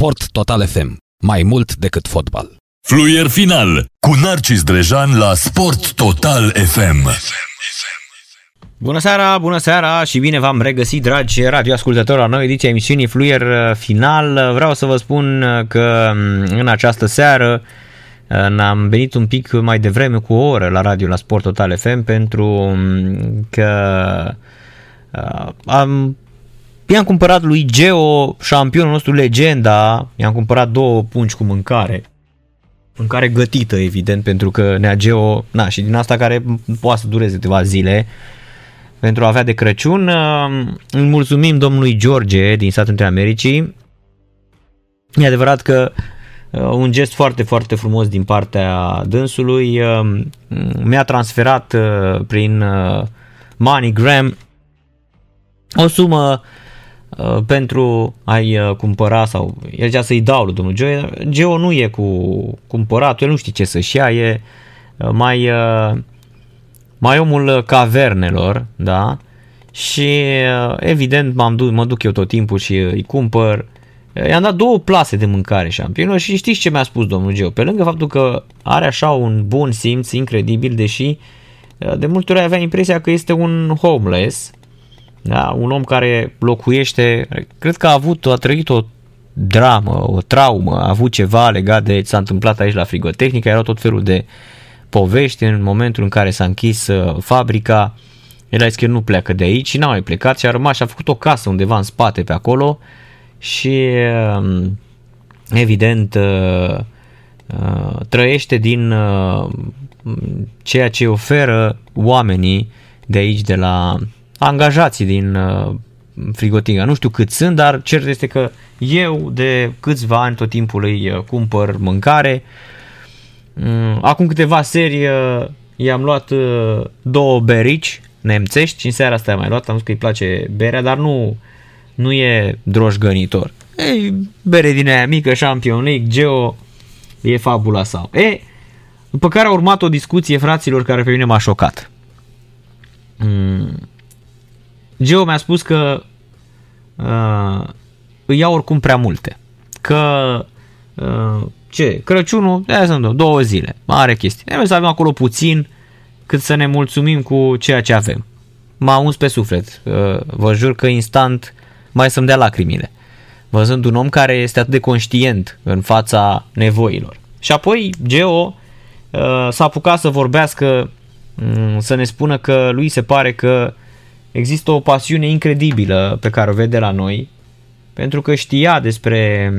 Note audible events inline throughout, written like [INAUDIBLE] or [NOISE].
Sport Total FM. Mai mult decât fotbal. Fluier final cu Narcis Drejan la Sport Total FM. Bună seara, bună seara și bine v-am regăsit, dragi radioascultători, la noi ediția emisiunii Fluier uh, Final. Vreau să vă spun uh, că um, în această seară uh, n-am venit un pic mai devreme cu o oră la radio la Sport Total FM pentru um, că am I-am cumpărat lui Geo, șampionul nostru legenda, i-am cumpărat două pungi cu mâncare. Mâncare gătită, evident, pentru că Nea Geo, na, și din asta care poate să dureze câteva zile pentru a avea de Crăciun. Îi mulțumim domnului George din Statele Unite Americii. E adevărat că uh, un gest foarte, foarte frumos din partea dânsului uh, mi-a transferat uh, prin MoneyGram o sumă Uh, pentru a-i uh, cumpăra sau el zicea să-i dau lui domnul Geo. Geo nu e cu cumpăratul, el nu știe ce să-și ia, e uh, mai, mai omul cavernelor, da? Și evident m-am du- mă duc eu tot timpul și îi cumpăr. I-am dat două plase de mâncare șampionilor și știți ce mi-a spus domnul Geo? Pe lângă faptul că are așa un bun simț incredibil, deși de multe ori avea impresia că este un homeless, da? Un om care locuiește, cred că a avut, a trăit o dramă, o traumă, a avut ceva legat de ce s-a întâmplat aici la frigotehnică, erau tot felul de povești în momentul în care s-a închis uh, fabrica, el a zis că nu pleacă de aici și n-a mai plecat și a rămas și a făcut o casă undeva în spate pe acolo și um, evident uh, uh, trăiește din ceea ce oferă oamenii de aici, de la angajații din uh, frigotiga. Nu știu cât sunt, dar cert este că eu de câțiva ani tot timpul îi uh, cumpăr mâncare. Mm, acum câteva serii uh, i-am luat două berici nemțești și în seara asta am mai luat, am zis că îi place berea, dar nu, nu e droșgănitor. E bere din aia mică, Champion League, Geo, e fabula sau. E, după care a urmat o discuție, fraților, care pe mine m-a șocat. Mm, Geo mi-a spus că uh, îi iau oricum prea multe. Că uh, ce, Crăciunul, de sunt două zile, mare chestie. Trebuie să avem acolo puțin cât să ne mulțumim cu ceea ce avem. M-a uns pe suflet. Uh, vă jur că instant mai să-mi dea lacrimile. Văzând un om care este atât de conștient în fața nevoilor. Și apoi Geo uh, s-a apucat să vorbească, um, să ne spună că lui se pare că există o pasiune incredibilă pe care o vede la noi, pentru că știa despre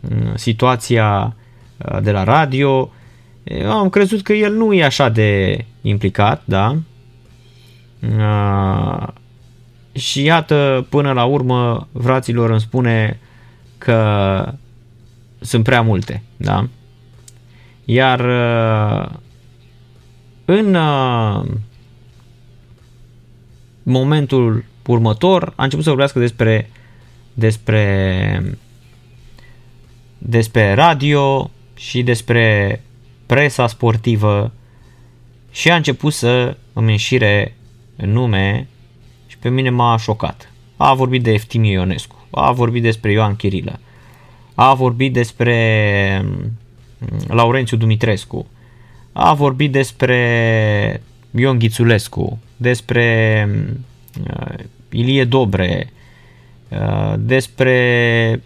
mm, situația uh, de la radio. Eu am crezut că el nu e așa de implicat, da? Uh, și iată, până la urmă, fraților îmi spune că sunt prea multe, da? Iar uh, în momentul următor a început să vorbească despre despre despre radio și despre presa sportivă și a început să îmi înșire nume și pe mine m-a șocat. A vorbit de Eftimie Ionescu, a vorbit despre Ioan Chirilă, a vorbit despre mm, Laurențiu Dumitrescu, a vorbit despre Ion Ghițulescu, despre uh, Ilie Dobre, uh, despre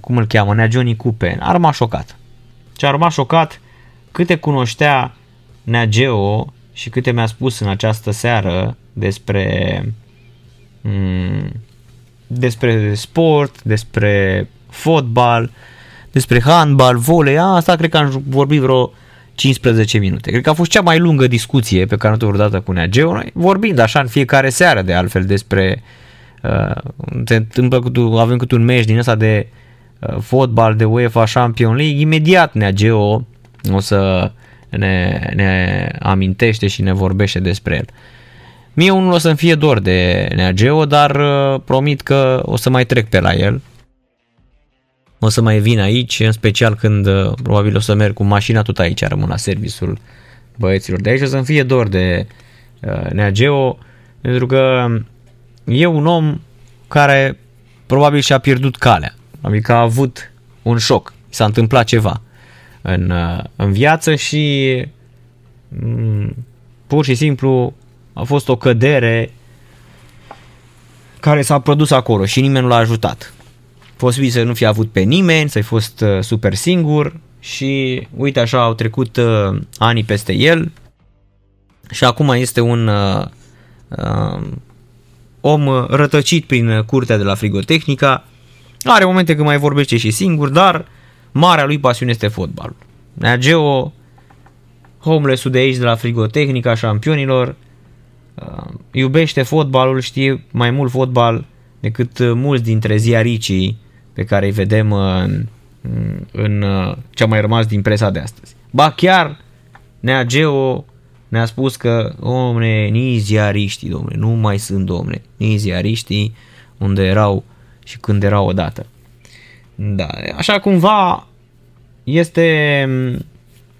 cum îl cheamă, Nea Johnny Cupe, a rămas șocat. Și a rămas șocat câte cunoștea Nea Geo și câte mi-a spus în această seară despre mm, despre sport, despre fotbal, despre handbal, volei, asta cred că am vorbit vreo 15 minute. Cred că a fost cea mai lungă discuție pe care am avut vreodată cu Nea Geo, vorbind așa în fiecare seară de altfel despre uh, se întâmplă cu, avem cât un meci din ăsta de uh, fotbal, de UEFA Champions League, imediat Nea Geo o să ne, ne amintește și ne vorbește despre el. Mie unul o să-mi fie dor de Nea Geo, dar uh, promit că o să mai trec pe la el o să mai vin aici, în special când uh, probabil o să merg cu mașina tot aici, rămân la serviciul băieților de aici, o să-mi fie dor de uh, Nea Geo, pentru că e un om care probabil și-a pierdut calea. Adică a avut un șoc, s-a întâmplat ceva în, uh, în viață și mm, pur și simplu a fost o cădere care s-a produs acolo și nimeni nu l-a ajutat. Posibil să nu fi avut pe nimeni, să-i fost uh, super singur și uite așa au trecut uh, ani peste el și acum este un uh, uh, om rătăcit prin curtea de la frigotehnica, are momente când mai vorbește și singur, dar marea lui pasiune este fotbalul. Nea Geo, homeless-ul de aici de la frigotehnica șampionilor, uh, iubește fotbalul, știe mai mult fotbal decât uh, mulți dintre ziaricii pe care îi vedem în, în uh, ce a mai rămas din presa de astăzi. Ba chiar Nea Geo ne-a spus că, omne, nici ziariștii, domne, nu mai sunt, domne, nici ziariștii unde erau și când erau odată. Da, așa cumva este,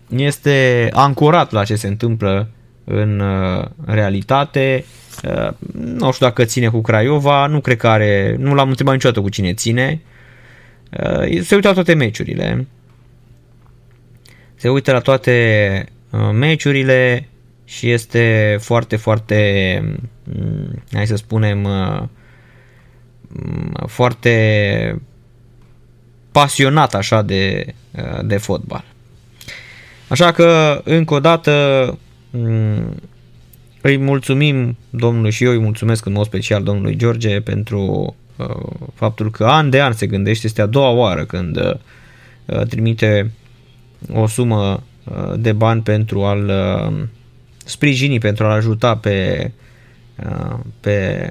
este ancorat la ce se întâmplă în uh, realitate. Uh, nu știu dacă ține cu Craiova, nu cred că are, nu l-am întrebat niciodată cu cine ține. Uh, se uită la toate meciurile. Se uită la toate meciurile și este foarte, foarte, mm, hai să spunem, mm, foarte pasionat așa de, de fotbal. Așa că, încă o dată, mm, îi mulțumim domnului și eu îi mulțumesc în mod special domnului George pentru uh, faptul că an de an se gândește, este a doua oară când uh, trimite o sumă uh, de bani pentru a-l uh, sprijini, pentru a-l ajuta pe, uh, pe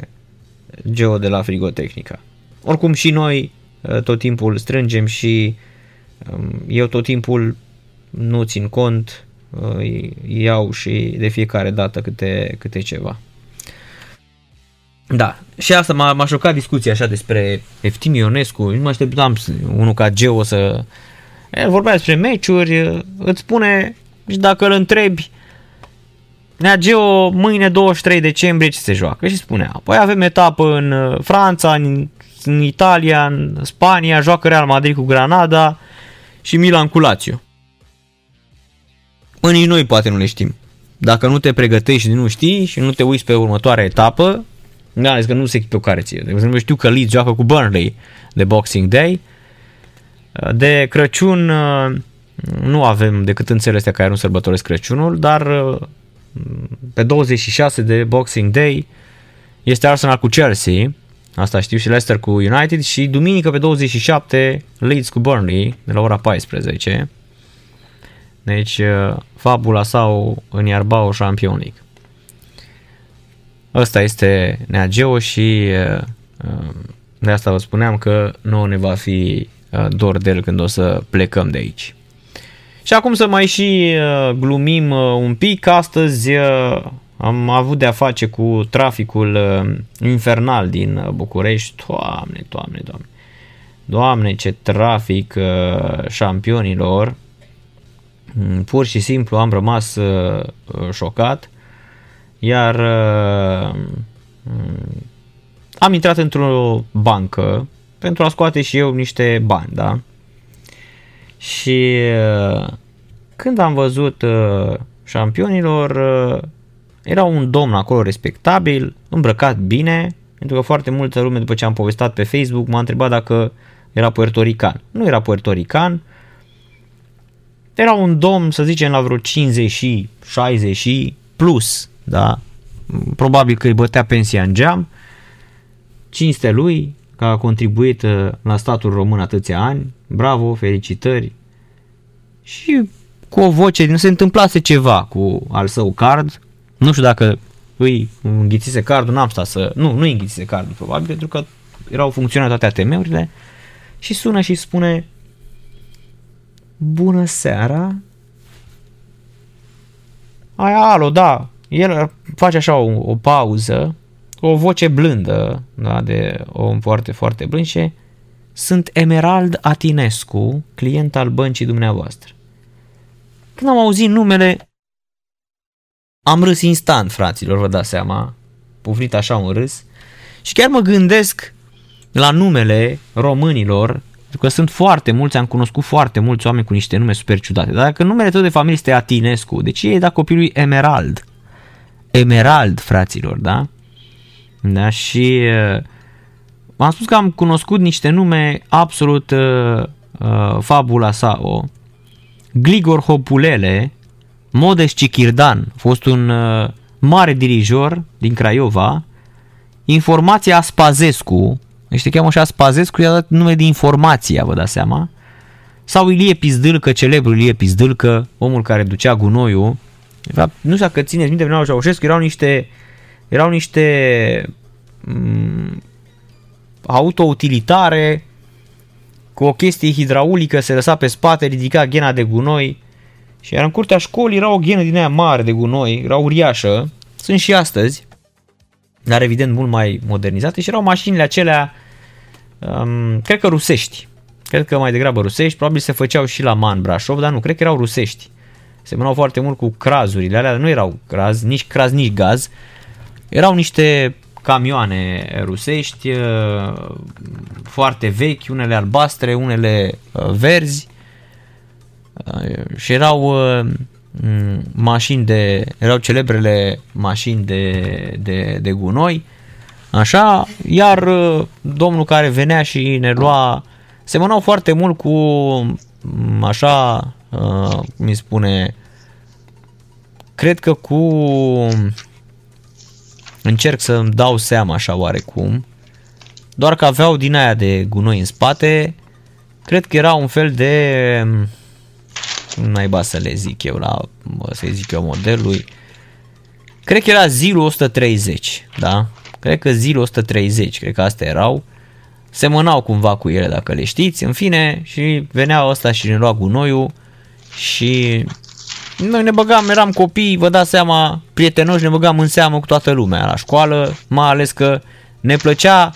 Geo de la Frigotehnica. Oricum și noi uh, tot timpul strângem și um, eu tot timpul nu țin cont, iau și de fiecare dată câte, câte ceva. Da, și asta m-a, m-a șocat discuția așa despre Eftim Ionescu, nu mă așteptam unul ca Geo să... El vorbea despre meciuri, îți spune, și dacă îl întrebi, Nea Geo mâine 23 decembrie ce se joacă și spunea, păi avem etapă în uh, Franța, în, în Italia, în Spania, joacă Real Madrid cu Granada și Milan cu Lazio. Mă, nici noi poate nu le știm. Dacă nu te pregătești și nu știi și nu te uiți pe următoarea etapă, da, că nu se pe care ție. De exemplu, știu că Leeds joacă cu Burnley de Boxing Day. De Crăciun nu avem decât în țările astea care nu sărbătoresc Crăciunul, dar pe 26 de Boxing Day este Arsenal cu Chelsea, asta știu, și Leicester cu United și duminică pe 27 Leeds cu Burnley de la ora 14. Deci uh, fabula sau în Iarbao Champion League. Ăsta este Nea Geo și uh, uh, de asta vă spuneam că nu ne va fi dor de el când o să plecăm de aici. Și acum să mai și glumim un pic, astăzi am avut de-a face cu traficul infernal din București. Doamne, doamne, doamne. Doamne, ce trafic șampionilor. Mm, pur și simplu am rămas uh, uh, șocat, iar uh, mm, am intrat într-o bancă pentru a scoate și eu niște bani, da? Și când am văzut șampionilor, era un domn acolo respectabil, îmbrăcat bine, pentru că foarte multă lume după ce am povestat pe Facebook m-a întrebat dacă era puertorican. Nu era puertorican, era un domn, să zicem, la vreo 50 și 60 și plus, da? Probabil că îi bătea pensia în geam. Cinste lui, că a contribuit uh, la statul român atâția ani. Bravo, felicitări. Și cu o voce, nu se întâmplase ceva cu al său card. Nu știu dacă îi înghițise cardul, n-am stat să... Nu, nu îi înghițise cardul, probabil, pentru că erau funcționale toate ATM-urile. Și sună și spune Bună seara! Ai, alo, da. El face așa o, o pauză, o voce blândă, da, de om foarte, foarte blând și sunt Emerald Atinescu, client al băncii dumneavoastră. Când am auzit numele, am râs instant, fraților, vă dați seama. Pufnit așa un râs. Și chiar mă gândesc la numele românilor Pentru că sunt foarte mulți, am cunoscut foarte mulți oameni cu niște nume super ciudate. Dar dacă numele tău de familie este Atinescu, de ce e da copilului Emerald? Emerald, fraților, da? Da, și uh, am spus că am cunoscut niște nume absolut uh, uh, fabula sa, o Gligor Hopulele, Modes Cichirdan, a fost un uh, mare dirijor din Craiova, Informația Spazescu, Niște cheamă așa Spazescu, i-a dat nume de informația, vă dați seama. Sau Ilie Pizdâlcă, celebrul Ilie Pizdâlcă, omul care ducea gunoiul. De fapt, nu știu dacă țineți minte, vreau Ceaușescu, erau niște, erau niște um, autoutilitare cu o chestie hidraulică, se lăsa pe spate, ridica ghena de gunoi și era în curtea școlii, era o ghenă din aia mare de gunoi, era uriașă, sunt și astăzi, dar evident mult mai modernizate și erau mașinile acelea um, cred că rusești. Cred că mai degrabă rusești, probabil se făceau și la Man Brașov, dar nu, cred că erau rusești. Semănau foarte mult cu crazurile alea, nu erau craz, nici craz, nici gaz. Erau niște camioane rusești uh, foarte vechi, unele albastre, unele uh, verzi uh, și erau mașini de, erau celebrele mașini de, de, de gunoi Așa, iar uh, domnul care venea și ne lua, semănau foarte mult cu, mm, așa, uh, cum îi spune, cred că cu, încerc să-mi dau seama așa oarecum, doar că aveau din aia de gunoi în spate, cred că era un fel de, nu naiba să le zic eu la, să zic eu modelului, cred că era Zilu 130, da? cred că zile 130, cred că astea erau, semănau cumva cu ele dacă le știți, în fine, și venea ăsta și ne lua gunoiul și noi ne băgam, eram copii, vă dați seama, prietenoși, ne băgam în seamă cu toată lumea la școală, mai ales că ne plăcea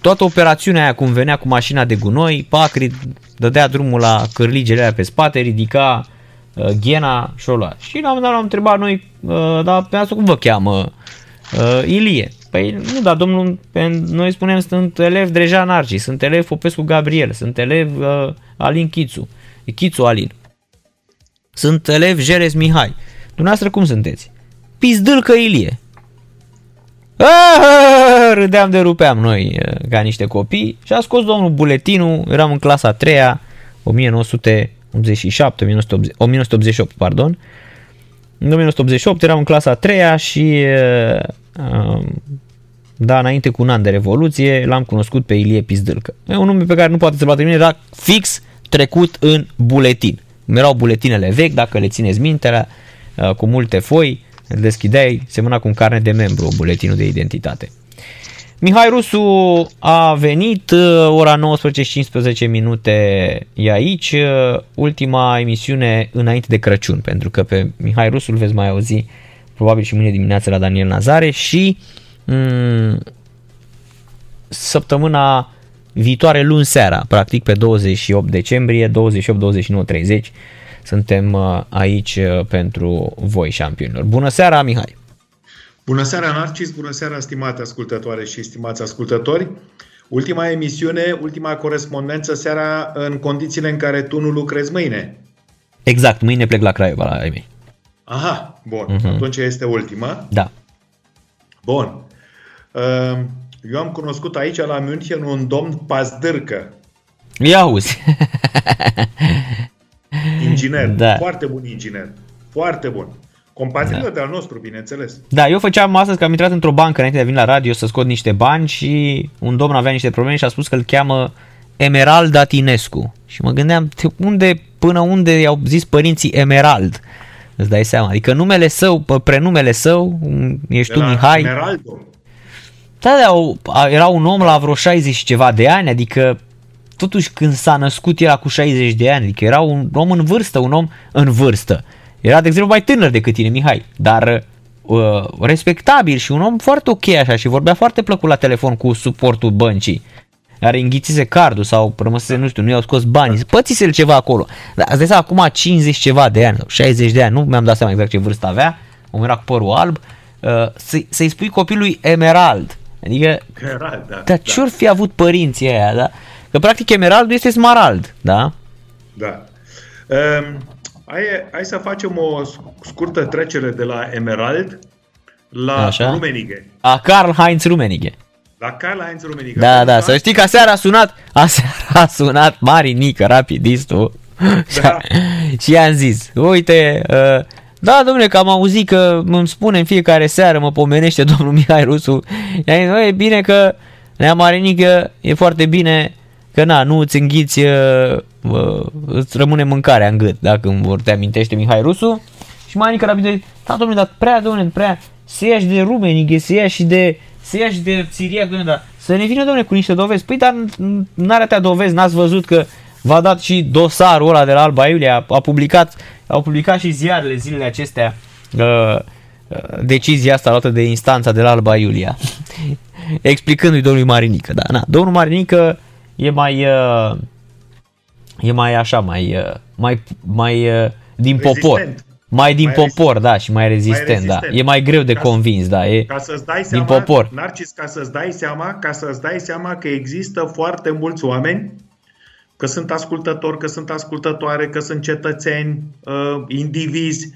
toată operațiunea aia cum venea cu mașina de gunoi, Pacri dădea drumul la cârligele aia pe spate, ridica uh, ghena și o lua. Și la un moment dat l-am întrebat noi, uh, dar pe asta cum vă cheamă Uh, Ilie. Păi nu, dar domnul, noi spunem sunt elev Dreja Narci, sunt elev Popescu Gabriel, sunt elev uh, Alin Chițu, Chițu Alin. Sunt elev Jeres Mihai. Dumneavoastră cum sunteți? Pizdâlcă Ilie. Ah, râdeam de rupeam noi uh, ca niște copii și a scos domnul buletinul, eram în clasa 3 1987, 1988, pardon, în 1988 eram în clasa 3 și da, înainte cu un an de Revoluție, l-am cunoscut pe Ilie Pizdâlcă. E un nume pe care nu poate să-l bate mine, dar fix trecut în buletin. Erau buletinele vechi, dacă le țineți minte, cu multe foi, deschideai, semăna cu un carnet de membru, buletinul de identitate. Mihai Rusu a venit, ora 19.15 minute e aici, ultima emisiune înainte de Crăciun, pentru că pe Mihai Rusu îl veți mai auzi probabil și mâine dimineață la Daniel Nazare și mm, săptămâna viitoare luni seara, practic pe 28 decembrie, 28, 29, 30, suntem uh, aici uh, pentru voi, șampionilor. Bună seara, Mihai! Bună seara, Narcis! Bună seara, stimate ascultătoare și stimați ascultători! Ultima emisiune, ultima corespondență seara în condițiile în care tu nu lucrezi mâine. Exact, mâine plec la Craiova la ei mei. Aha, bun. Uh-huh. Atunci este ultima. Da. Bun. Ehm, eu am cunoscut aici la München un domn Pazdârcă. Ia auzi. [LAUGHS] inginer. Da. Foarte bun inginer. Foarte bun. Compatriot da. de al nostru, bineînțeles. Da, eu făceam astăzi că am intrat într-o bancă înainte de a veni la radio să scot niște bani și un domn avea niște probleme și a spus că îl cheamă Emerald Atinescu. Și mă gândeam, unde, până unde i-au zis părinții Emerald? Îți dai seama. Adică numele său, prenumele său, ești tu Mihai. Emeraldo. Da, da, era un om la vreo 60 și ceva de ani, adică totuși când s-a născut era cu 60 de ani, adică era un om în vârstă, un om în vârstă. Era, de exemplu, mai tânăr decât tine, Mihai, dar uh, respectabil și un om foarte ok așa și vorbea foarte plăcut la telefon cu suportul băncii care înghițise cardul sau rămăsese, nu știu, nu i-au scos banii, pățise ceva acolo. Dar îți dai acum 50 ceva de ani, 60 de ani, nu mi-am dat seama exact ce vârstă avea, omul era cu părul alb, uh, să, să-i spui copilului Emerald. Adică, Emerald, da, dar da. ce-or fi avut părinții aia, da? că practic emeraldul este smarald, da? Da. Um, hai, hai să facem o scurtă trecere de la Emerald la Așa. Rummenigge. A Karl Heinz Rummenigge. La Karl-Heinz Rummenigge. Da, Pentru da, că să știi că aseară a sunat, aseară a sunat Marinică, rapidistul, Da. [LAUGHS] și i-am zis, uite, uh, da, domnule, că am auzit că îmi spune în fiecare seară, mă pomenește domnul Mihai Rusu, i-am zis, "Băi, e bine că Nea Marinică e foarte bine că na, nu îți înghiți, uh, uh, îți rămâne mâncarea în gât, dacă îmi vor te amintește Mihai Rusu. Și Marinică rapid zice, da, domnule, dar prea, domnule, prea, să ia și de Rumenighe, să ia și de, să ia și de Țiriac, domnule, dar să ne vină, domnule, cu niște dovezi. Păi, dar n-are atâtea dovezi, n-ați văzut că v-a dat și dosarul ăla de la Alba Iulia, a publicat, au publicat și ziarele zilele acestea uh, uh, decizia asta luată de instanța de la Alba Iulia, [LAUGHS] explicându-i domnului Marinică. Da, na, domnul Marinică e mai, uh, e mai așa, mai, uh, mai, mai uh, din popor. Rezistent. Mai din Mai popor, da, și mai rezistent, rezistent. da. E mai greu de Ca- convins, da. E, Ca să-ți dai Din seama, popor. Narcis, ca să-ți dai seama, ca să-ți dai seama că există foarte mulți oameni că sunt ascultători, că sunt ascultătoare, că sunt cetățeni, uh, indivizi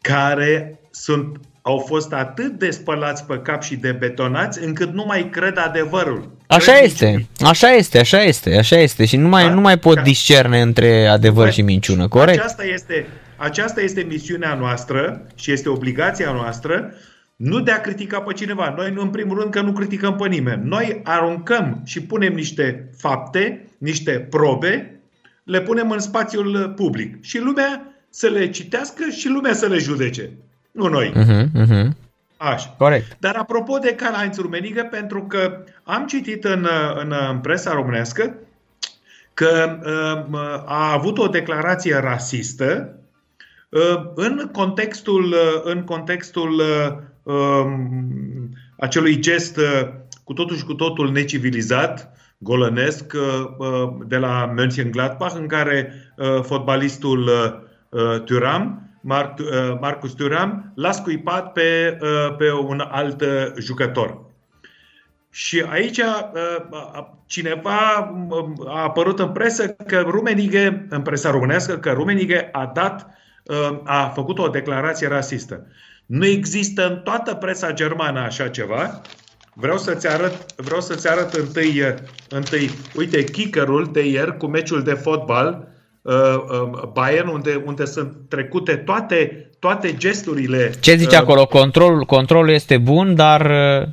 care sunt, au fost atât de spălați pe cap și de betonați încât nu mai cred adevărul. Așa Cred este, minciuni. așa este, așa este, așa este și nu mai, Da? nu mai pot Da. discerne între adevăr și minciună, corect? Aceasta este, aceasta este misiunea noastră și este obligația noastră nu de a critica pe cineva. Noi, în primul rând, că nu criticăm pe nimeni. Noi aruncăm și punem niște fapte, niște probe, le punem în spațiul public și lumea să le citească și lumea să le judece. Nu noi. Mhm, mhm, Așa. Corect. Dar apropo de Karl-Heinz Rummenigge, pentru că am citit în, în, în presa românească că uh, a avut o declarație rasistă uh, în contextul, uh, în contextul uh, um, acelui gest uh, cu totul și cu totul necivilizat, golănesc, uh, uh, de la Mönchengladbach, în care uh, fotbalistul uh, uh, Thuram, Mar- uh, Marcus Thuram, l-a scuipat pe, uh, pe un alt uh, jucător. Și aici uh, cineva um, a apărut în presă că Rumenighe, în presa românească, că Rumenighe a dat, uh, a făcut o declarație rasistă. Nu există în toată presa germană așa ceva. Vreau să-ți arăt, vreau să-ți arăt întâi, uh, întâi, uite, kickerul de ieri cu meciul de fotbal uh, uh, Bayern, unde, unde sunt trecute toate, toate gesturile. Ce zice uh, acolo? Control, controlul este bun, dar uh,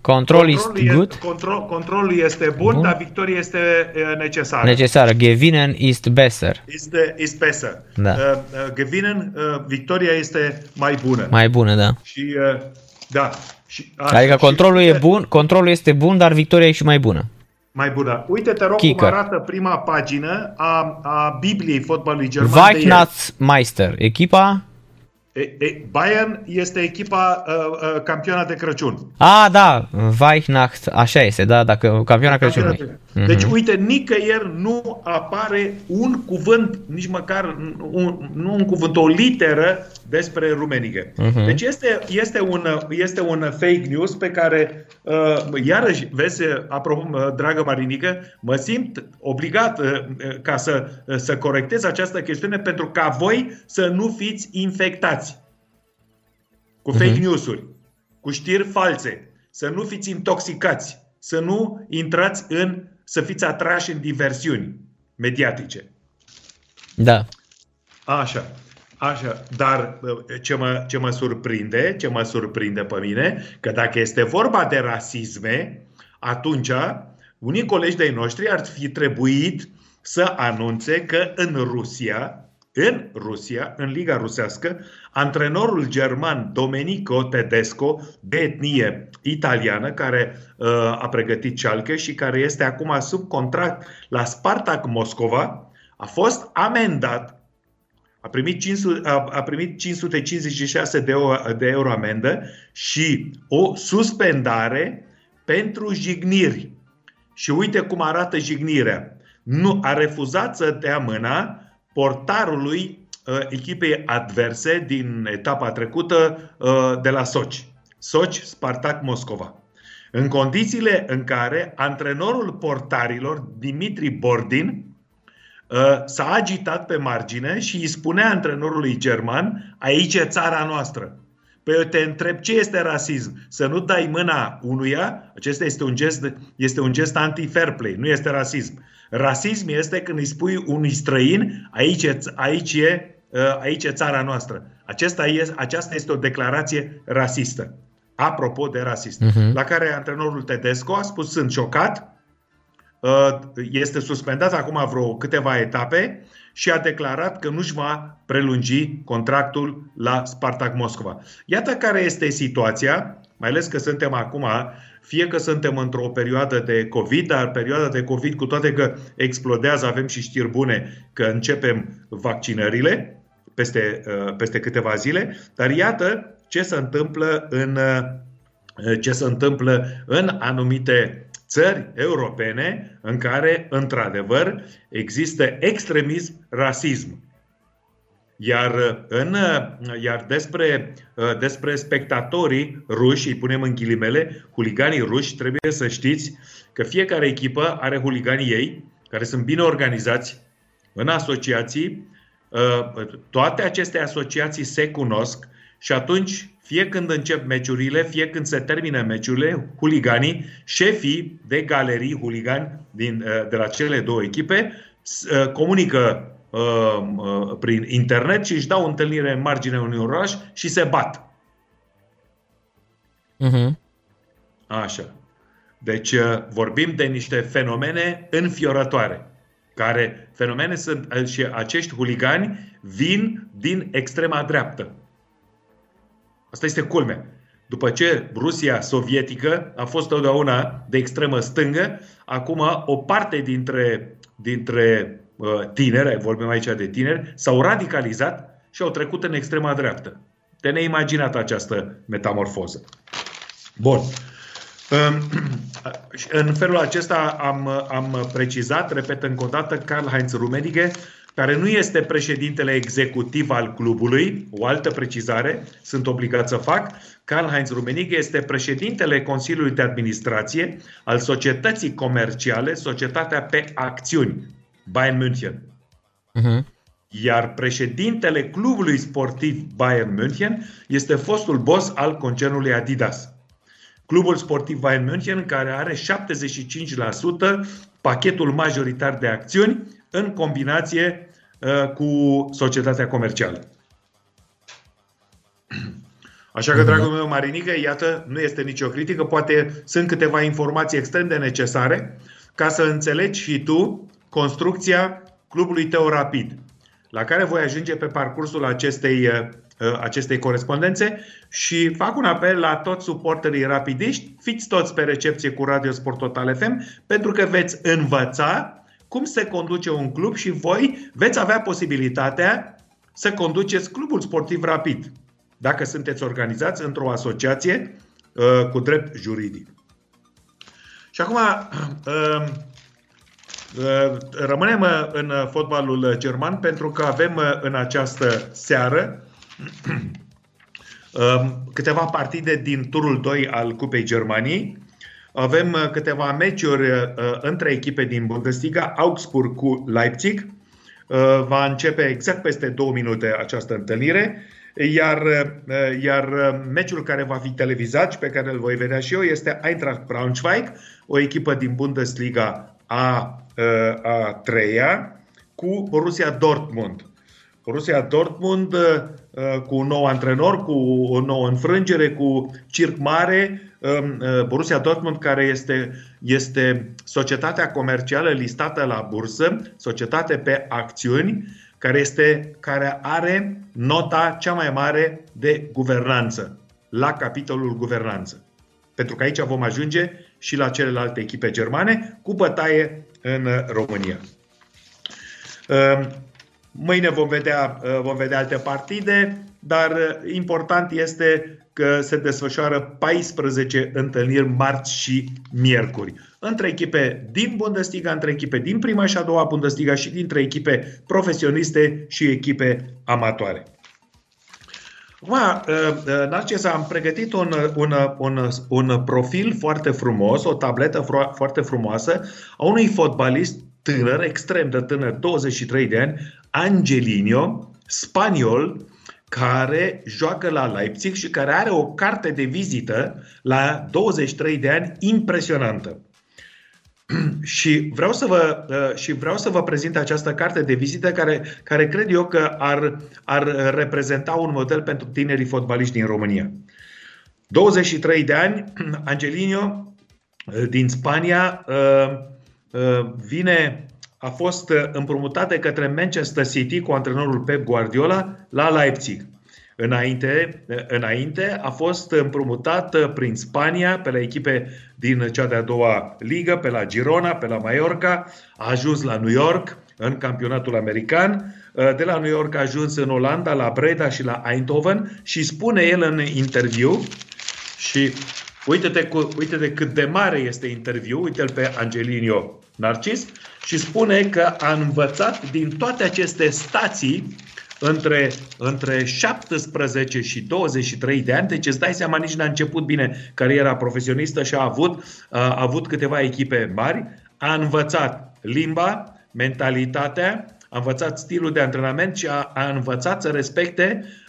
control is Controlul, good? e, control, controlul este bun, Bun. dar victoria este e, necesară. Necesară. Gewinnen ist besser. Este, este besser. Da. Uh, uh, gewinnen, uh, victoria este mai bună. Mai bună, da. Și, uh, da. Și, a, Adică și- controlul e bun, controlul este bun, dar victoria e și mai bună. Mai bună. Uite, te rog Kicker. cum arată prima pagină a, a Bibliei fotbalului german. de ieri. Weihnachtsmeister, echipa? E, e, Bayern este echipa uh, uh, campioană de Crăciun. A, da, Weihnacht, așa este, da, dacă campioana Crăciunului. Campioană de- Deci, uite, nicăieri nu apare un cuvânt, nici măcar un, nu un cuvânt, o literă despre Rumenighe. Mhm. Deci este, este, un, este un fake news pe care, uh, iarăși, vezi, apropo, uh, dragă Marinică, mă simt obligat uh, uh, ca să, uh, să corectez această chestiune pentru ca voi să nu fiți infectați cu fake Mhm. news-uri, cu știri false, să nu fiți intoxicați, să nu intrați în, să fiți atrași în diversiuni mediatice. Da. Așa. Așa, dar uh, ce mă, ce mă surprinde, ce mă surprinde pe mine, că dacă este vorba de rasisme, atunci unii colegi de-ai noștri ar fi trebuit să anunțe că în Rusia, în Rusia, în Liga Rusească, antrenorul german Domenico Tedesco, de etnie italiană, care uh, a pregătit Schalke și care este acum sub contract la Spartak Moscova, a fost amendat a primit, 500, a, a primit 556 de euro, de euro amendă și o suspendare pentru jigniri. Și uite cum arată jignirea. Nu a refuzat să dea mâna portarului uh, echipei adverse din etapa trecută uh, de la Soci. Soci, Spartak, Moscova. În condițiile în care antrenorul portarilor, Dimitri Bordin, uh, s-a agitat pe margine și îi spunea antrenorului german, aici e țara noastră. Păi eu te întreb ce este rasism? Să nu dai mâna unuia, acesta este un gest, este un gest anti-fair play, nu este rasism. Rasism este când îi spui unui străin, aici e, aici e, uh, aici e țara noastră. Acesta este, aceasta este o declarație rasistă. Apropo de rasist. Uh-huh. La care antrenorul Tedesco a spus, sunt șocat, uh, este suspendat acum vreo câteva etape și a declarat că nu-și va prelungi contractul la Spartak Moscova. Iată care este situația, mai ales că suntem acum, fie că suntem într-o perioadă de COVID, dar perioada de COVID, cu toate că explodează, avem și știri bune că începem vaccinările peste, uh, peste câteva zile, dar iată ce se întâmplă în, uh, ce se întâmplă în anumite țări europene în care, într-adevăr, există extremism, rasism. Iar, în, iar despre, despre spectatorii ruși, îi punem în ghilimele, huliganii ruși, trebuie să știți că fiecare echipă are huliganii ei, care sunt bine organizați în asociații. Toate aceste asociații se cunosc și atunci fie când încep meciurile, fie când se termină meciurile, huliganii, șefii de galerii huligani din, uh, de la cele două echipe, uh, comunică uh, prin internet și își dau întâlnire în marginea unui oraș și se bat. Uh-huh. Așa. Deci vorbim de niște fenomene înfiorătoare care fenomene sunt și acești huligani vin din extrema dreaptă. Asta este culmea. După ce Rusia sovietică a fost totdeauna de extremă stângă, acum o parte dintre, dintre uh, tineri, vorbim aici de tineri, s-au radicalizat și au trecut în extrema dreaptă. De neimaginat această metamorfoză. Bun. [CLEARS THROAT] În felul acesta am, am precizat, repet încă o dată, Karl-Heinz Rummenigge care nu este președintele executiv al clubului, o altă precizare, sunt obligat să fac, Karl-Heinz Rummenigge este președintele Consiliului de Administrație al societății comerciale, societatea pe acțiuni, Bayern München. Uh-huh. Iar președintele clubului sportiv Bayern München este fostul boss al concernului Adidas. Clubul sportiv Bayern München, care are 75% pachetul majoritar de acțiuni în combinație uh, cu societatea comercială. Așa că, dragul meu, Marinică, iată, nu este nicio critică, poate sunt câteva informații extrem de necesare ca să înțelegi și tu construcția clubului tău rapid, la care voi ajunge pe parcursul acestei, uh, acestei corespondențe și fac un apel la toți suporterii rapidiști, fiți toți pe recepție cu Radio Sport Total FM, pentru că veți învăța cum se conduce un club și voi veți avea posibilitatea să conduceți clubul sportiv rapid, dacă sunteți organizați într-o asociație uh, cu drept juridic. Și acum uh, uh, rămânem uh, în fotbalul german pentru că avem uh, în această seară [CLEARS THROAT] uh, câteva partide din turul 2 al Cupei Germaniei. Avem uh, câteva meciuri uh, între echipe din Bundesliga, Augsburg cu Leipzig. Uh, va începe exact peste două minute această întâlnire. Iar, iar meciul care va fi televizat și pe care îl voi vedea și eu este Eintracht Braunschweig, o echipă din Bundesliga a, a treia, cu Borussia Dortmund. Borussia Dortmund cu un nou antrenor, cu o nouă înfrângere, cu circ mare, Uh, Borussia Dortmund, care este, este societatea comercială listată la bursă, societate pe acțiuni, care, este, care are nota cea mai mare de guvernanță, la capitolul guvernanță. Pentru că aici vom ajunge și la celelalte echipe germane cu bătaie în România. Uh, mâine vom vedea, uh, vom vedea alte partide, dar important este că se desfășoară 14 întâlniri marți și miercuri. Între echipe din Bundesliga, între echipe din prima și a doua Bundesliga și dintre echipe profesioniste și echipe amatoare. Acum, Narcis, am pregătit un, un, un, un profil foarte frumos, o tabletă foarte frumoasă a unui fotbalist tânăr, extrem de tânăr, 23 de ani, Angelino, spaniol, care joacă la Leipzig și care are o carte de vizită la 23 de ani impresionantă. [CLEARS THROAT] și vreau să vă, uh, și vreau să vă prezint această carte de vizită care, care cred eu că ar, ar reprezenta un model pentru tinerii fotbaliști din România. 23 de ani, [CLEARS THROAT] Angelino uh, din Spania uh, vine, a fost împrumutat de către Manchester City cu antrenorul Pep Guardiola la Leipzig. Înainte, înainte a fost împrumutat prin Spania pe la echipe din cea de-a doua ligă, pe la Girona, pe la Mallorca, a ajuns la New York în campionatul american, de la New York a ajuns în Olanda, la Breda și la Eindhoven și spune el în interviu și uite-te, cu, uite-te cât de mare este interviu, uite-l pe Angelino Narcis și spune că a învățat din toate aceste stații între, între 17 și 23 de ani, deci îți dai seama, nici n-a început bine cariera profesionistă și a avut, a avut câteva echipe mari, a învățat limba, mentalitatea, a învățat stilul de antrenament și a, a învățat să respecte uh,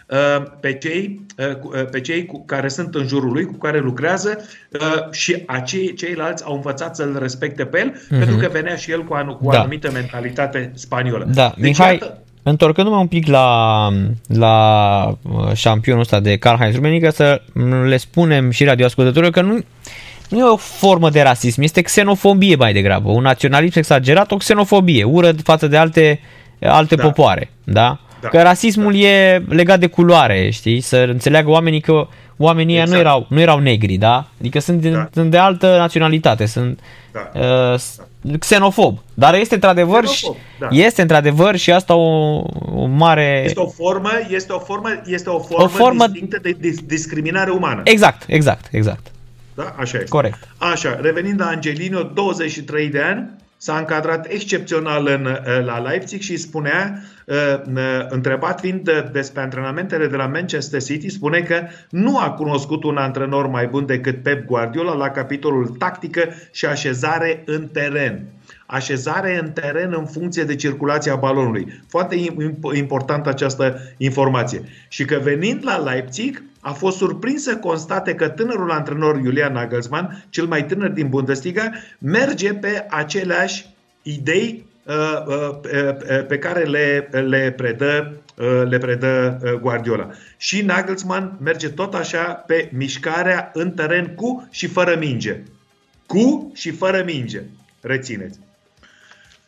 pe cei, uh, pe cei cu care sunt în jurul lui, cu care lucrează uh, și acei, ceilalți au învățat să-l respecte pe el, mm-hmm. pentru că venea și el cu, anu- cu da. anumită mentalitate spaniolă. Da, deci, Mihai, iată, Întorcându-mă un pic la, la uh, șampionul ăsta de Karl-Heinz Rummenigge, să le spunem și radioascultătorilor că nu, nu e o formă de rasism, este xenofobie mai degrabă, un naționalism exagerat, o xenofobie, ură față de alte, alte da. popoare, da? Da? Că rasismul da. e legat de culoare, știi? Să înțeleagă oamenii că oamenii exact. nu, erau, nu erau negri, da? Adică sunt, din, da. sunt de altă naționalitate, sunt da. uh, xenofob. Dar este într-adevăr xenofob, și, da. este într-adevăr și asta o, o mare... Este o formă, este o formă, este o formă, o formă distinctă de discriminare umană. Exact, exact, exact. Da? Așa este. Corect. Așa, revenind la Angelino, 23 de ani, s-a încadrat excepțional în, uh, la Leipzig și spunea, uh, uh, întrebat fiind despre antrenamentele de la Manchester City, spune că nu a cunoscut un antrenor mai bun decât Pep Guardiola la capitolul tactică și așezare în teren așezare în teren în funcție de circulația balonului. Foarte importantă această informație. Și că venind la Leipzig, a fost surprins să constate că tânărul antrenor Julian Nagelsmann, cel mai tânăr din Bundesliga, merge pe aceleași idei uh, uh, pe care le, le predă uh, le predă Guardiola. Și Nagelsmann merge tot așa pe mișcarea în teren cu și fără minge. Cu și fără minge. Rețineți.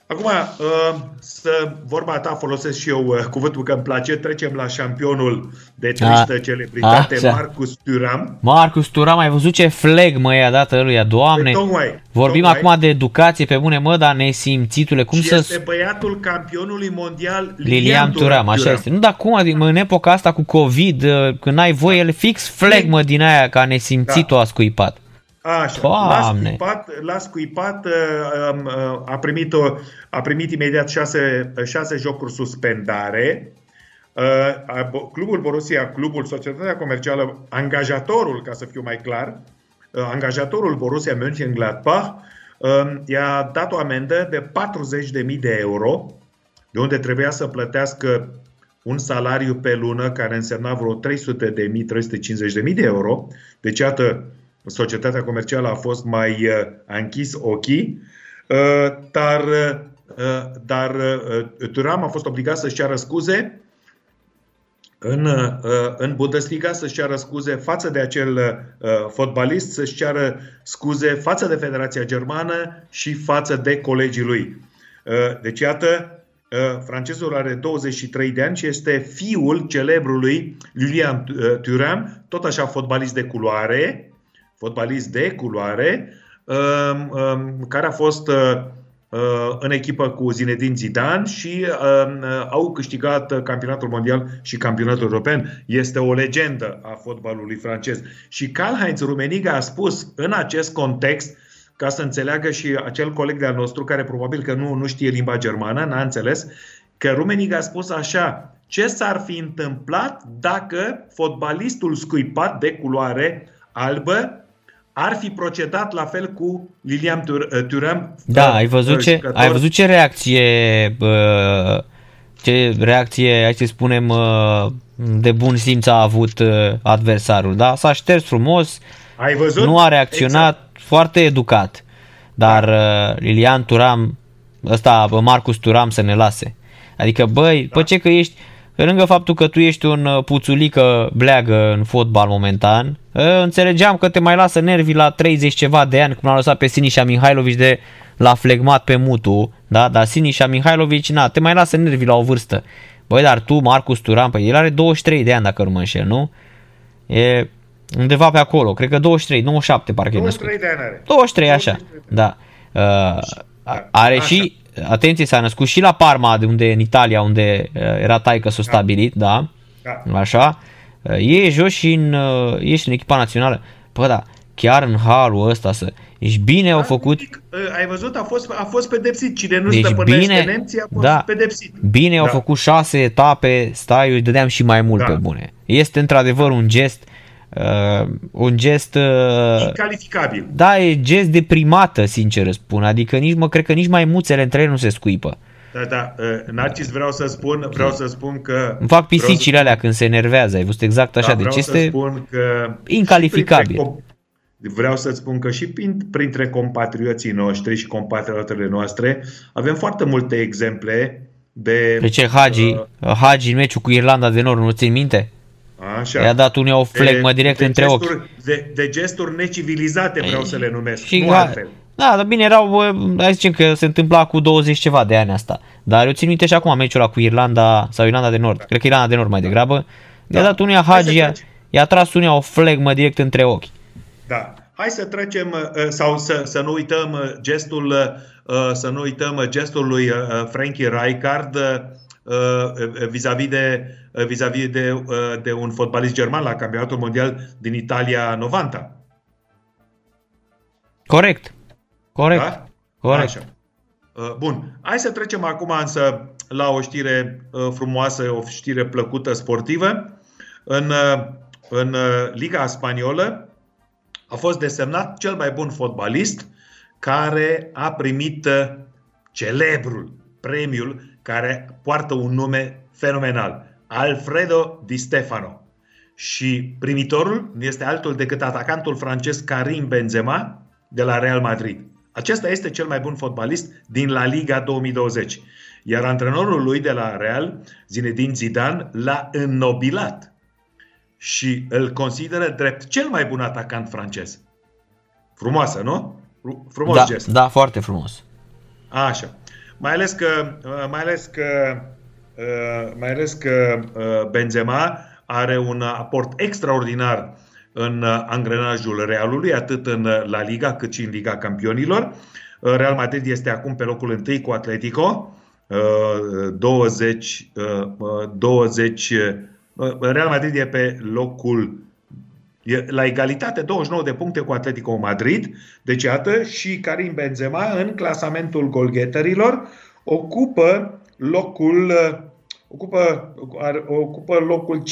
Acum, uh, să vorba ta folosesc și eu uh, cuvântul că îmi place, trecem la șampionul de tristă a, celebritate, a, Marcus Turam. Marcus Turam, ai văzut ce fleg mă i-a dat ăluia, doamne. Păi, tocmai, Vorbim tocmai. acum de educație pe bune mă, dar nesimțitule, cum și să... este băiatul campionului mondial Lilian, Lilian Turam, Turam, așa este. Nu, dar cum, adică, în epoca asta cu COVID, uh, când ai voie, el fix fleg mă din aia ca nesimțit-o da. a scuipat. Așa, l-a scuipat, l-a scuipat uh, um, uh, a, primit o, a primit imediat șase, șase jocuri suspendare. Uh, clubul Borussia, clubul, societatea comercială, angajatorul, ca să fiu mai clar, angajatorul Borussia Mönchengladbach um, i-a dat o amendă de 40.000 de euro, de unde trebuia să plătească un salariu pe lună care însemna vreo 300.000, 350.000 de euro. Deci, iată, societatea comercială a fost mai uh, a închis ochii, uh, dar, uh, dar Turam a fost obligat să-și ceară scuze în, în Bundesliga să-și ceară scuze față de acel fotbalist, să-și ceară scuze față de Federația Germană și față de colegii lui. Deci, iată, francezul are 23 de ani și este fiul celebrului Julian Thuram, tot așa fotbalist de culoare, fotbalist de culoare, um, um, care a fost uh, uh, în echipă cu Zinedine Zidane și um, uh, au câștigat campionatul mondial și campionatul european. Este o legendă a fotbalului francez. Și Karl-Heinz Rummenigge a spus în acest context, ca să înțeleagă și acel coleg de-al nostru, care probabil că nu, nu știe limba germană, n-a înțeles, că Rummenigge a spus așa, ce s-ar fi întâmplat dacă fotbalistul scuipat de culoare albă ar fi procedat la fel cu Lilian Thuram. Da, ai văzut, ce, ai văzut ce reacție ce reacție, hai să spunem, de bun simț a avut adversarul, da? S-a șters frumos, ai văzut? nu a reacționat, exact. foarte educat. Dar da. Lilian Turam, ăsta, Marcus Turam să ne lase. Adică, băi, da. pe ce că ești, pe lângă faptul că tu ești un uh, puțulică bleagă în fotbal momentan, uh, înțelegeam că te mai lasă nervii la 30 ceva de ani, cum l-a lăsat pe Sinișa Mihailovici de la flegmat pe mutu, da? dar Sinișa Mihailovici, na, te mai lasă nervii la o vârstă. Băi, dar tu, Marcus Turan, păi el are 23 de ani dacă nu mă înșel, nu? E undeva pe acolo, cred că 23, 97 parcă 23 de ani are. 23, așa, 23 da. Uh, are așa. și atenție, s-a născut și la Parma, de unde în Italia, unde uh, era taică s-a da. stabilit, da? da. Așa. Uh, e jos și în, uh, ești în echipa națională. Pă, da, chiar în halul ăsta să... Ești bine au făcut... Ai văzut, a fost, a fost pedepsit. Cine nu deci stăpânește bine, nemții a fost da, pedepsit. Bine da. au făcut șase etape, stai, eu îi dădeam și mai mult da. pe bune. Este într-adevăr un gest Uh, un gest... Uh, Incalificabil. Da, e gest de primată, sincer spun. Adică nici mă cred că nici mai muțele între ele nu se scuipă. Da, da, uh, Narcis vreau să spun, vreau să spun că... Îmi fac pisicile alea când se enervează, ai văzut exact așa, da, deci este să spun că incalificabil. Vreau să spun că și printre compatrioții noștri și compatriotele noastre avem foarte multe exemple de... Pe ce Hagi, uh, Hagi în meciul cu Irlanda de Nord, nu țin minte? Așa. I-a dat unii o flegmă de, direct de între gesturi, ochi. De, de gesturi necivilizate vreau să le numesc, și nu ga, altfel. Da, dar bine, erau, hai zicem că se întâmpla cu 20 ceva de ani asta. Dar eu țin minte și acum meciul ăla cu Irlanda sau Irlanda de Nord. Da. Cred că Irlanda de Nord mai da. degrabă. Da. I-a dat unia Hagi, i-a, i-a tras unia o flegmă direct între ochi. Da. Hai să trecem uh, sau să, să nu uităm uh, gestul uh, să nu uităm gestul lui Frankie Rijkaard vis-a-vis de Uh, vis-a-vis de, uh, de un fotbalist german la campionatul mondial din Italia 90. Corect. Corect. Da? Corect. Așa. Uh, bun. Hai să trecem acum însă la o știre frumoasă, o știre plăcută sportivă. În, în Liga Spaniolă a fost desemnat cel mai bun fotbalist care a primit celebrul premiul care poartă un nume fenomenal. Alfredo Di Stefano. Și primitorul este altul decât atacantul francez Karim Benzema de la Real Madrid. Acesta este cel mai bun fotbalist din La Liga 2020. Iar antrenorul lui de la Real, Zinedine Zidane, l-a înnobilat și îl consideră drept cel mai bun atacant francez. Frumoasă, nu? Frumos da, gest. Da, foarte frumos. Așa. Mai ales că, mai ales că Uh, mai ales că uh, Benzema are un aport extraordinar în uh, angrenajul Realului, atât în La Liga cât și în Liga Campionilor. Real Madrid este acum pe locul întâi cu Atletico, 20, 20 Real Madrid e pe locul e la egalitate 29 de puncte cu Atletico Madrid. Deci iată și Karim Benzema în clasamentul golgheterilor ocupă locul ocupă, ocupă locul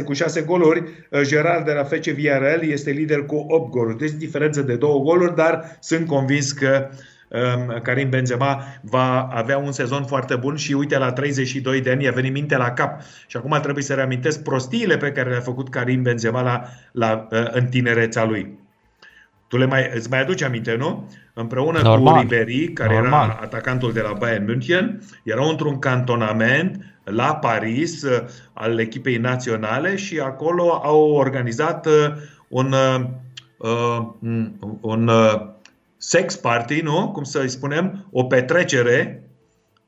5-6 cu 6 goluri. Gerard de la FC Villarreal este lider cu 8 goluri. Deci diferență de 2 goluri, dar sunt convins că um, Karim Benzema va avea un sezon foarte bun și uite la 32 de ani a venit minte la cap. Și acum trebuie să reamintesc prostiile pe care le-a făcut Karim Benzema la, la, uh, în tinerețea lui. Tu le mai, îți mai aduci aminte, nu? Împreună Normal. cu Ribery, care Normal. era atacantul de la Bayern München, erau într-un cantonament la Paris uh, al echipei naționale și acolo au organizat uh, un, uh, un sex party, nu? Cum să-i spunem? O petrecere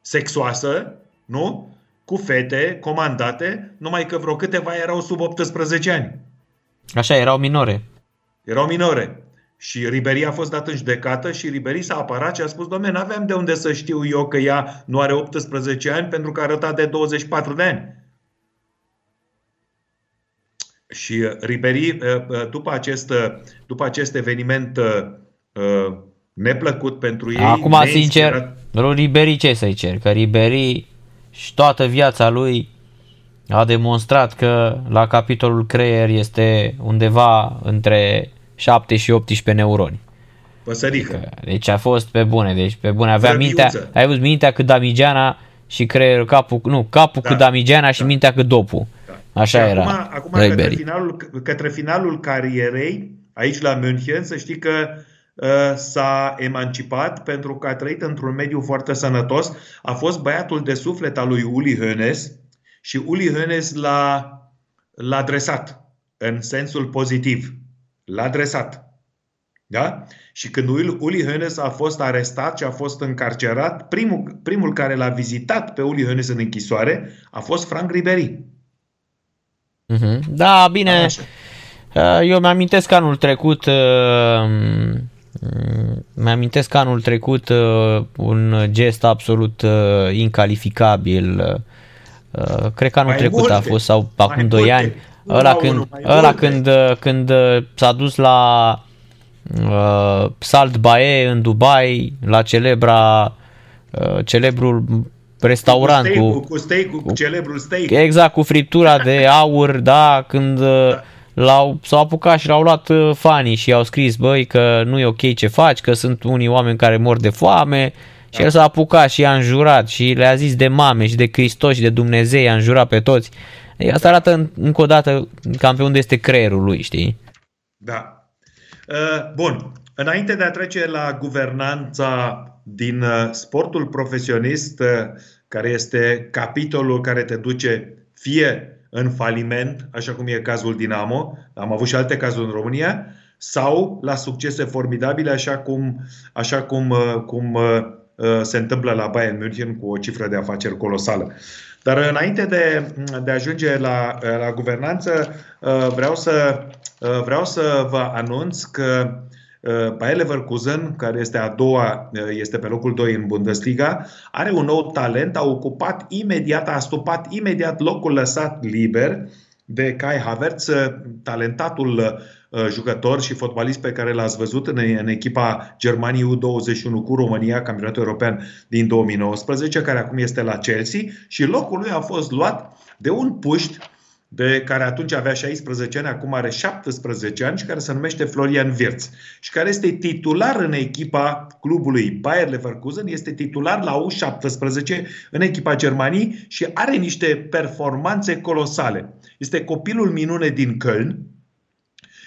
sexoasă, nu? Cu fete comandate, numai că vreo câteva erau sub 18 ani. Așa, erau minore. Erau minore. Și Ribery a fost dat în judecată și Ribery s-a apărat și a spus, domne, n-aveam de unde să știu eu că ea nu are 18 ani pentru că arăta de 24 de ani. Și Ribery, uh, uh, după acest, după acest eveniment uh, neplăcut pentru ei... Acum, sincer, Ribery ce să-i cer? Că Ribery și toată viața lui a demonstrat că la capitolul creier este undeva între 7 și 18 neuroni. Păsărică. Deci a fost pe bune, deci pe bune. Avea mintea, ai văzut mintea cât Damigeana și creierul, capul, nu, capul da. cât Damigeana și da. mintea cât dopul. Da. Așa și era. Acum, acum către, finalul, către finalul carierei, aici la München, să știi că uh, s-a emancipat pentru că a trăit într-un mediu foarte sănătos. A fost băiatul de suflet al lui Uli Hoeneß și Uli Hoeneß l-a, l-a adresat în sensul pozitiv. L-a adresat. Da? Și când Uli Hoeneß a fost arestat și a fost încarcerat, primul, primul care l-a vizitat pe Uli Hoeneß în închisoare a fost Frank Ribery. Mm-hmm. Da, bine. Așa. Uh, eu mi-amintesc anul trecut uh, mi-amintesc anul trecut uh, un gest absolut incalificabil. Cred că anul mai trecut multe, a fost sau acum 2 ani. Ăla când, ăla când, când s-a dus la uh, Salt Bae în Dubai, la celebra, uh, celebrul restaurant cu, steak, cu, cu, steak, cu, cu celebrul steak. Exact, cu friptura de [LAUGHS] aur, da, când uh, da. L-au, s-au apucat și l-au luat uh, fanii și au scris, băi, că nu e ok ce faci, că sunt unii oameni care mor de foame, și el s-a apucat și i-a înjurat și le-a zis de mame și de Hristos și de Dumnezeu, i-a înjurat pe toți. Asta arată încă o dată cam pe unde este creierul lui, știi? Da, Uh, bun. Înainte de a trece la guvernanța din uh, sportul profesionist, uh, care este capitolul care te duce fie în faliment, așa cum e cazul Dinamo, am avut și alte cazuri în România, sau la succese formidabile, așa cum, așa cum, cum se întâmplă la Bayern München cu o cifră de afaceri colosală. Dar înainte de, de a ajunge la, la guvernanță, vreau să Uh, vreau să vă anunț că uh, Bayer Leverkusen, care este a doua, uh, este pe locul 2 în Bundesliga, are un nou talent, a ocupat imediat, a stupat imediat locul lăsat liber de Kai Havertz, talentatul jucător și fotbalist pe care l-ați văzut în, în echipa Germaniei U21 cu România, campionatul european din 2019, care acum este la Chelsea și locul lui a fost luat de un puști de care atunci avea 16 ani, acum are 17 ani și care se numește Florian Wirtz și care este titular în echipa clubului Bayer Leverkusen, este titular la U17 în echipa Germaniei și are niște performanțe colosale. Este copilul minune din Köln,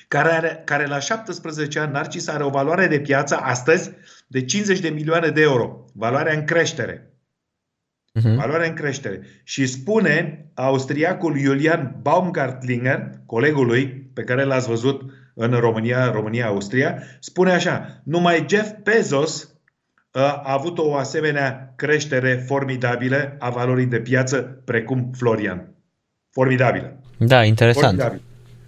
care, are, care la 17 ani, Narcis, are o valoare de piață astăzi de 50 de milioane de euro. Valoarea în creștere uh-huh. valoare în creștere. Și spune austriacul Julian Baumgartlinger, colegul lui, pe care l-ați văzut în România, România-Austria, spune așa, numai Jeff Bezos uh, a avut o asemenea creștere formidabilă a valorii de piață precum Florian. Formidabilă. Da, interesant. Formidabilă.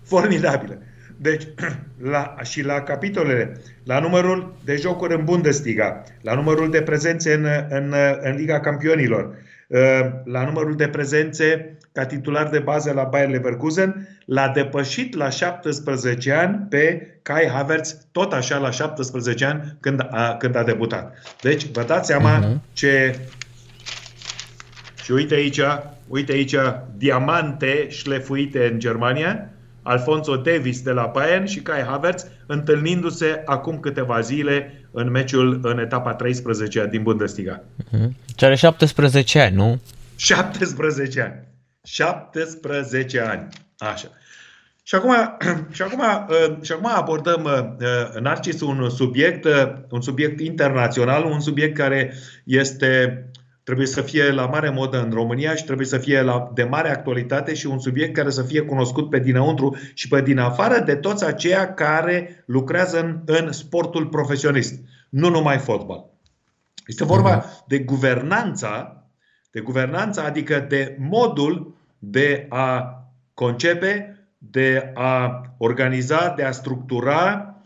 Formidabilă. Deci, [CLEARS THROAT] la, și la capitolele, la numărul de jocuri în Bundesliga, la numărul de prezențe în, în, în Liga Campionilor, uh, la numărul de prezențe ca titular de bază la Bayer Leverkusen, l-a depășit la 17 ani pe Kai Havertz, tot așa la 17 ani când a, când a debutat. Deci, vă dați seama uh-huh. ce... Și uite aici, uite aici, diamante șlefuite în Germania, Alfonso Davis de la Bayern și Kai Havertz, întâlnindu-se acum câteva zile în meciul în etapa 13 din Bundesliga. Mhm. Ce are 17 ani, nu? 17 ani. 17 ani. Așa. Și acum, [CLEARS THROAT] și acum, uh, și acum abordăm, uh, Narcis, un subiect, uh, un subiect internațional, un subiect care este trebuie să fie la mare modă în România și trebuie să fie la, de mare actualitate și un subiect care să fie cunoscut pe dinăuntru și pe din afară de toți aceia care lucrează în, în sportul profesionist, nu numai fotbal. Este vorba uh-huh. de guvernanța, de guvernanța, adică de modul de a concepe, de a organiza, de a structura Uh, uh,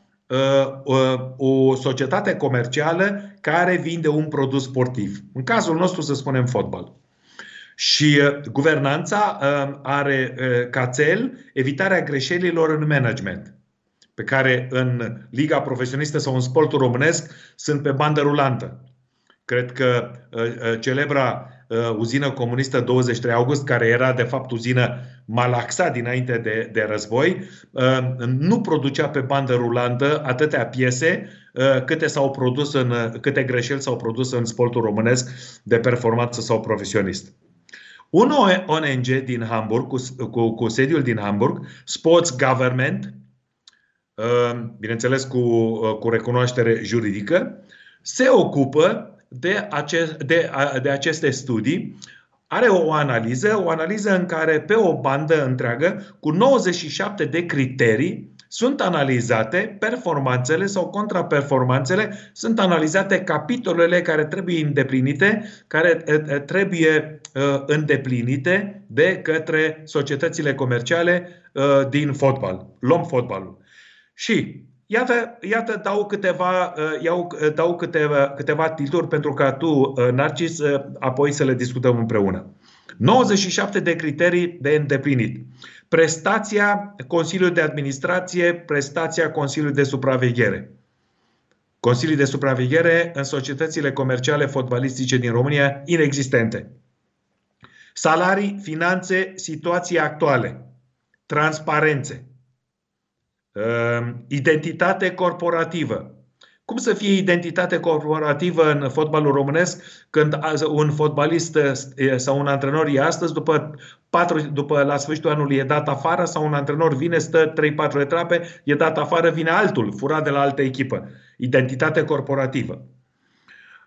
o societate comercială care vinde un produs sportiv. În cazul nostru să spunem fotbal. Și uh, guvernanța are ca cel evitarea greșelilor în management, pe care în liga profesionistă sau în sportul românesc sunt pe bandă rulantă. Cred că celebra uh, uzină comunistă 23 august, care era de fapt uzină Malaxa dinainte de, de război, uh, nu producea pe bandă rulantă atâtea piese uh, câte s-au produs în, câte greșeli s-au produs în sportul românesc de performanță sau profesionist. Un ONG din Hamburg, cu, cu, cu sediul din Hamburg, Sports Government, bineînțeles cu, cu recunoaștere juridică, se ocupă de, ace- de, de aceste studii, are o analiză, o analiză în care pe o bandă întreagă, cu 97 de criterii, sunt analizate performanțele sau contraperformanțele, sunt analizate capitolele care trebuie îndeplinite, care trebuie îndeplinite de către societățile comerciale din fotbal. Luăm fotbalul. Și Iată, iată dau câteva, uh, iau, uh, dau câteva, câteva titluri pentru ca tu, uh, Narcis, apoi să le discutăm împreună. 97 de criterii de îndeplinit. Prestația Consiliului de Administrație, prestația Consiliului de Supraveghere. Consilii de supraveghere în societățile comerciale fotbalistice din România inexistente. Salarii, finanțe, situații actuale. Transparențe Ehm, identitate corporativă. Cum să fie identitate corporativă în fotbalul românesc când un fotbalist sau un antrenor e astăzi, după, patru, după la sfârșitul anului e dat afară sau un antrenor vine, stă 3-4 etape, e dat afară, vine altul, furat de la altă echipă. Identitate corporativă.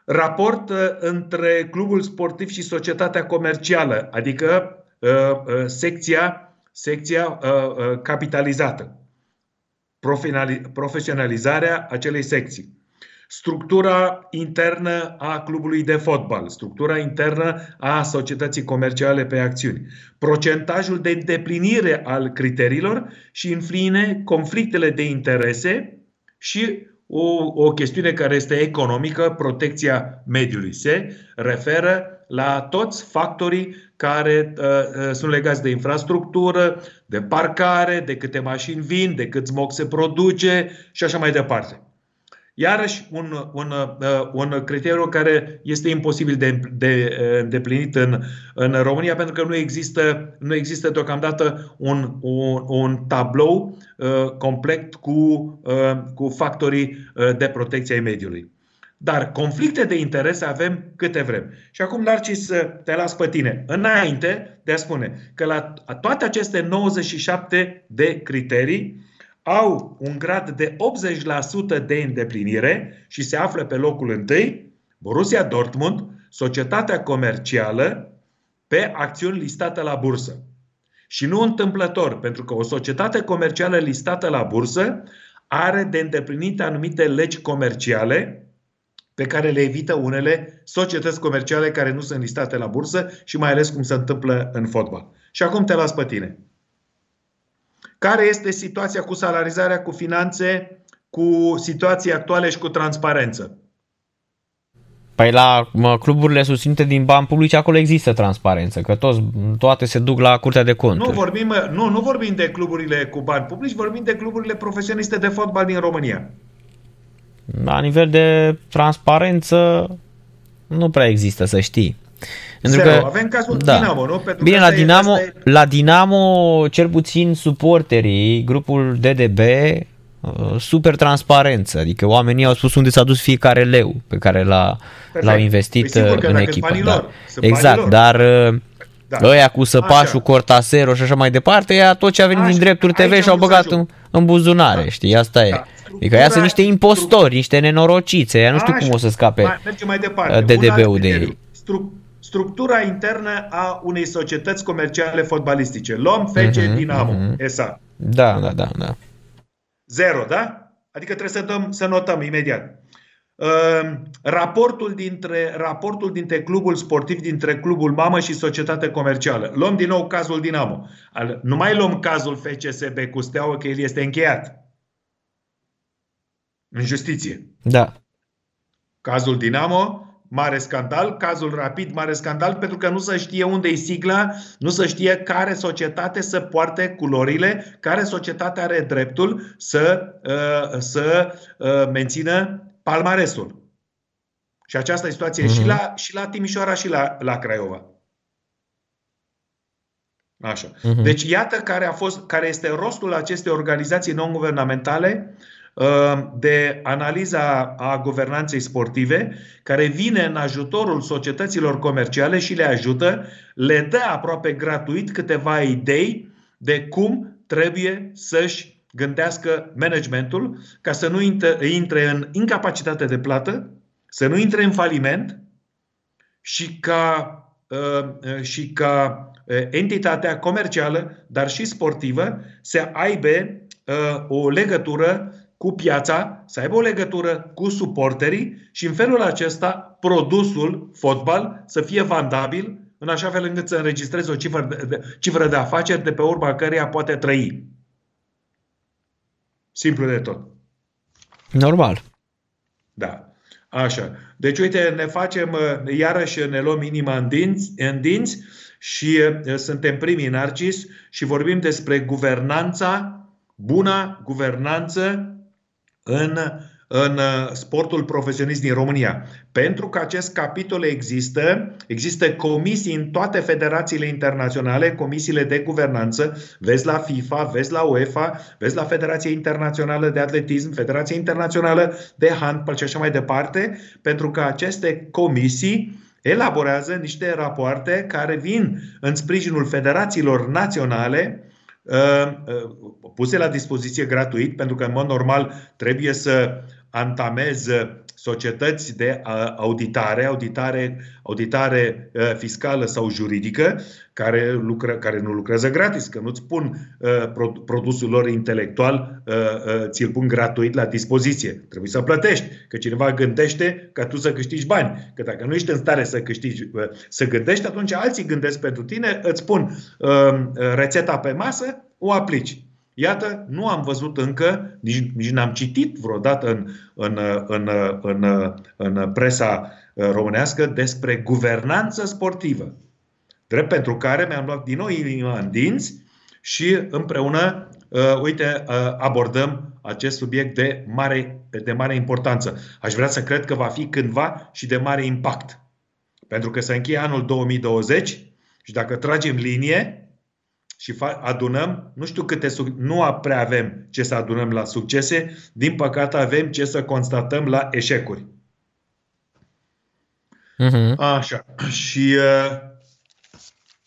Raport între clubul sportiv și societatea comercială, adică uh, uh, secția, secția uh, capitalizată profesionalizarea acelei secții. Structura internă a clubului de fotbal, structura internă a societății comerciale pe acțiuni, procentajul de îndeplinire al criteriilor și, în fine, conflictele de interese și o, o chestiune care este economică, protecția mediului. Se referă la toți factorii care uh, uh, sunt legați de infrastructură, de parcare, de câte mașini vin, de cât smog se produce și așa mai departe. Iarăși, un, un, uh, un criteriu care este imposibil de, de uh, îndeplinit în, în România, pentru că nu există, nu există deocamdată un, un, un tablou uh, complet cu, uh, cu factorii uh, de protecție a mediului. Dar conflicte de interese avem câte vrem. Și acum, Narcis, te las pe tine. Înainte de a spune că la toate aceste 97 de criterii au un grad de 80% de îndeplinire și se află pe locul întâi Borussia Dortmund, societatea comercială pe acțiuni listate la bursă. Și nu întâmplător, pentru că o societate comercială listată la bursă are de îndeplinit anumite legi comerciale pe care le evită unele societăți comerciale care nu sunt listate la bursă și mai ales cum se întâmplă în fotbal. Și acum te las pe tine. Care este situația cu salarizarea, cu finanțe, cu situații actuale și cu transparență? Păi la mă, cluburile susținute din bani publici acolo există transparență, că toți, toate se duc la Curtea de Conturi. Nu vorbim, nu, nu vorbim de cluburile cu bani publici, vorbim de cluburile profesioniste de fotbal din România. La nivel de transparență nu prea există, să știi. Pentru că, Avem cazul da. Dinamo, nu? Pentru Bine, la Dinamo, e... la Dinamo, cel puțin suporterii, grupul DDB, uh, super transparență, adică oamenii au spus unde s-a dus fiecare leu pe care l-a, l-au investit păi uh, în echipă. Da. Exact, dar uh, da. ăia cu Săpașul, Cortasero și așa mai departe, ea tot ce a venit așa. din drepturi TV și-au băgat în, în buzunare, da. știi, asta da. e. Adică ea sunt niște impostori, niște nenorocițe, ea nu știu cum o să scape mai departe. DDB-ul de ei. Structura internă a unei societăți comerciale fotbalistice. Luăm FC uh-huh, Dinamo, uh-huh. ESA. Da, da, da, da. Zero, da? Adică trebuie să, dăm, să notăm imediat. Uh, raportul, dintre, raportul dintre clubul sportiv, dintre clubul mamă și societatea comercială. Luăm din nou cazul Dinamo. Nu mai luăm cazul FCSB cu Steaua, că el este încheiat în justiție. Da. Cazul Dinamo, mare scandal, cazul Rapid, mare scandal, pentru că nu se știe unde e sigla, nu se știe care societate să poarte culorile, care societate are dreptul să, uh, să uh, mențină palmaresul. Și aceasta e situație uh-huh. și, la, și la Timișoara și la, la Craiova. Așa. Uh-huh. Deci iată care, a fost, care este rostul acestei organizații non-guvernamentale uh, de analiza a guvernanței sportive, care vine în ajutorul societăților comerciale și le ajută, le dă aproape gratuit câteva idei de cum trebuie să-și gândească managementul ca să nu intre în incapacitate de plată, să nu intre în faliment și ca, uh, uh, și ca entitatea comercială, dar și sportivă, să aibă o legătură cu piața, să aibă o legătură cu suporterii și în felul acesta produsul fotbal să fie vandabil în așa fel încât să înregistreze o cifră de, cifră de afaceri de pe urma căreia poate trăi. Simplu de tot. Normal. Da. Așa. Deci, uite, ne facem, iarăși ne luăm inima în dinți, în dinți și suntem primii Narcis și vorbim despre guvernanța, buna guvernanță în, în sportul profesionist din România. Pentru că acest capitol există, există comisii în toate federațiile internaționale, comisiile de guvernanță, vezi la FIFA, vezi la UEFA, vezi la Federația Internațională de Atletism, Federația Internațională de Handball și așa mai departe, pentru că aceste comisii elaborează niște rapoarte care vin în sprijinul federațiilor naționale uh, uh, puse la dispoziție gratuit, pentru că în mod normal trebuie să antamez societăți de auditare, auditare, auditare fiscală sau juridică, care, lucră, care nu lucrează gratis, că nu-ți pun produsul lor intelectual, ți-l pun gratuit la dispoziție. Trebuie să plătești, că cineva gândește ca tu să câștigi bani. Că dacă nu ești în stare să câștigi, să gândești, atunci alții gândesc pentru tine, îți pun rețeta pe masă, o aplici. Iată, nu am văzut încă, nici, nici n-am citit vreodată în, în, în, în, în presa românească despre guvernanță sportivă. Drept pentru care mi-am luat din nou inima în dinți și împreună, uh, uite, uh, abordăm acest subiect de mare, de mare importanță. Aș vrea să cred că va fi cândva și de mare impact. Pentru că se încheie anul 2020 și dacă tragem linie, și adunăm, nu știu câte, nu prea avem ce să adunăm la succese, din păcate avem ce să constatăm la eșecuri. Uh-huh. Așa. [CLEARS THROAT] Și uh,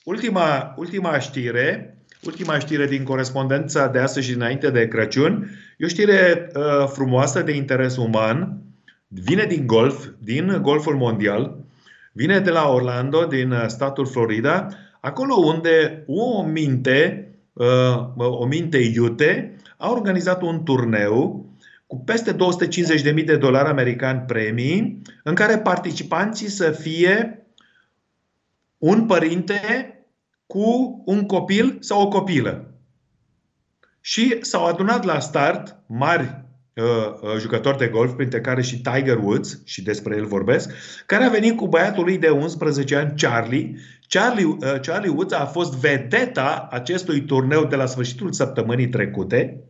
ultima, ultima știre, ultima știre din corespondența de astăzi și înainte de Crăciun, e o știre uh, frumoasă de interes uman, vine din golf, din golful mondial, vine de la Orlando, din uh, statul Florida, Acolo unde o minte, uh, o minte iute, a organizat un turneu cu peste 250.000 de dolari americani premii, în care participanții să fie un părinte cu un copil sau o copilă. Și s-au adunat la start mari uh, uh jucători de golf, printre care și Tiger Woods, și despre el vorbesc, care a venit cu băiatul lui de 11 ani, Charlie, Charlie, uh, Charlie Woods a fost vedeta acestui turneu de la sfârșitul săptămânii trecute,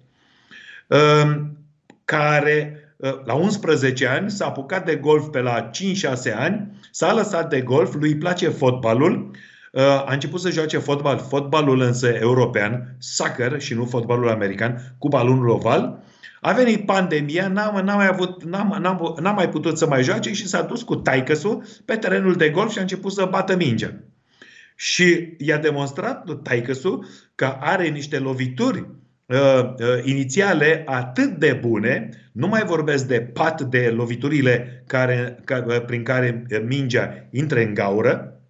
um, care uh, la 11 ani s-a apucat de golf pe la 5-6 ani, s-a lăsat de golf, lui place fotbalul, uh, a început să joace fotbal, fotbalul însă european, soccer și nu fotbalul american, cu balonul oval. A venit pandemia, n-a, n-a mai, avut, n-a, n-a, n-a mai putut să mai joace și s-a dus cu taicăsul pe terenul de golf și a început să bată mingea. Și i-a demonstrat taicăsul că are niște lovituri uh, uh, inițiale atât de bune, nu mai vorbesc de pat de loviturile care, ca, uh, prin care mingea intră în gaură,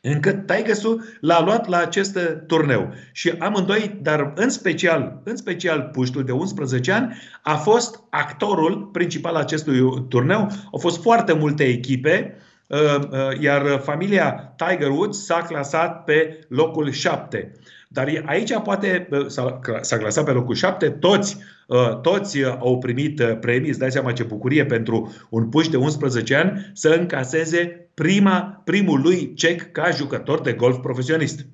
încât taicăsul l-a luat la acest turneu. Și amândoi, dar în special, în special puștul de 11 ani, a fost actorul principal acestui turneu. Au fost foarte multe echipe Uh, uh, iar familia Tiger Woods s-a clasat pe locul 7. Dar aici poate uh, s-a clasat pe locul 7, toți, toți au primit premii, îți dai seama ce bucurie pentru un puș de 11 ani să încaseze prima, primul lui cec ca jucător de golf profesionist.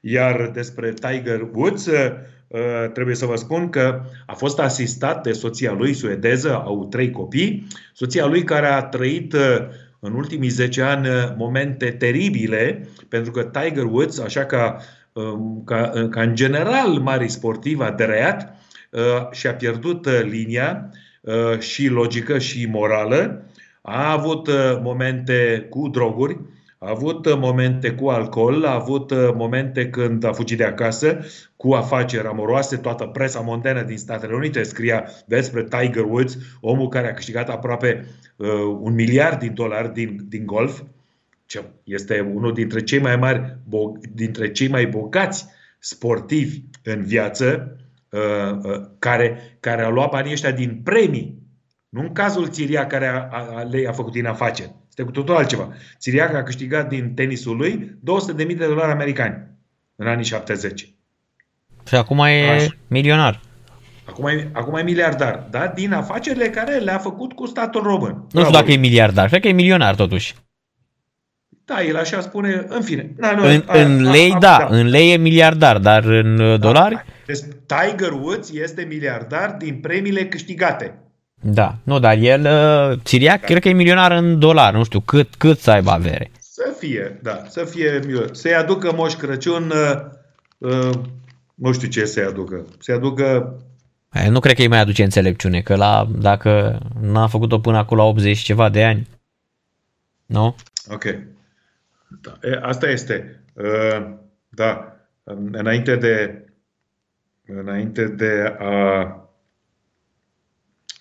Iar despre Tiger Woods, trebuie să vă spun că a fost asistat de soția lui suedeză, au trei copii, soția lui care a trăit în ultimii 10 ani momente teribile, pentru că Tiger Woods, așa ca, um, ca, ca în general mari sportiv, a dreat și a pierdut linia și logică și morală, a avut momente cu droguri, a avut uh, momente cu alcool, a avut uh, momente când a fugit de acasă cu afaceri amoroase. Toată presa mondenă din Statele Unite scria despre Tiger Woods, omul care a câștigat aproape uh, un miliard de dolari din, din golf. Ce este unul dintre cei mai mari, dintre cei mai bogați sportivi în viață, uh, uh, care, care a luat banii ăștia din premii. Nu în cazul Țiria care a, a, le-a făcut din afaceri este cu totul altceva. Țiriac a câștigat din tenisul lui 200.000 de dolari americani în anii 70. Și acum e Așa. milionar. Acum e, acum e miliardar, da? Din afacerile care le-a făcut cu statul român. Nu știu dacă e miliardar, cred că e milionar totuși. Da, el așa spune, în fine. Na, nu, în, a, în lei, a, da, da, în lei e miliardar, dar în da, dolari? Deci Tiger Woods este miliardar din premiile câștigate. Da, nu, dar el, uh, Siriac, da. cred că e milionar în dolari, nu știu cât, cât să aibă avere. Să fie, da, să fie, să-i aducă Moș Crăciun, uh, uh, nu știu ce să-i aducă, să-i aducă... Nu cred că îi mai aduce înțelepciune, că la, dacă n-a făcut-o până acolo la 80 și ceva de ani, nu? Ok. Da, e, asta este. Uh, da, înainte de, înainte de a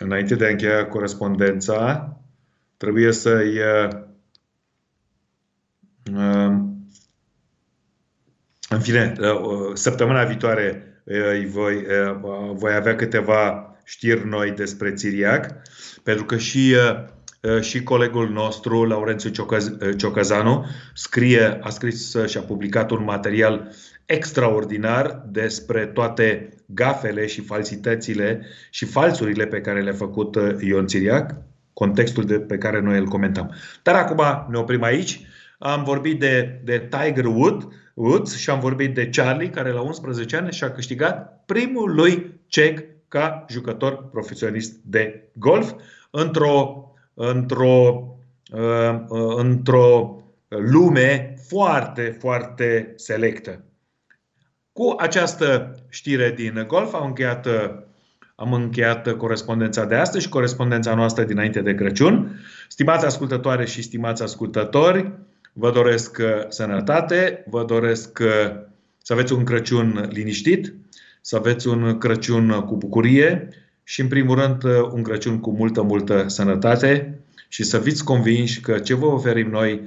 înainte de a încheia corespondența, trebuie să-i uh, um, în fine, uh, săptămâna viitoare uh, îi voi, voi avea câteva știri noi despre Țiriac, pentru că și, și colegul nostru, Laurențiu Ciocăzanu, scrie, a scris și a publicat un material extraordinar despre toate gafele și falsitățile și falsurile pe care le-a făcut uh, Ion Țiriac, contextul de, pe care noi îl comentăm. Dar acum ne oprim aici. Am vorbit de, de Tiger Wood, Woods și am vorbit de Charlie, care la 11 ani și-a câștigat primul lui cec ca jucător profesionist de golf într-o, într-o, uh, uh, într-o lume foarte, foarte selectă. Cu această știre din golf am încheiat, am încheiat corespondența de astăzi și corespondența noastră dinainte de Crăciun. Stimați ascultătoare și stimați ascultători, vă doresc sănătate, vă doresc să aveți un Crăciun liniștit, să aveți un Crăciun cu bucurie și, în primul rând, un Crăciun cu multă, multă sănătate și să fiți convinși că ce vă oferim noi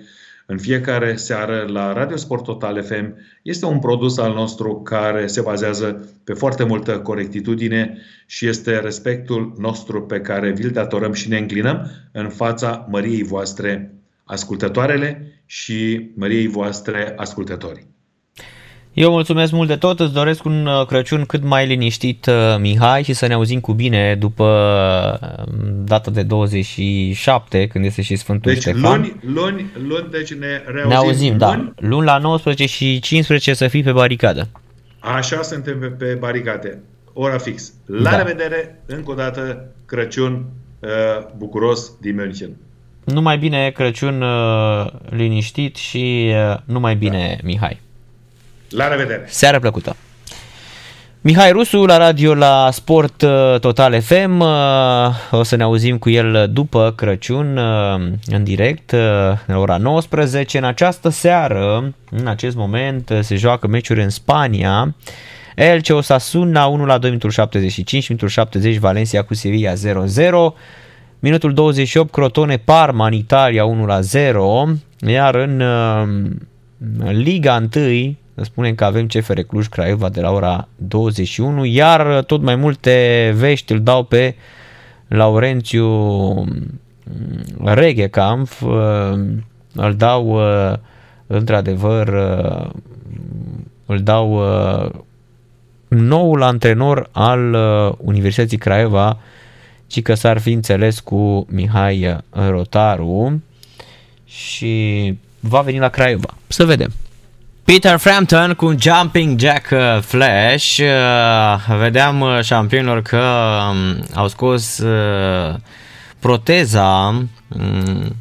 în fiecare seară la Radio Sport Total FM. Este un produs al nostru care se bazează pe foarte multă corectitudine și este respectul nostru pe care vi-l datorăm și ne înclinăm în fața măriei voastre ascultătoarele și măriei voastre ascultători. Eu mulțumesc mult de tot, îți doresc un uh, Crăciun cât mai liniștit, uh, Mihai, și să ne auzim cu bine după uh, data de 27, când este și Sfântul deci, Ștefan. Luni, luni, luni, deci ne reauzim. Ne auzim, da. luni. da. Luni la 19 și 15 să fii pe baricadă. Așa suntem pe, pe baricade. Ora fix. La da. revedere, încă o dată, Crăciun uh, bucuros din München. Numai bine Crăciun uh, liniștit și uh, numai bine da. Mihai. La revedere! Seară plăcută! Mihai Rusu la radio la Sport uh, Total FM. Uh, o să ne auzim cu el după Crăciun uh, în direct la ora 19. În această seară, în acest moment, se joacă meciuri în Spania. Elche Osasuna 1 la 2 minutul 75, minutul 70 Valencia cu Sevilla 0-0. Minutul 28 Crotone Parma în Italia 1 la 0, iar în Liga 1 spunem că avem CFR Cluj Craiova de la ora 21, iar tot mai multe vești îl dau pe Laurențiu mm, Reghecamp, îl dau într-adevăr îl dau noul antrenor al Universității Craiova, ci că s-ar fi înțeles cu Mihai Rotaru și va veni la Craiova. Să vedem. Peter Frampton cu un Jumping Jack uh, Flash. Uh, vedeam uh, șampionilor că um, au scos proteza um,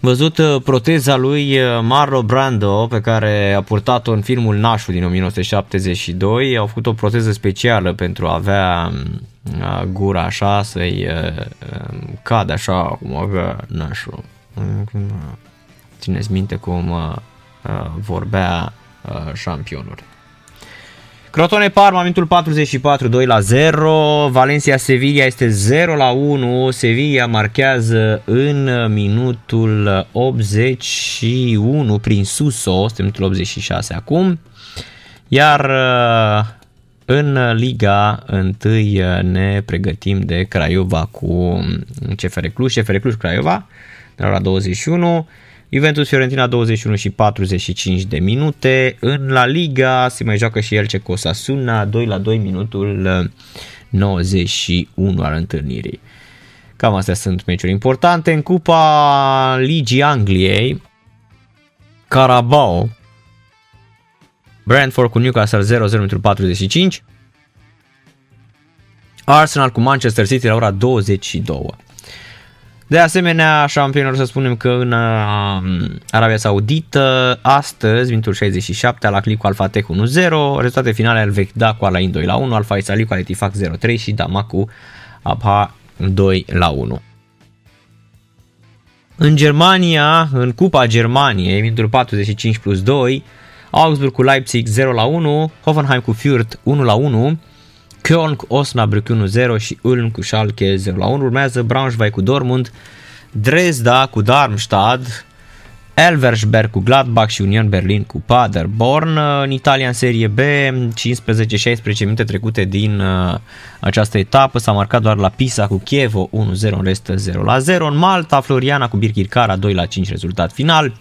văzut uh, proteza lui uh, Marlon Brando pe care a purtat-o în filmul Nașu din 1972. Au făcut o proteză specială pentru a avea um, gura așa, să-i um, cadă așa cum avea Nașu. Țineți minte cum vorbea șampionul. Crotone Parma, minutul 44, 2 la 0. Valencia Sevilla este 0 la 1. Sevilla marchează în minutul 81 prin Suso, este minutul 86 acum. Iar uh, în Liga 1 ne pregătim de Craiova cu CFR Cluj, CFR Cluj Craiova, de la ora 21. Juventus Fiorentina 21 și 45 de minute. În La Liga se mai joacă și el ce Osasuna 2 la 2 minutul 91 al întâlnirii. Cam astea sunt meciuri importante. În Cupa Ligii Angliei, Carabao, Brentford cu Newcastle 0-0 pentru 45, Arsenal cu Manchester City la ora 22. De asemenea, șampionilor să spunem că în um, Arabia Saudită, astăzi, minutul 67, la click cu Alfa Tech 1-0, rezultate finale al Vechda cu Alain 2 la 1, Alfa Isali cu Etifac 0-3 și Damacu Abha 2 la 1. În Germania, în Cupa Germaniei, minutul 45 plus 2, Augsburg cu Leipzig 0 la 1, Hoffenheim cu Fürth 1 la 1, Köln cu Osnabrück 1-0 și Ulm cu Schalke 0-1. Urmează Braunschweig cu Dortmund, Dresda cu Darmstadt, Elversberg cu Gladbach și Union Berlin cu Paderborn. În Italia, în Serie B, 15-16 minute trecute din uh, această etapă, s-a marcat doar la Pisa cu Chievo 1-0, în rest 0-0. În Malta, Floriana cu Birkirkara 2-5 rezultat final.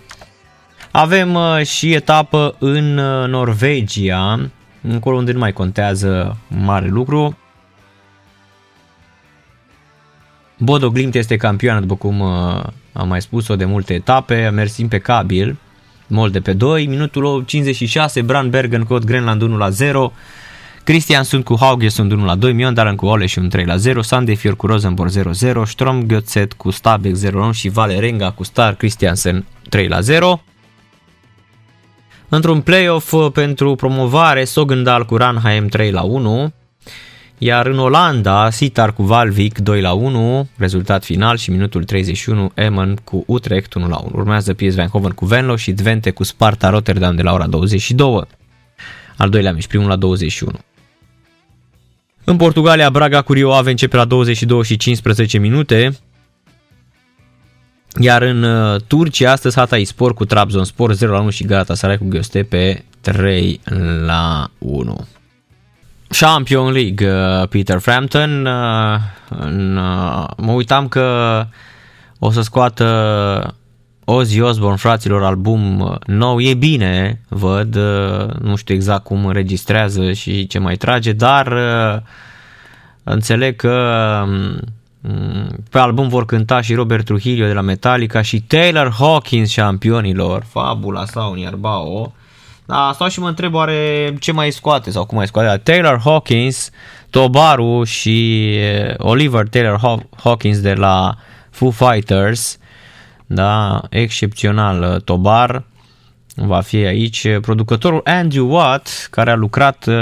Avem uh, și etapă în uh, Norvegia, acolo unde nu mai contează mare lucru. Bodo Glimt este campioană, după cum uh, am mai spus-o de multe etape, a mers impecabil, Molde pe 2, minutul 56, Brandbergen cu Grenland 1 la 0, Cristian sunt cu Hauge sunt 1 la 2, Miondalen cu Oleș și un 3 la 0, Sandefjord cu Rosenborg 0 0, Strom Götzet cu Stabek 0 1 și Valerenga cu Star Christiansen 3 la 0. Într-un playoff uh, pentru promovare, Sogndal cu Ranheim 3 la 1, iar în Olanda, Sitar cu Valvik 2 la 1, rezultat final și minutul 31, Emmen cu Utrecht 1 la 1. Urmează PSV Eindhoven cu Venlo și Twente cu Sparta Rotterdam de la ora 22. Al doilea meci, primul la 21. În Portugalia, Braga cu Rio Ave începe la 22 și 15 minute, iar în uh, Turcia, astăzi Hatay Sport cu Trabzonspor 0 la 1 și Galatasaray cu pe 3 la 1. Champion League, uh, Peter Frampton. Uh, mă uitam că o să scoată Ozzy Osbourne, fraților, album nou. E bine, văd, nu știu exact cum înregistrează și ce mai trage, dar înțeleg că um, Mm, pe album vor cânta și Robert Trujillo de la Metallica și Taylor Hawkins șampionilor, Fabula sau Niarbao. Da, stau și mă întreb oare ce mai scoate sau cum mai scoate. Taylor Hawkins, Tobaru și eh, Oliver Taylor Hawkins de la Foo Fighters. Da, excepțional eh, Tobar va fi aici. Producătorul Andrew Watt, care a lucrat eh,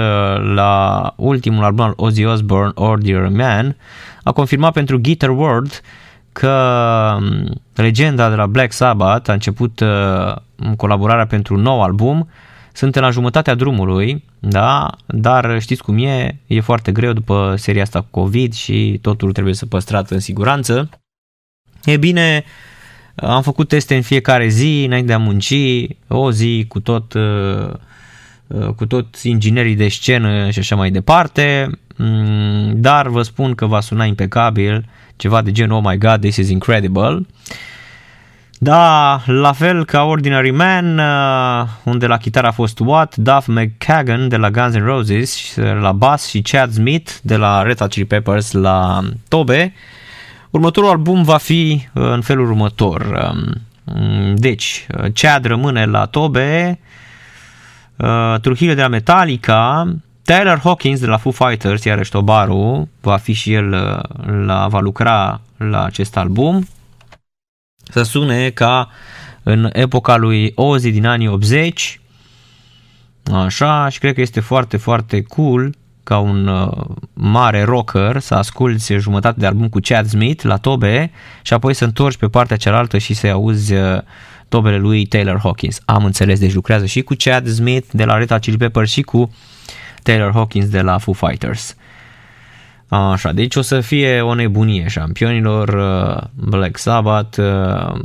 la ultimul album al Ozzy Osbourne, Ordinary Man, a confirmat pentru Guitar World că um, legenda de la Black Sabbath a început uh, colaborarea pentru un nou album. Suntem la jumătatea drumului, da, dar știți cum e, e foarte greu după seria asta cu COVID și totul trebuie să păstrat în siguranță. E bine, am făcut teste în fiecare zi, înainte de a munci, o zi cu tot, uh, uh, cu toți inginerii de scenă și așa mai departe. Mm, dar vă spun că va suna impecabil, ceva de genul Oh my God, this is incredible. Da, la fel ca Ordinary Man, uh, unde la chitară a fost Watt, Duff McKagan de la Guns N' Roses la bass și Chad Smith de la Red Hot Chili Peppers la tobe. Următorul album va fi uh, în felul următor. Um, deci, uh, Chad rămâne la tobe, Trujillo de la Metallica, Taylor Hawkins de la Foo Fighters, iarăși Tobaru, va fi și el uh, la, va lucra la acest album. să sune ca în epoca lui Ozzy din anii 80, așa, și cred că este foarte, foarte cool ca un uh, mare rocker să asculti jumătate de album cu Chad Smith la tobe și apoi să întorci pe partea cealaltă și să-i auzi uh, tobele lui Taylor Hawkins. Am înțeles, deci lucrează și cu Chad Smith de la Red Hot Chili Peppers și cu Taylor Hawkins de la Foo Fighters. Așa, deci o să fie o nebunie șampionilor, uh, Black Sabbath, uh,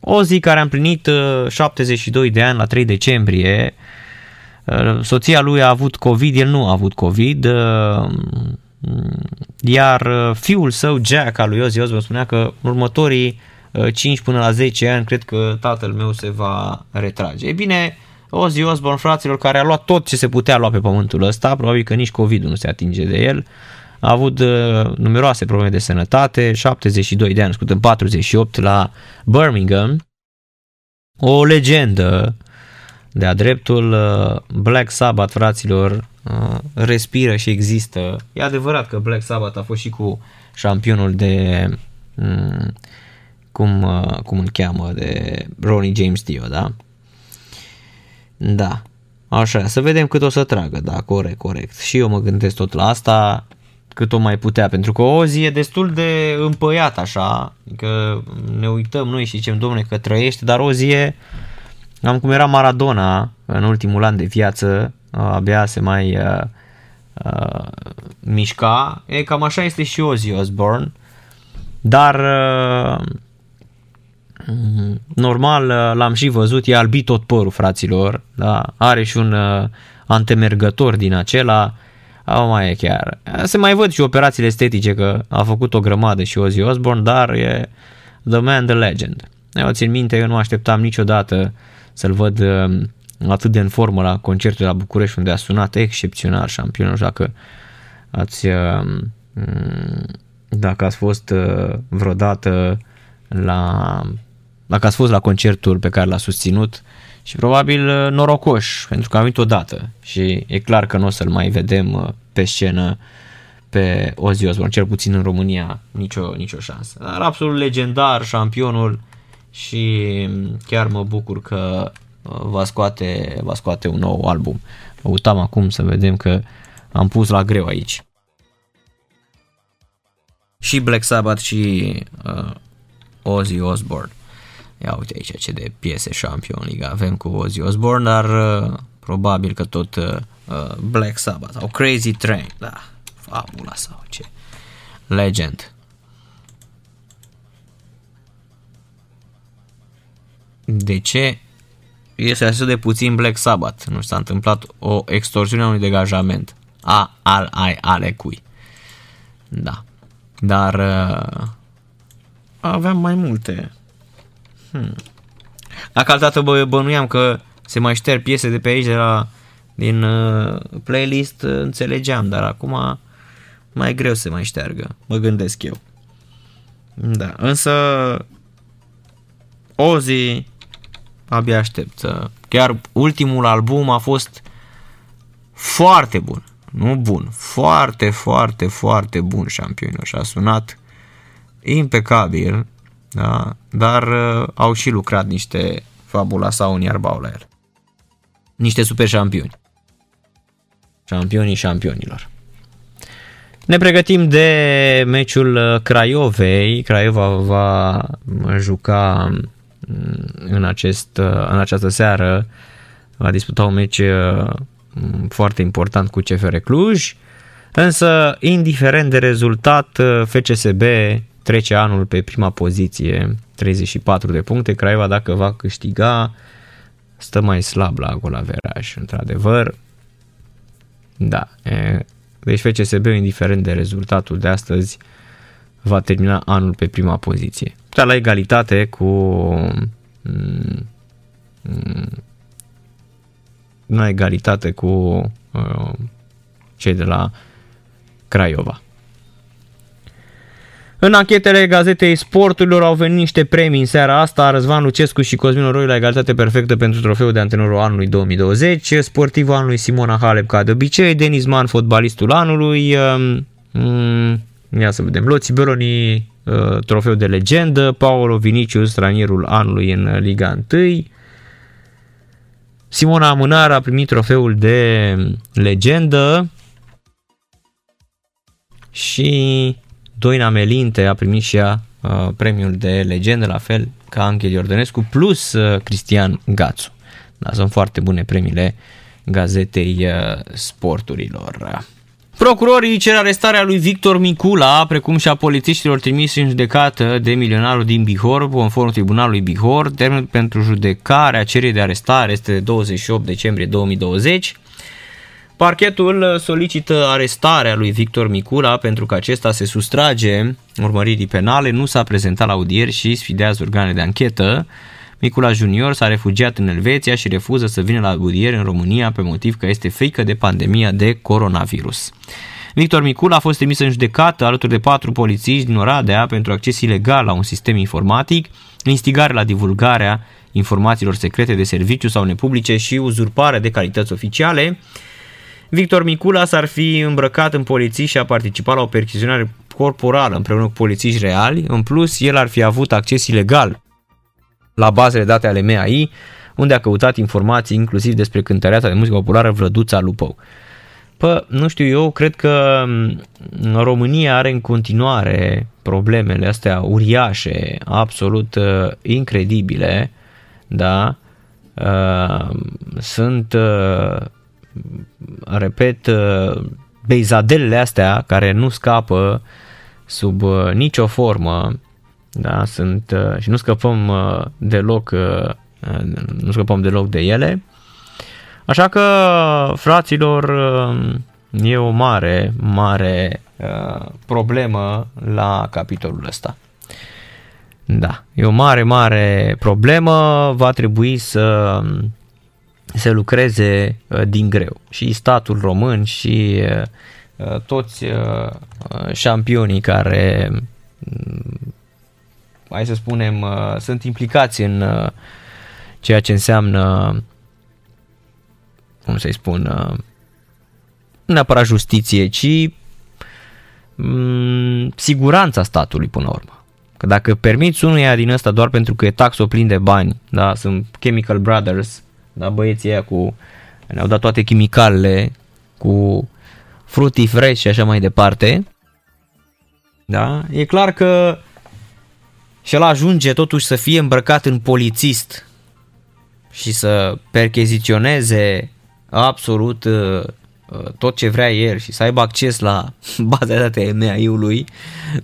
o zi care a împlinit 72 uh, de ani la 3 decembrie, soția lui a avut COVID, el nu a avut COVID, iar fiul său, Jack, al lui Ozzy Osbourne, spunea că în următorii 5 până la 10 ani cred că tatăl meu se va retrage. E bine, Ozzy Osbourne, fraților, care a luat tot ce se putea lua pe pământul ăsta, probabil că nici COVID nu se atinge de el, a avut uh, numeroase probleme de sănătate, 72 de ani, în 48 la Birmingham, o legendă de-a dreptul uh, Black Sabbath, fraților, uh, respiră și există. E adevărat că Black Sabbath a fost și cu șampionul de um, cum, uh, cum îl cheamă, de Ronnie James Dio, da? Da. Așa, să vedem cât o să tragă, da, corect, corect. Și eu mă gândesc tot la asta, cât o mai putea, pentru că o zi e destul de împăiat așa, că ne uităm noi și zicem, domne, că trăiește, dar o zi e, am cum era Maradona în ultimul an de viață, abia se mai uh, uh, mișca, e cam așa este și Ozzy Osbourne, dar uh, normal uh, l-am și văzut, e albit tot părul fraților, da? are și un uh, antemergător din acela, Oh, mai e chiar. Se mai văd și operațiile estetice că a făcut o grămadă și Ozzy Osbourne, dar e The Man, The Legend. Eu țin minte, eu nu așteptam niciodată să-l văd um, atât de în formă la concertul la București unde a sunat excepțional șampionul, așa că ați, um, dacă ați fost uh, vreodată la, dacă ați fost la concertul pe care l-a susținut, și probabil uh, norocoși, pentru că am venit odată și e clar că nu o să-l mai vedem uh, pe scenă pe Ozzy Osbourne, cel puțin în România, nicio, nicio șansă. Dar absolut legendar, șampionul și chiar mă bucur că uh, va scoate, va scoate un nou album. Mă uitam acum să vedem că am pus la greu aici. Și Black Sabbath și uh, Ozzy Osbourne. Ia uite aici ce de piese Champion League avem cu Ozzy Osbourne, dar uh, probabil că tot uh, uh, Black Sabbath sau Crazy Train, da, fabula sau ce, Legend. De ce este așa de puțin Black Sabbath? Nu s-a întâmplat o extorsiune a unui degajament. A, al, ai, ale cui. Da. Dar uh, aveam mai multe Hmm. Dacă altădată bă, bănuiam că se mai șterg piese de pe aici de la, din uh, playlist, uh, înțelegeam, dar acum mai greu se mai șteargă, mă gândesc eu. Da, însă Ozzy abia aștept. Chiar ultimul album a fost foarte bun. Nu bun, foarte, foarte, foarte bun șampionul și a sunat impecabil da? dar uh, au și lucrat niște fabula sau un iarbau la el. Niște super șampioni. Șampionii șampionilor. Ne pregătim de meciul uh, Craiovei. Craiova va juca mm, în, acest, uh, în această seară, va disputa un meci uh, foarte important cu CFR Cluj, însă indiferent de rezultat, FCSB trece anul pe prima poziție, 34 de puncte. Craiova dacă va câștiga stă mai slab la golaveraj, într-adevăr. Da, e, deci FCSB, indiferent de rezultatul de astăzi, va termina anul pe prima poziție. Dar la egalitate cu mm, mm, la egalitate cu uh, cei de la Craiova. În anchetele gazetei sporturilor au venit niște premii în seara asta. Răzvan Lucescu și Cosmin Oroi la egalitate perfectă pentru trofeul de antrenorul anului 2020. Sportivul anului Simona Halep ca de obicei. Denis Man, fotbalistul anului. Um, um, Ia să vedem. Loții Beroni, uh, trofeu de legendă, Paolo Vinicius, stranierul anului în Liga 1. Simona Amânar a primit trofeul de legendă și Doina Melinte a primit și ea uh, premiul de legendă, la fel ca Anchel Iordănescu, plus uh, Cristian Gațu. Da, sunt foarte bune premiile gazetei sporturilor. Procurorii cer arestarea lui Victor Micula, precum și a polițiștilor trimiși în judecată de milionarul din Bihor, conform tribunalului Bihor. Termenul pentru judecare a cererii de arestare este de 28 decembrie 2020. Parchetul solicită arestarea lui Victor Micula pentru că acesta se sustrage urmăririi penale, nu s-a prezentat la audieri și sfidează organele de anchetă. Micula Junior s-a refugiat în Elveția și refuză să vină la audiere în România pe motiv că este frică de pandemia de coronavirus. Victor Micula a fost trimis în judecată alături de patru polițiști din Oradea pentru acces ilegal la un sistem informatic, instigare la divulgarea informațiilor secrete de serviciu sau nepublice și uzurpare de calități oficiale. Victor Micula s-ar fi îmbrăcat în poliții și a participat la o perchiziționare corporală împreună cu polițiști reali. În plus, el ar fi avut acces ilegal la bazele date ale MAI, unde a căutat informații inclusiv despre cântăreața de muzică populară Vlăduța Lupău. Pă, nu știu, eu cred că România are în continuare problemele astea uriașe, absolut uh, incredibile, da? Uh, sunt, uh, repet, uh, beizadelele astea care nu scapă sub uh, nicio formă da, sunt, uh, și nu scăpăm uh, deloc, uh, nu scăpăm deloc de ele. Așa că, fraților, e o mare, mare problemă la capitolul ăsta. Da, e o mare, mare problemă, va trebui să se lucreze din greu. Și statul român și toți șampionii care hai să spunem, uh, sunt implicați în uh, ceea ce înseamnă, cum să-i spun, uh, nu neapărat justiție, ci mm, siguranța statului până la urmă. Că dacă permiți unuia din ăsta doar pentru că e taxul plin de bani, da, sunt Chemical Brothers, da, băieții aia cu, ne-au dat toate chimicalele, cu fructii fresh și așa mai departe, da, e clar că și el ajunge totuși să fie îmbrăcat în polițist și să percheziționeze absolut uh, uh, tot ce vrea el și să aibă acces la [LAUGHS] baza de date MAI-ului,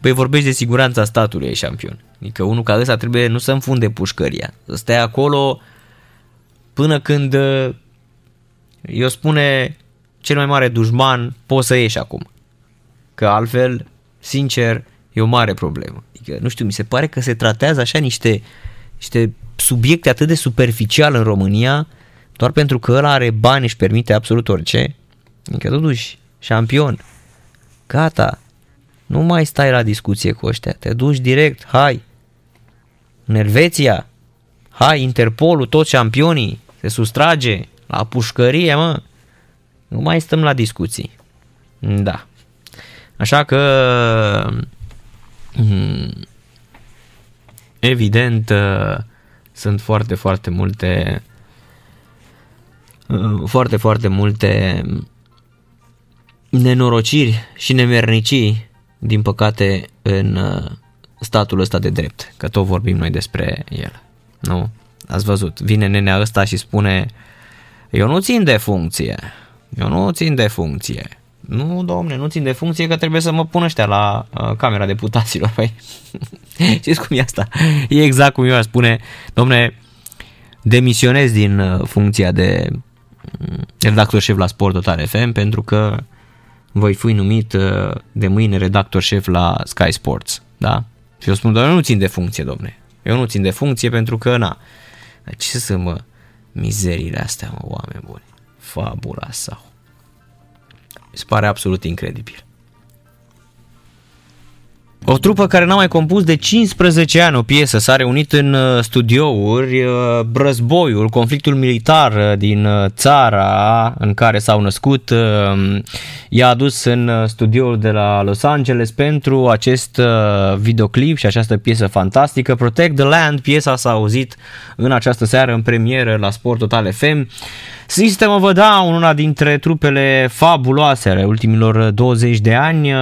păi vorbești de siguranța statului, e șampion. Adică unul ca ăsta trebuie nu să înfunde pușcăria, să stea acolo până când uh, eu spune cel mai mare dușman, poți să ieși acum. Că altfel, sincer, e o mare problemă. Adică, nu știu, mi se pare că se tratează așa niște, niște subiecte atât de superficial în România, doar pentru că ăla are bani și permite absolut orice. Adică, totuși, șampion, gata, nu mai stai la discuție cu ăștia, te duci direct, hai, în Elveția, hai, Interpolul, toți șampionii, se sustrage la pușcărie, mă, nu mai stăm la discuții. Da. Așa că Hmm. Evident, uh, sunt foarte, foarte multe uh, foarte, foarte multe nenorociri și nemernicii, din păcate, în uh, statul ăsta de drept, că tot vorbim noi despre el. Nu? Ați văzut, vine nenea ăsta și spune eu nu țin de funcție, eu nu țin de funcție, nu, domne, nu țin de funcție că trebuie să mă pun ăștia la uh, camera deputaților. Păi, [LAUGHS] știți cum e asta? E exact cum eu aș spune, domne, demisionez din uh, funcția de uh, redactor șef la Sport Total FM pentru că voi fi numit uh, de mâine redactor șef la Sky Sports. Da? Și eu spun, doamne, nu țin de funcție, domne. Eu nu țin de funcție pentru că, na, ce să mă, mizeriile astea, mă, oameni buni. Fabula sau se pare absolut incredibil. O trupă care n-a mai compus de 15 ani o piesă, s-a reunit în uh, studiouri, uh, războiul, conflictul militar uh, din țara în care s-au născut, i-a adus în studioul de la Los Angeles pentru acest videoclip și această piesă fantastică. Protect the Land, piesa s-a auzit în această seară în premieră la Sport Total FM. System of a Down, una dintre trupele fabuloase ale ultimilor 20 de ani,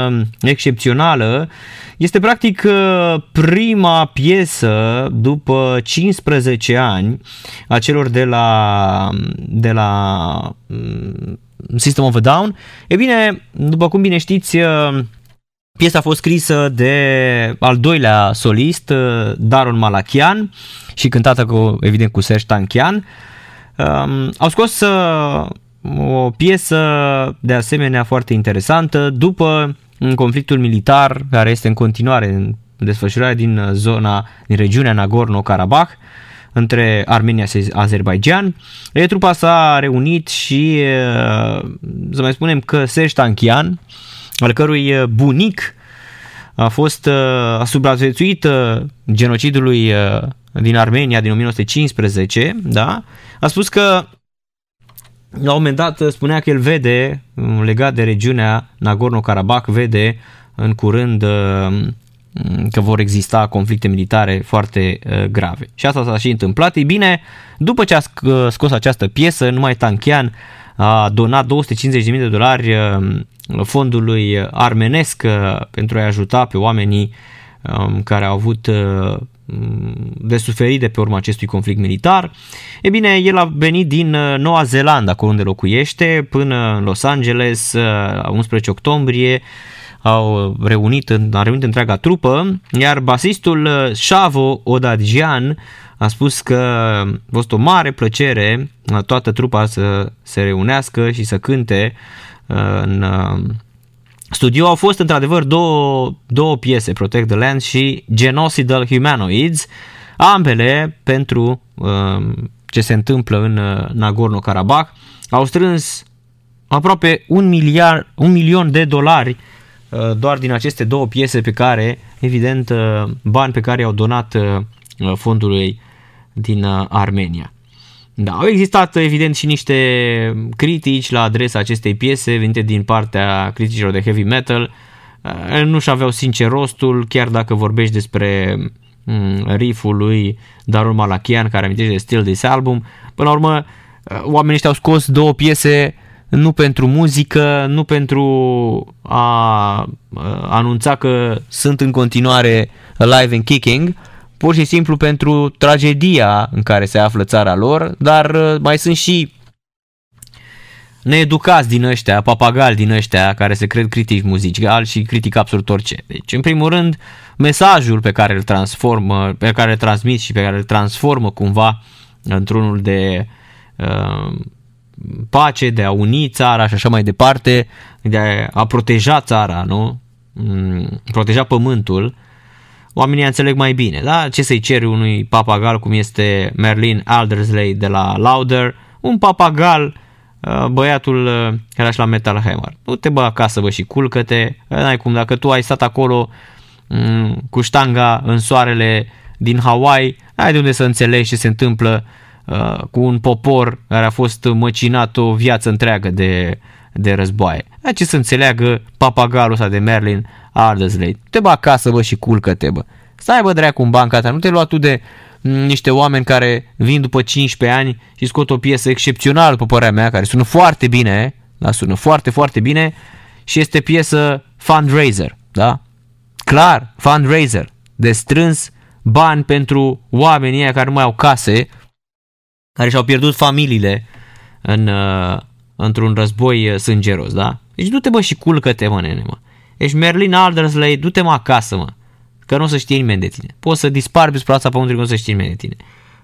excepțională, este practic uh, prima piesă după 15 ani a celor de la, de la mm, System of a Down. E bine, după cum bine știți, uh, Piesa a fost scrisă de al doilea solist, uh, Daron Malachian, și cântată cu, evident cu Serge Tankian. Um, au scos uh, o piesă de asemenea foarte interesantă după în conflictul militar care este în continuare în desfășurare din zona, din regiunea Nagorno-Karabakh între Armenia și Azerbaijan. E, trupa s-a reunit și să mai spunem că Serge Tankian, al cărui bunic a fost a supraviețuit genocidului din Armenia din 1915, da? a spus că la un moment dat spunea că el vede, legat de regiunea Nagorno-Karabakh, vede în curând uh, că vor exista conflicte militare foarte uh, grave. Și asta s-a și întâmplat. Ei bine, după ce a scos această piesă, numai Tanchian a donat 250.000 de dolari uh, fondului armenesc pentru a-i ajuta pe oamenii um, care au avut Mm, de suferit de pe urma acestui conflict militar. E bine, el a venit din uh, Noua Zeelandă, acolo unde locuiește, până în Los Angeles, 11 uh, octombrie, au reunit, a reunit întreaga trupă, iar basistul Shavo uh, Odadjian a spus că a fost o mare plăcere toată trupa să se reunească și să cânte în studio au fost într-adevăr două, două piese, Protect the Land și Genocidal Humanoids, ambele pentru uh, ce se întâmplă în uh, Nagorno-Karabakh. Au strâns aproape un, miliard, un milion de dolari uh, doar din aceste două piese pe care, evident, uh, bani pe care i-au donat uh, fondului din uh, Armenia. Da, au existat evident și niște critici la adresa acestei piese venite din partea criticilor de heavy metal. Eh, nu și aveau sincer rostul, chiar dacă vorbești despre mm, rifful lui Darul Malachian care amintește de Still This Album. Până la urmă, eh, oamenii ăștia au scos două piese nu pentru muzică, nu pentru a eh, anunța că sunt în continuare alive and kicking, pur și simplu pentru tragedia în care se află țara lor, dar uh, mai sunt și needucați din ăștia, papagali din ăștia care se cred critici muzicali și critic absolut orice. Deci, în primul rând, mesajul pe care îl transformă, pe care îl transmit și pe care îl transformă cumva într-unul de uh, pace, de a uni țara și așa mai departe, de a proteja țara, nu? Mm, proteja pământul, oamenii înțeleg mai bine. Da? Ce să-i ceri unui papagal cum este Merlin Aldersley de la Lauder, un papagal, uh, băiatul uh, era și la Metal Hammer. Nu te bă acasă, bă, și culcă-te, n-ai cum, dacă tu ai stat acolo mm, cu ștanga în soarele din Hawaii, ai de unde să înțelegi ce se întâmplă uh, cu un popor care a fost măcinat o viață întreagă de, de războaie. Ce să înțeleagă papagalul ăsta de Merlin Aldersley. Te bă acasă, bă, și culcă-te, bă. Stai, bă, dracu, în banca ta. Nu te lua tu de mm, niște oameni care vin după 15 ani și scot o piesă excepțională, după părerea mea, care sună foarte bine, da, sună foarte, foarte bine și este piesă fundraiser, da? Clar, fundraiser, de strâns bani pentru oamenii ăia care nu mai au case, care și-au pierdut familiile în, uh, într-un război uh, sângeros, da? Deci du-te bă și culcă-te mă nene mă. Ești Merlin Aldersley, du-te mă acasă mă. Că nu o să știe nimeni de tine. Poți să dispari pe suprafața pământului, că nu o să știe nimeni de tine.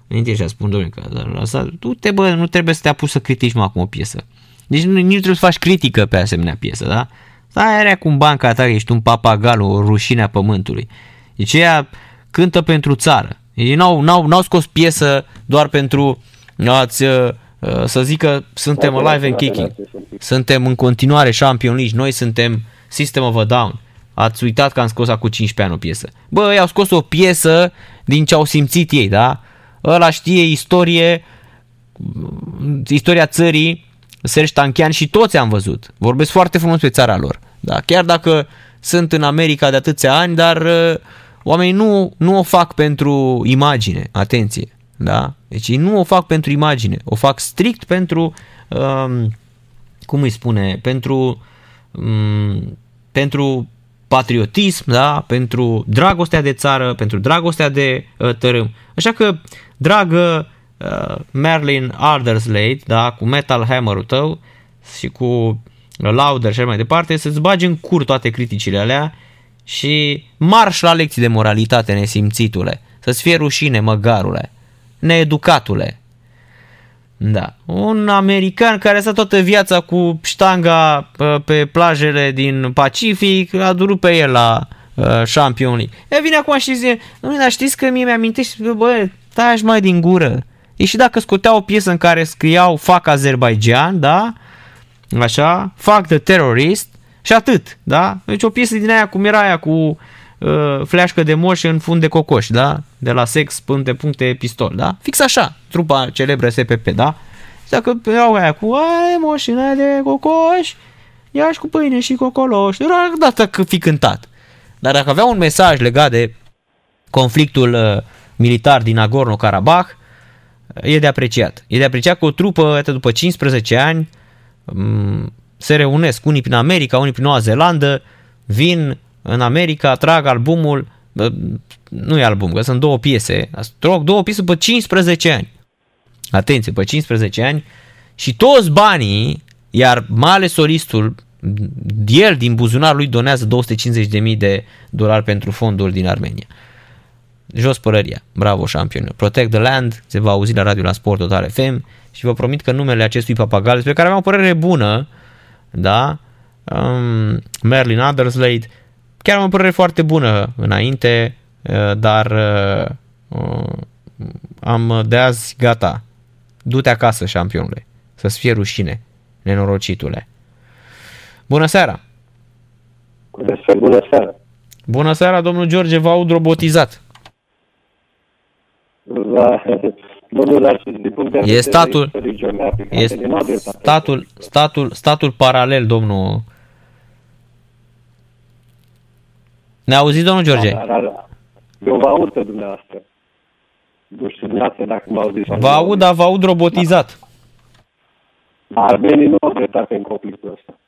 Înainte și spun, domnule, că asta, du-te bă, nu trebuie să te apuci să critici mă acum o piesă. Deci nu, nici nu trebuie să faci critică pe asemenea piesă, da? Stai are cu banca ta, ești un papagal, o rușine a pământului. Deci ea cântă pentru țară. Ei n-au, n-au, n-au scos piesă doar pentru a-ți uh, uh, să zică suntem alive and kicking. Suntem în continuare Champion League, noi suntem System of a Down. ați uitat că am scos acum 15 ani o piesă. Bă, ei au scos o piesă din ce au simțit ei, da? Ăla știe istorie, istoria țării, Serge Tanchian și toți am văzut. Vorbesc foarte frumos pe țara lor. Da? Chiar dacă sunt în America de atâția ani, dar uh, oamenii nu, nu o fac pentru imagine. Atenție! Da? Deci ei nu o fac pentru imagine, o fac strict pentru, um, cum îi spune, pentru, um, pentru patriotism, da? pentru dragostea de țară, pentru dragostea de uh, tărâm. Așa că, dragă uh, Merlin Alderslade, da? cu Metal Hammer-ul tău și cu Lauder și mai departe, să-ți bagi în cur toate criticile alea și marș la lecții de moralitate nesimțitule. Să-ți fie rușine, măgarule needucatule. Da. Un american care a stat toată viața cu ștanga pe plajele din Pacific, a durut pe el la uh, Champion League. E vine acum și zice, nu, dar știți că mie mi-amintești, bă, tai mai din gură. E și dacă scoteau o piesă în care scriau fac Azerbaijan, da? Așa, fac the terrorist și atât, da? Deci o piesă din aia cum era aia cu uh, fleașcă de moș în fund de cocoș, da? De la sex până de puncte pistol, da? Fix așa, trupa celebră SPP, da? Și dacă iau aia cu ai moșina de cocoș, ia cu pâine și cocoloș, era dată că fi cântat. Dar dacă avea un mesaj legat de conflictul uh, militar din Nagorno-Karabakh, e de apreciat. E de apreciat că o trupă, atât după 15 ani, um, se reunesc unii prin America, unii prin Noua Zeelandă, vin în America, trag albumul, nu e album, că sunt două piese, trag două piese pe 15 ani. Atenție, pe 15 ani și toți banii, iar male solistul, el din buzunar lui donează 250.000 de dolari pentru fondul din Armenia. Jos părăria. Bravo, șampion. Protect the Land se va auzi la radio la Sport Total FM și vă promit că numele acestui papagal, despre care aveam o părere bună, da, um, Merlin Adderslade, Chiar am o părere foarte bună înainte, uh, dar uh, uh, am de azi gata. Du-te acasă, șampionule. Să-ți fie rușine, nenorocitule. Bună seara! Bună seara! Bună seara, bună seara domnul George, vă aud robotizat. La, [LAUGHS] domnul, e statul, e statul, statul, statul paralel, domnul Ne auziți, domnul George? Da, da, da. Eu vă aud pe dumneavoastră. Nu știu dumneavoastră dacă mă auziți. Vă aud, dar vă aud robotizat. Da. Armenii nu au dreptate în conflictul ăsta.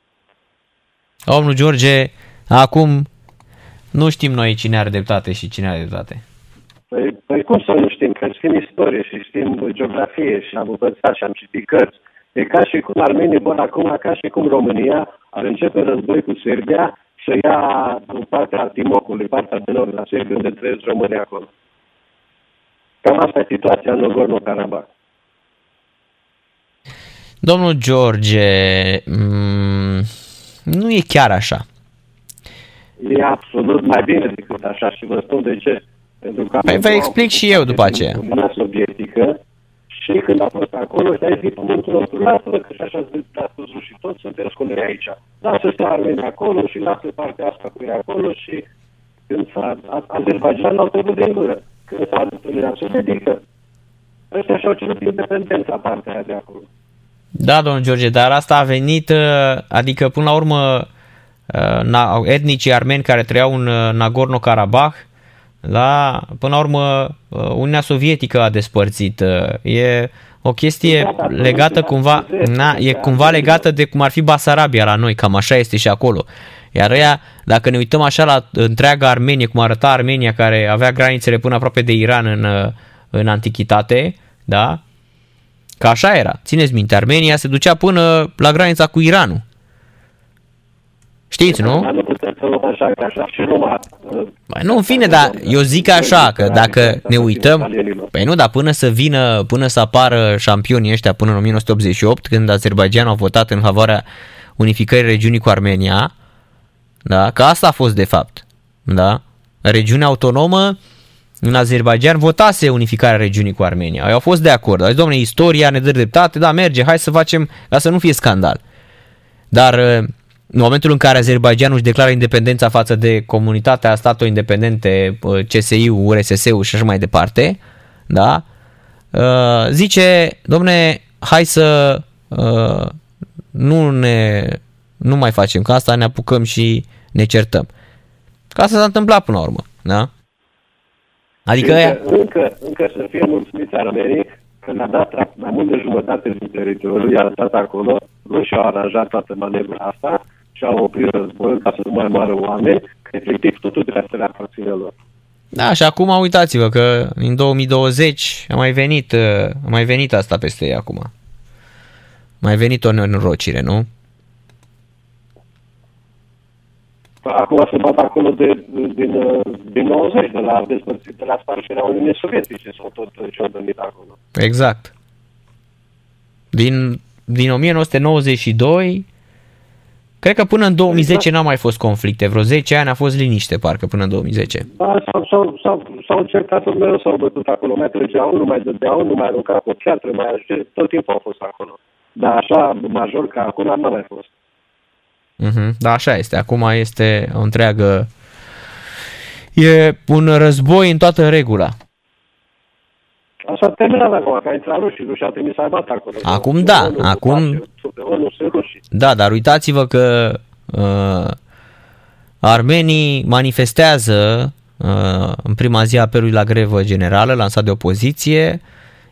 Domnul George, acum nu știm noi cine are dreptate și cine are dreptate. Păi, păi cum să nu știm? Că știm istorie și știm geografie și am învățat și am citit cărți. E ca și cum armenii vor acum, ca și cum România ar începe război cu Serbia să ia partea Timocului, partea de nord, la Serbia, unde trăiesc românii acolo. Cam asta e situația în Nagorno-Karabakh. Domnul George, mm, nu e chiar așa. E absolut mai bine decât așa și vă spun de ce. Pentru că păi vă explic și eu după aceea. Uniunea Sovietică și când a fost acolo, și a zis pământul nostru, lasă-vă că și așa ați văzut și toți sunteți cu noi aici. Lasă să armeni acolo și lasă partea asta cu ei acolo și când s-a Azerbaijan au trecut de gură. Când s-a adus Uniunea Sovietică, ăștia și-au cerut independența partea aia de acolo. Da, domnul George, dar asta a venit, uh, adică până la urmă uh, etnicii armeni care trăiau în uh, Nagorno-Karabakh la, până la urmă, uh, Uniunea Sovietică a despărțit. Uh, e o chestie legată cumva, na, e cumva legată de cum ar fi Basarabia la noi, cam așa este și acolo. Iar ea, dacă ne uităm așa la întreaga Armenie, cum arăta Armenia, care avea granițele până aproape de Iran în, uh, în antichitate, da? Ca așa era. Țineți minte, Armenia se ducea până la granița cu Iranul. Știți, nu? Așa, așa și numai... Bă, nu, în fine, dar eu zic așa, că dacă ne uităm... Păi nu, dar până să vină, până să apară șampionii ăștia până în 1988, când Azerbaijan a votat în favoarea unificării regiunii cu Armenia, da, că asta a fost de fapt, da, regiunea autonomă în Azerbaijan votase unificarea regiunii cu Armenia. Ei au fost de acord. Au zis, domnule, istoria ne dă dreptate, da, merge, hai să facem, ca să nu fie scandal. Dar în momentul în care Azerbaijanul își declară independența față de comunitatea statelor independente, CSI-ul, RSS-ul și așa mai departe, da? Uh, zice, domne, hai să uh, nu ne nu mai facem că asta, ne apucăm și ne certăm. Ca asta s-a întâmplat până la urmă, da? Adică încă, aia... încă, încă să fie mulțumiți armenii că ne-a dat mai mult de jumătate din teritoriul, i-a lăsat acolo, nu și-au aranjat toată manevra asta și au oprit războiul ca să nu mai moară oameni, că efectiv totul trebuie să le aparține lor. Da, și acum uitați-vă că în 2020 a mai venit, a mai venit asta peste ei acum. A mai venit o nenorocire, nu? Acum se bat acolo de, din, din 90, de la despărțit, de la spargerea Uniunii Sovietice, sau tot ce au venit acolo. Exact. Din, din 1992 Cred că până în 2010 exact. n-a mai fost conflicte. Vreo 10 ani a fost liniște, parcă, până în 2010. Da, s-au, s-au, s-au, s-au încercat mereu, s-au bătut acolo. Mai trăgeau, nu mai dădeau, nu mai arunca cu piatră, mai ajunge, tot timpul au fost acolo. Dar așa, major, ca acum, n-a mai fost. Mm-hmm. Da, așa este. Acum este o întreagă... E un război în toată regula. Asta terminat acum, că a intrat rușii, rușii au trimis să acolo. Acum da, acum... Da, dar uitați-vă că uh, armenii manifestează uh, în prima zi apelului la grevă generală lansat de opoziție.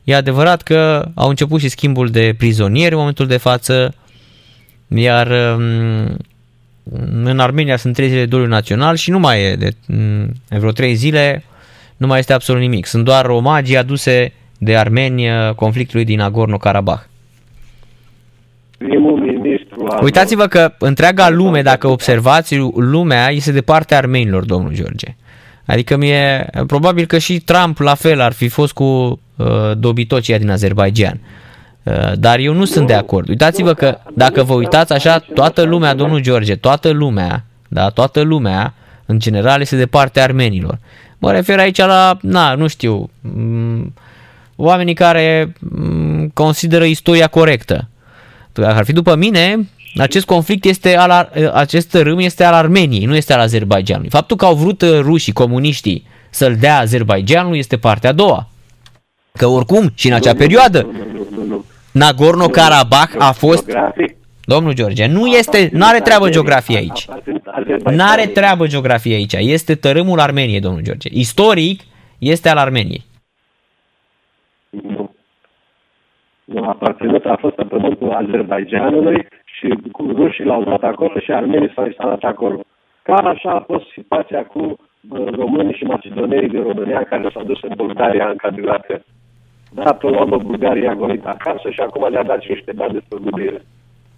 E adevărat că au început și schimbul de prizonieri în momentul de față, iar um, în Armenia sunt trei zile de doliu național și nu mai e de um, vreo trei zile nu mai este absolut nimic. Sunt doar omagii aduse de armeni uh, conflictului din Nagorno-Karabakh. Uitați-vă că întreaga lume, dacă observați, lumea este de partea armenilor, domnul George. Adică mie, probabil că și Trump la fel ar fi fost cu uh, dobitocii din Azerbaijan. Uh, dar eu nu sunt de acord. Uitați-vă că dacă vă uitați așa, toată lumea, domnul George, toată lumea, da, toată lumea, în general, este de partea armenilor. Mă refer aici la, na, nu știu, mm, oamenii care mm, consideră istoria corectă. Dacă ar fi după mine, acest conflict este al, acest râm este al Armeniei, nu este al Azerbaijanului. Faptul că au vrut uh, rușii, comuniștii, să-l dea Azerbaijanului este partea a doua. Că oricum, și în acea perioadă, Nagorno-Karabakh a fost... Domnul George, nu este, nu are treabă geografie aici. Nu are treabă geografie aici. Este tărâmul Armeniei, domnul George. Istoric este al Armeniei. Nu. Nu, aparținut a fost pe pământul Azerbaijanului și cu rușii l-au dat acolo și armenii s-au instalat acolo. Ca așa a fost situația cu românii și macedonenii din România care s-au dus în Bulgaria în cadrilate. Da, până la urmă Bulgaria a gonit acasă și acum le-a dat și niște bani de spăgubire.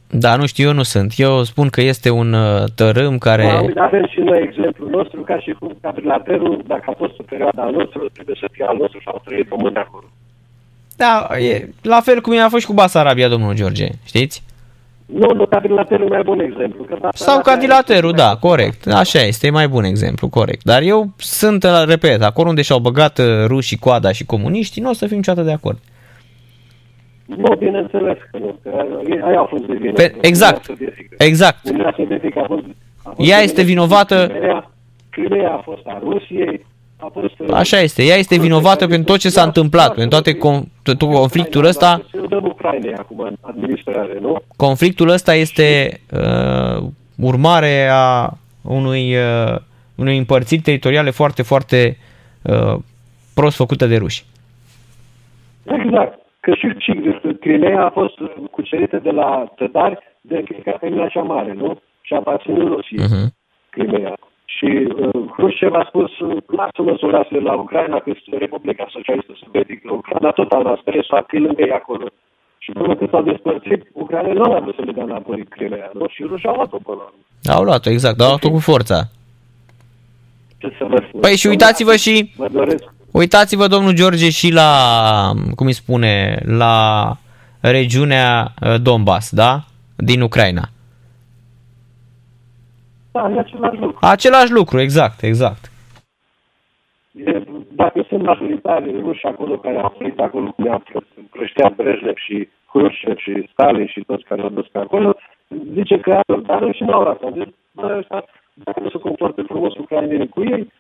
Da, nu știu, eu nu sunt. Eu spun că este un uh, tărâm care... Da, uite, avem și noi exemplul nostru, ca și cum capilaterul, dacă a fost o perioadă a nostru, trebuie să fie al nostru și au trăit români acolo. Da, e la fel cum a fost și cu Basarabia, domnul George, știți? Nu, nu, cadilaterul e mai bun exemplu. Că Sau cadilaterul, da, corect. Așa este, e mai bun exemplu, corect. Dar eu sunt, repet, acolo unde și-au băgat uh, rușii coada și comuniștii, nu o să fim niciodată de acord. Nu, bineînțeles că nu. aia a fost de vină. Pe, exact, exact. Uniunea Sovietică a fost, a fost Ea este vinovată... Crimea, a fost a Rusiei, a fost... Uh, Așa este, ea este vinovată pentru tot ce s-a întâmplat, pentru toate tot conflictul ăsta. acum administrare, nu? Conflictul ăsta este uh, urmare a unui, uh, unui împărțiri teritoriale foarte, foarte uh, prost făcută de ruși. Exact că și, și Crimea a fost cucerită de la tătari de Caterina cea Mare, nu? Și a aparținut Rusiei, uh-huh. Crimea. Și uh, Hrușcev a spus, lasă-mă să o lasă la Ucraina, că este Republica Socialistă Sovietică. Ucraina tot a luat spre să lângă ei acolo. Și până când s-au despărțit, Ucraina nu a vrut să le dea înapoi Crimea, nu? Și rușii au luat-o până Au luat-o, exact, au luat-o cu forța. Ce să vă spun? Păi și uitați-vă și... Vă doresc Uitați-vă, domnul George, și la, cum îi spune, la regiunea uh, Donbass, da? Din Ucraina. Da, e același lucru. Același lucru, exact, exact. E, dacă sunt majoritari ruși acolo care au trăit acolo, cum i-a Brejnev și Khrushchev și Stalin și toți care au dus pe acolo, zice că are și la ora asta. Deci, bă, ăștia, dacă nu se comportă frumos cu ucrainenii cu ei,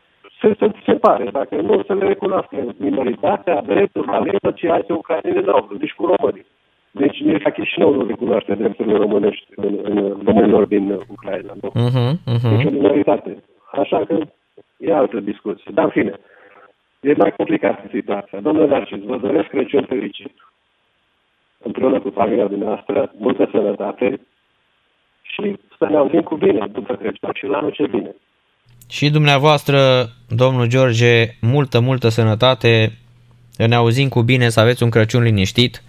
se, se separe. Dacă nu se le recunoască minoritatea, dreptul la limba, ceea ce ucrainenii nu au, nici cu românii. Deci nici la Chișinău nu recunoaște drepturile românești în, în românilor din Ucraina. Nu? Uh-huh, uh-huh. Deci o minoritate. Așa că e altă discuție. Dar în fine, e mai complicată situația. Domnule Narcis, vă doresc Crăciun fericit împreună cu familia dumneavoastră, multă sănătate și să ne auzim cu bine după Crăciun și la anul ce bine. Și dumneavoastră, domnul George, multă, multă sănătate. Ne auzim cu bine să aveți un Crăciun liniștit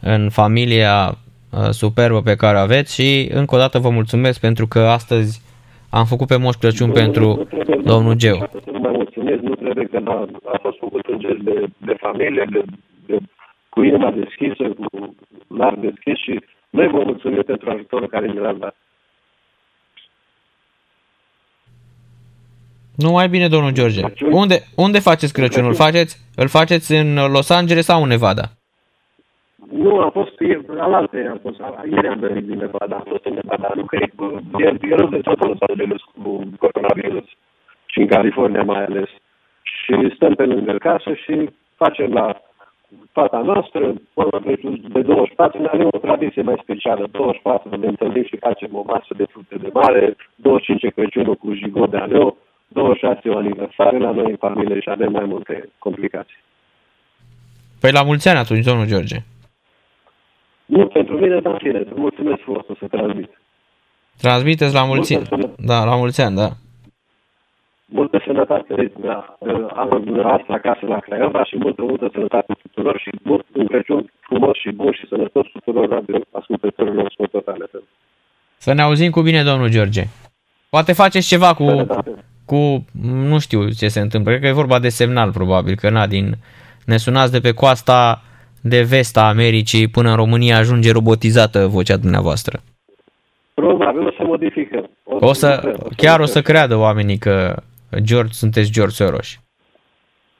în familia uh, superbă pe care o aveți și încă o dată vă mulțumesc pentru că astăzi am făcut pe Moș Crăciun Nu, pentru nu trebuie, domnul Geu. Să nu mai mulțumesc, nu trebuie că a, a fost făcut un gest de, de familie, de, de, cu inima deschisă, cu lar deschis și noi vă mulțumim pentru ajutorul care ne l-ați dat. Nu mai bine, domnul George. Crăciun? Unde, unde faceți Crăciunul? Îl faceți, îl faceți în Los Angeles sau în Nevada? Nu, am fost ieri, alaltă, am fost, ieri am venit din Nevada, am fost în Nevada, nu că e, e, e rău de tot în Los Angeles cu coronavirus și în California mai ales. Și stăm pe lângă casă și facem la fata noastră, până de 24, ne avem o tradiție mai specială, 24 ne întâlnim și facem o masă de fructe de mare, 25 e Crăciunul cu jigot de aleu, 26 e o aniversare la noi în familie și avem mai multe complicații. Păi la mulți ani atunci, domnul George. Nu pentru mine, dar în fine, îți mulțumesc frumos o să transmit. Transmiteți la mulți Multă sănătate. Da, la mulți ani, da. multă sănătate la anul dumneavoastră acasă la Craiova și multă, multă sănătate tuturor și mult un Crăciun frumos și bun și sănătos tuturor radio ascultătorilor Sport Total FM. Să ne auzim cu bine, domnul George. Poate faceți ceva cu, Sănătate. Cu, nu știu ce se întâmplă, cred că e vorba de semnal probabil, că na, din, ne sunați de pe coasta de vest a Americii până în România ajunge robotizată vocea dumneavoastră. Probabil o să modificăm. O să, lucrăm, chiar o să lucrăm. creadă oamenii că George, sunteți George Soros.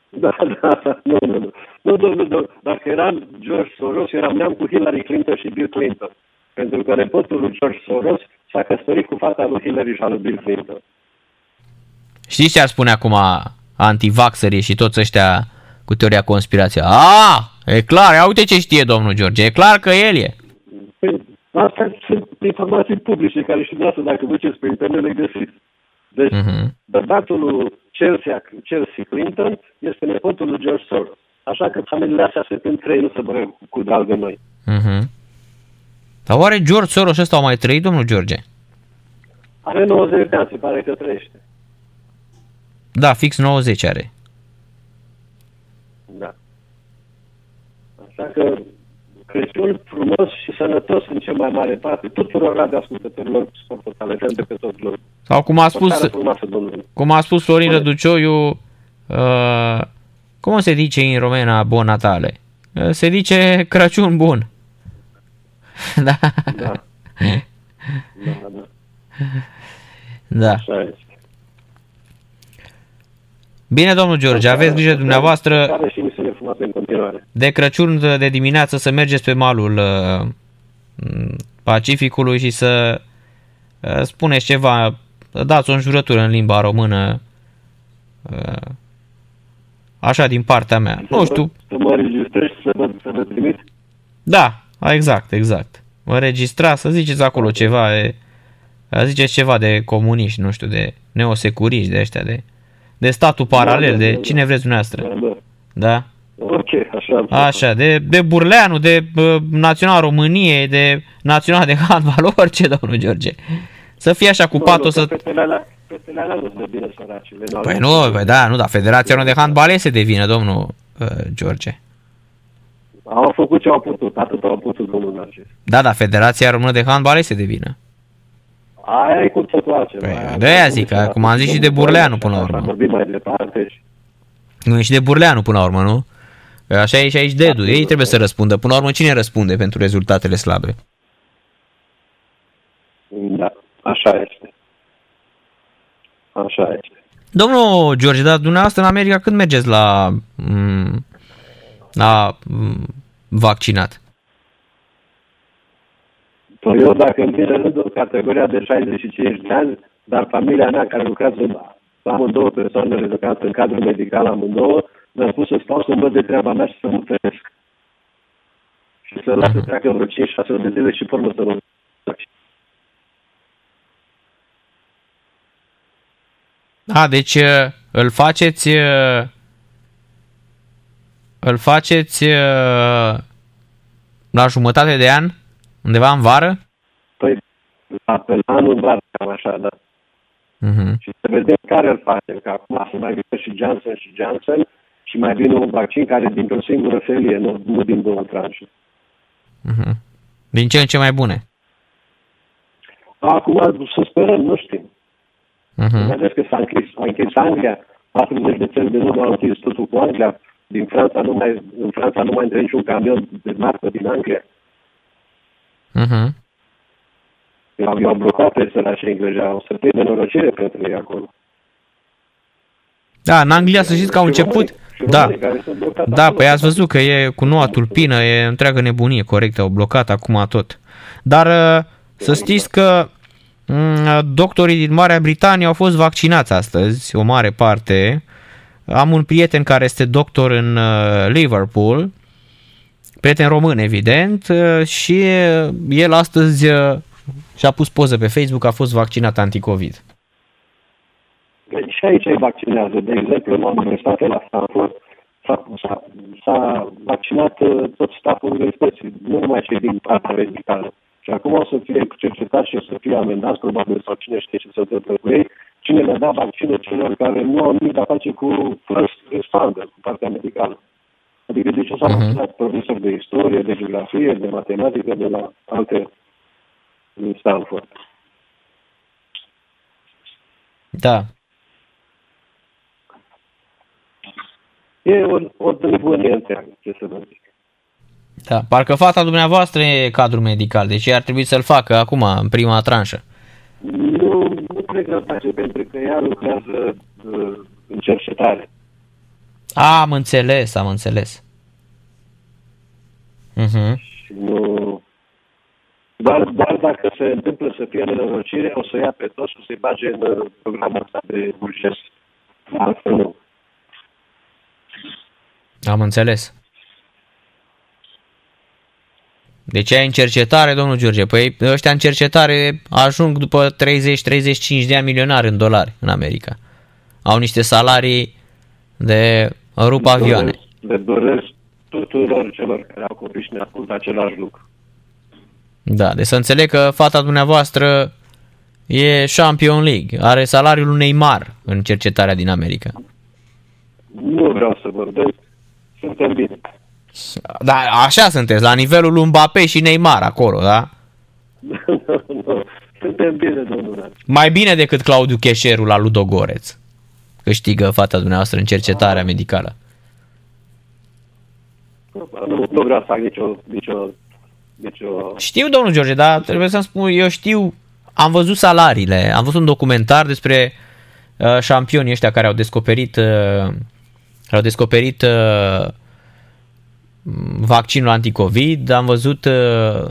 Da, da, [LAUGHS] da, nu, nu, nu. Nu, nu, nu, nu. Dacă eram George Soros, eram neam cu Hillary Clinton și Bill Clinton. Pentru că nepotul lui George Soros s-a căsătorit cu fata lui Hillary și a lui Bill Clinton. Știți ce ar spune acum antivaxerii și toți ăștia cu teoria conspirației? A, e clar, ia uite ce știe domnul George, e clar că el e. Păi, astea sunt informații publice care și dumneavoastră, dacă duceți pe internet, le găsiți. Deci, Mhm. bărbatul lui Chelsea, Chelsea Clinton este nepotul lui George Soros. Așa că familiile astea se când trei, nu se băgă cu, cu drag de noi. Mhm. Dar oare George Soros ăsta au mai trăit, domnul George? Are 90 de ani, se pare că trăiește. Da, fix 90 are. Da. Așa că Crăciun frumos și sănătos în cea mai mare parte tuturor radioascultătorilor Sport Total FM de pe tot globul. Sau cum a O spus, seară frumoasă, domnule. cum a spus Florin Spune. Răducioiu, uh, cum se zice în romena Bon Natale? Uh, se zice Crăciun bun. [LAUGHS] da. Da. [LAUGHS] Da, da. da. Așa este. Bine, domnul George, aveți grijă dumneavoastră Care și misiune frumoasă în continuare. de Crăciun de dimineață să mergeți pe malul uh, m, Pacificului și să uh, spuneți ceva, dați o înjurătură în limba română, uh, așa din partea mea. Nu știu, Să mă registrez și să vă, să vă trimit. da, exact, exact. Vă registrați, să ziceți acolo ceva, e, ziceți ceva de comuniști, nu știu, de neosecuriști, de ăștia, de, de statul paralel, da, de da, cine vreți dumneavoastră. Da, da. Da? Ok, așa. am făcut. Așa, de, de Burleanu, de uh, Național României, de Național de Handbal, orice, domnul George. Să fie așa cu Nu, patul nu, să... că Fetele alea, fetele alea nu se bine săracile. n-au Păi avut- nu, păi da, nu, da, Federația Română de Handbal este de vină, domnul uh, George. Au făcut ce au putut, atât au putut domnul Narcis. Da, da, Federația Română de Handbal este de vină. Aia e cu totul altceva. Păi, Aia- de-aia zic, că cum am zis și de Burleanu până la Așa, urmă. Vorbim mai departe și Nu e și de Burleanu până la urmă, nu? Că Așa e și aici Dedu, ei trebuie să răspundă. Până la urmă, cine răspunde pentru rezultatele slabe? Da, așa este. Așa este. Domnul George, dar dumneavoastră în America când mergeți la, m, la m, vaccinat? Păi eu, dacă îmi vine rândul categoria de 65 de ani, dar familia mea care lucrează amândouă persoane lucrează în cadrul medical amândouă, mi-a spus să stau să-mi văd de treaba mea și să mă feresc. Și să las să treacă vreo 5-6 de zile și formă să mă A, deci uh, îl faceți uh, îl faceți uh, la jumătate de an, undeva în vară? Păi, la pe anul vară, cam așa, da. Uh-huh. Și să vedem care îl facem, că acum să mai vine și Johnson și Johnson și mai vine un vaccin care dintr-o singură felie, nu, nu din două tranșe. Uh-huh. Din ce în ce mai bune. Acum să sperăm, nu știm. Uh-huh. Vedeți că s-a închis, a închis Anglia, 40 de țări de nu au închis totul cu Anglia, din Franța nu mai, în Franța nu mai intră niciun camion de marcă din Anglia. Uh-huh. Eu, eu am blocat pe sărașii englezi, o să fie de norocire pentru ei acolo. Da, în Anglia să știți că au început... Da, da, păi ați văzut că e cu noua tulpină, e întreagă nebunie, corect, au blocat acum tot. Dar uh, să știți că mm, doctorii din Marea Britanie au fost vaccinați astăzi, o mare parte. Am un prieten care este doctor în uh, Liverpool, prieten român, evident, uh, și el astăzi și-a pus poză pe Facebook, a fost vaccinat anticovid. Deci și aici îi vaccinează. De exemplu, în universitate la Stanford s-a, s-a, s-a vaccinat uh, tot staful universității, nu numai cei din partea medicală. Și acum o să fie cercetați și o să fie amendați, probabil, sau cine știe ce se întâmplă cu ei, cine le da vaccinul celor care nu au nimic de a face cu first responder, cu partea medicală. Adică de ce s-au uh-huh. vaccinat profesori de istorie, de geografie, de matematică, de la alte din Stanford. Da. E o, o nebunie întreagă, ce să vă zic. Da, parcă fata dumneavoastră e cadru medical, deci ar trebui să-l facă acum, în prima tranșă. Nu, nu cred că face, pentru că ea lucrează uh, în cercetare. A, am înțeles, am înțeles. Uh-huh. Și nu... Doar, doar dacă se întâmplă să fie nenorocire, o să ia pe toți și o să-i bage în uh, programul ăsta de urgență. Altfel nu. Am înțeles. Deci ai în cercetare, domnul George. Păi ăștia în cercetare ajung după 30-35 de ani milionari în dolari în America. Au niște salarii de rup avioane. Le doresc tuturor celor care au copii și ne ascultă același lucru. Da, deci să înțeleg că fata dumneavoastră e Champion League, are salariul unui Neymar în cercetarea din America. Nu vreau să vorbesc, suntem bine. Da, așa sunteți, la nivelul lui Mbappé și Neymar acolo, da? [LAUGHS] nu, suntem bine, domnule. Mai bine decât Claudiu Cheșeru la Ludogoreț. Câștigă fata dumneavoastră în cercetarea medicală. Nu, nu vreau să fac nicio, nicio, nicio... Știu, domnul George, dar trebuie să-mi spun, eu știu, am văzut salariile, am văzut un documentar despre uh, șampionii ăștia care au descoperit uh, au descoperit uh, vaccinul anticovid, am văzut uh,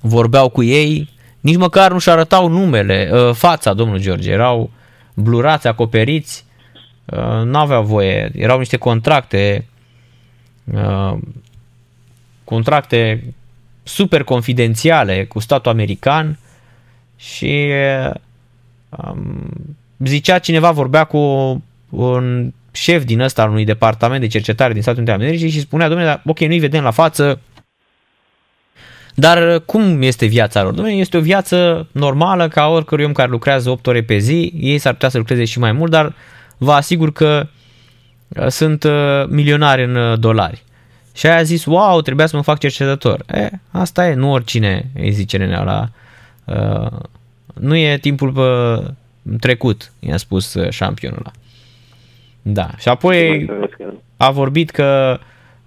vorbeau cu ei, nici măcar nu-și arătau numele, uh, fața, domnul George, erau blurați, acoperiți, uh, nu aveau voie, erau niște contracte uh, contracte super confidențiale cu statul american și um, zicea cineva, vorbea cu un șef din ăsta al unui departament de cercetare din Statele Unite ale Americii și spunea, domnule, ok, nu-i vedem la față, dar cum este viața lor? Domnule, este o viață normală ca oricărui om care lucrează 8 ore pe zi, ei s-ar putea să lucreze și mai mult, dar vă asigur că uh, sunt uh, milionari în uh, dolari. Și aia a zis, wow, trebuia să mă fac cercetător. E, asta e, nu oricine îi zice nenea la... Uh, nu e timpul pe trecut, i-a spus șampionul ăla. Da, și apoi a vorbit că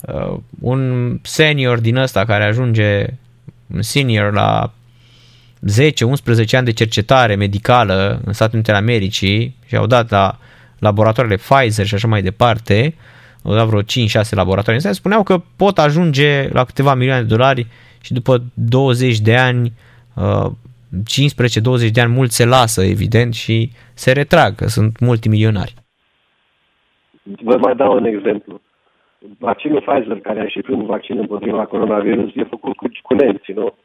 uh, un senior din ăsta care ajunge un senior la 10-11 ani de cercetare medicală în Statele Unite ale Americii și au dat la laboratoarele Pfizer și așa mai departe, au dat vreo 5-6 laboratoare, spuneau că pot ajunge la câteva milioane de dolari și după 20 de ani, 15-20 de ani, mulți se lasă, evident, și se retrag, că sunt multimilionari. Vă mai dau un exemplu. Vaccinul Pfizer, care a și primul vaccin împotriva coronavirus, e făcut cu, cu nemții, nu?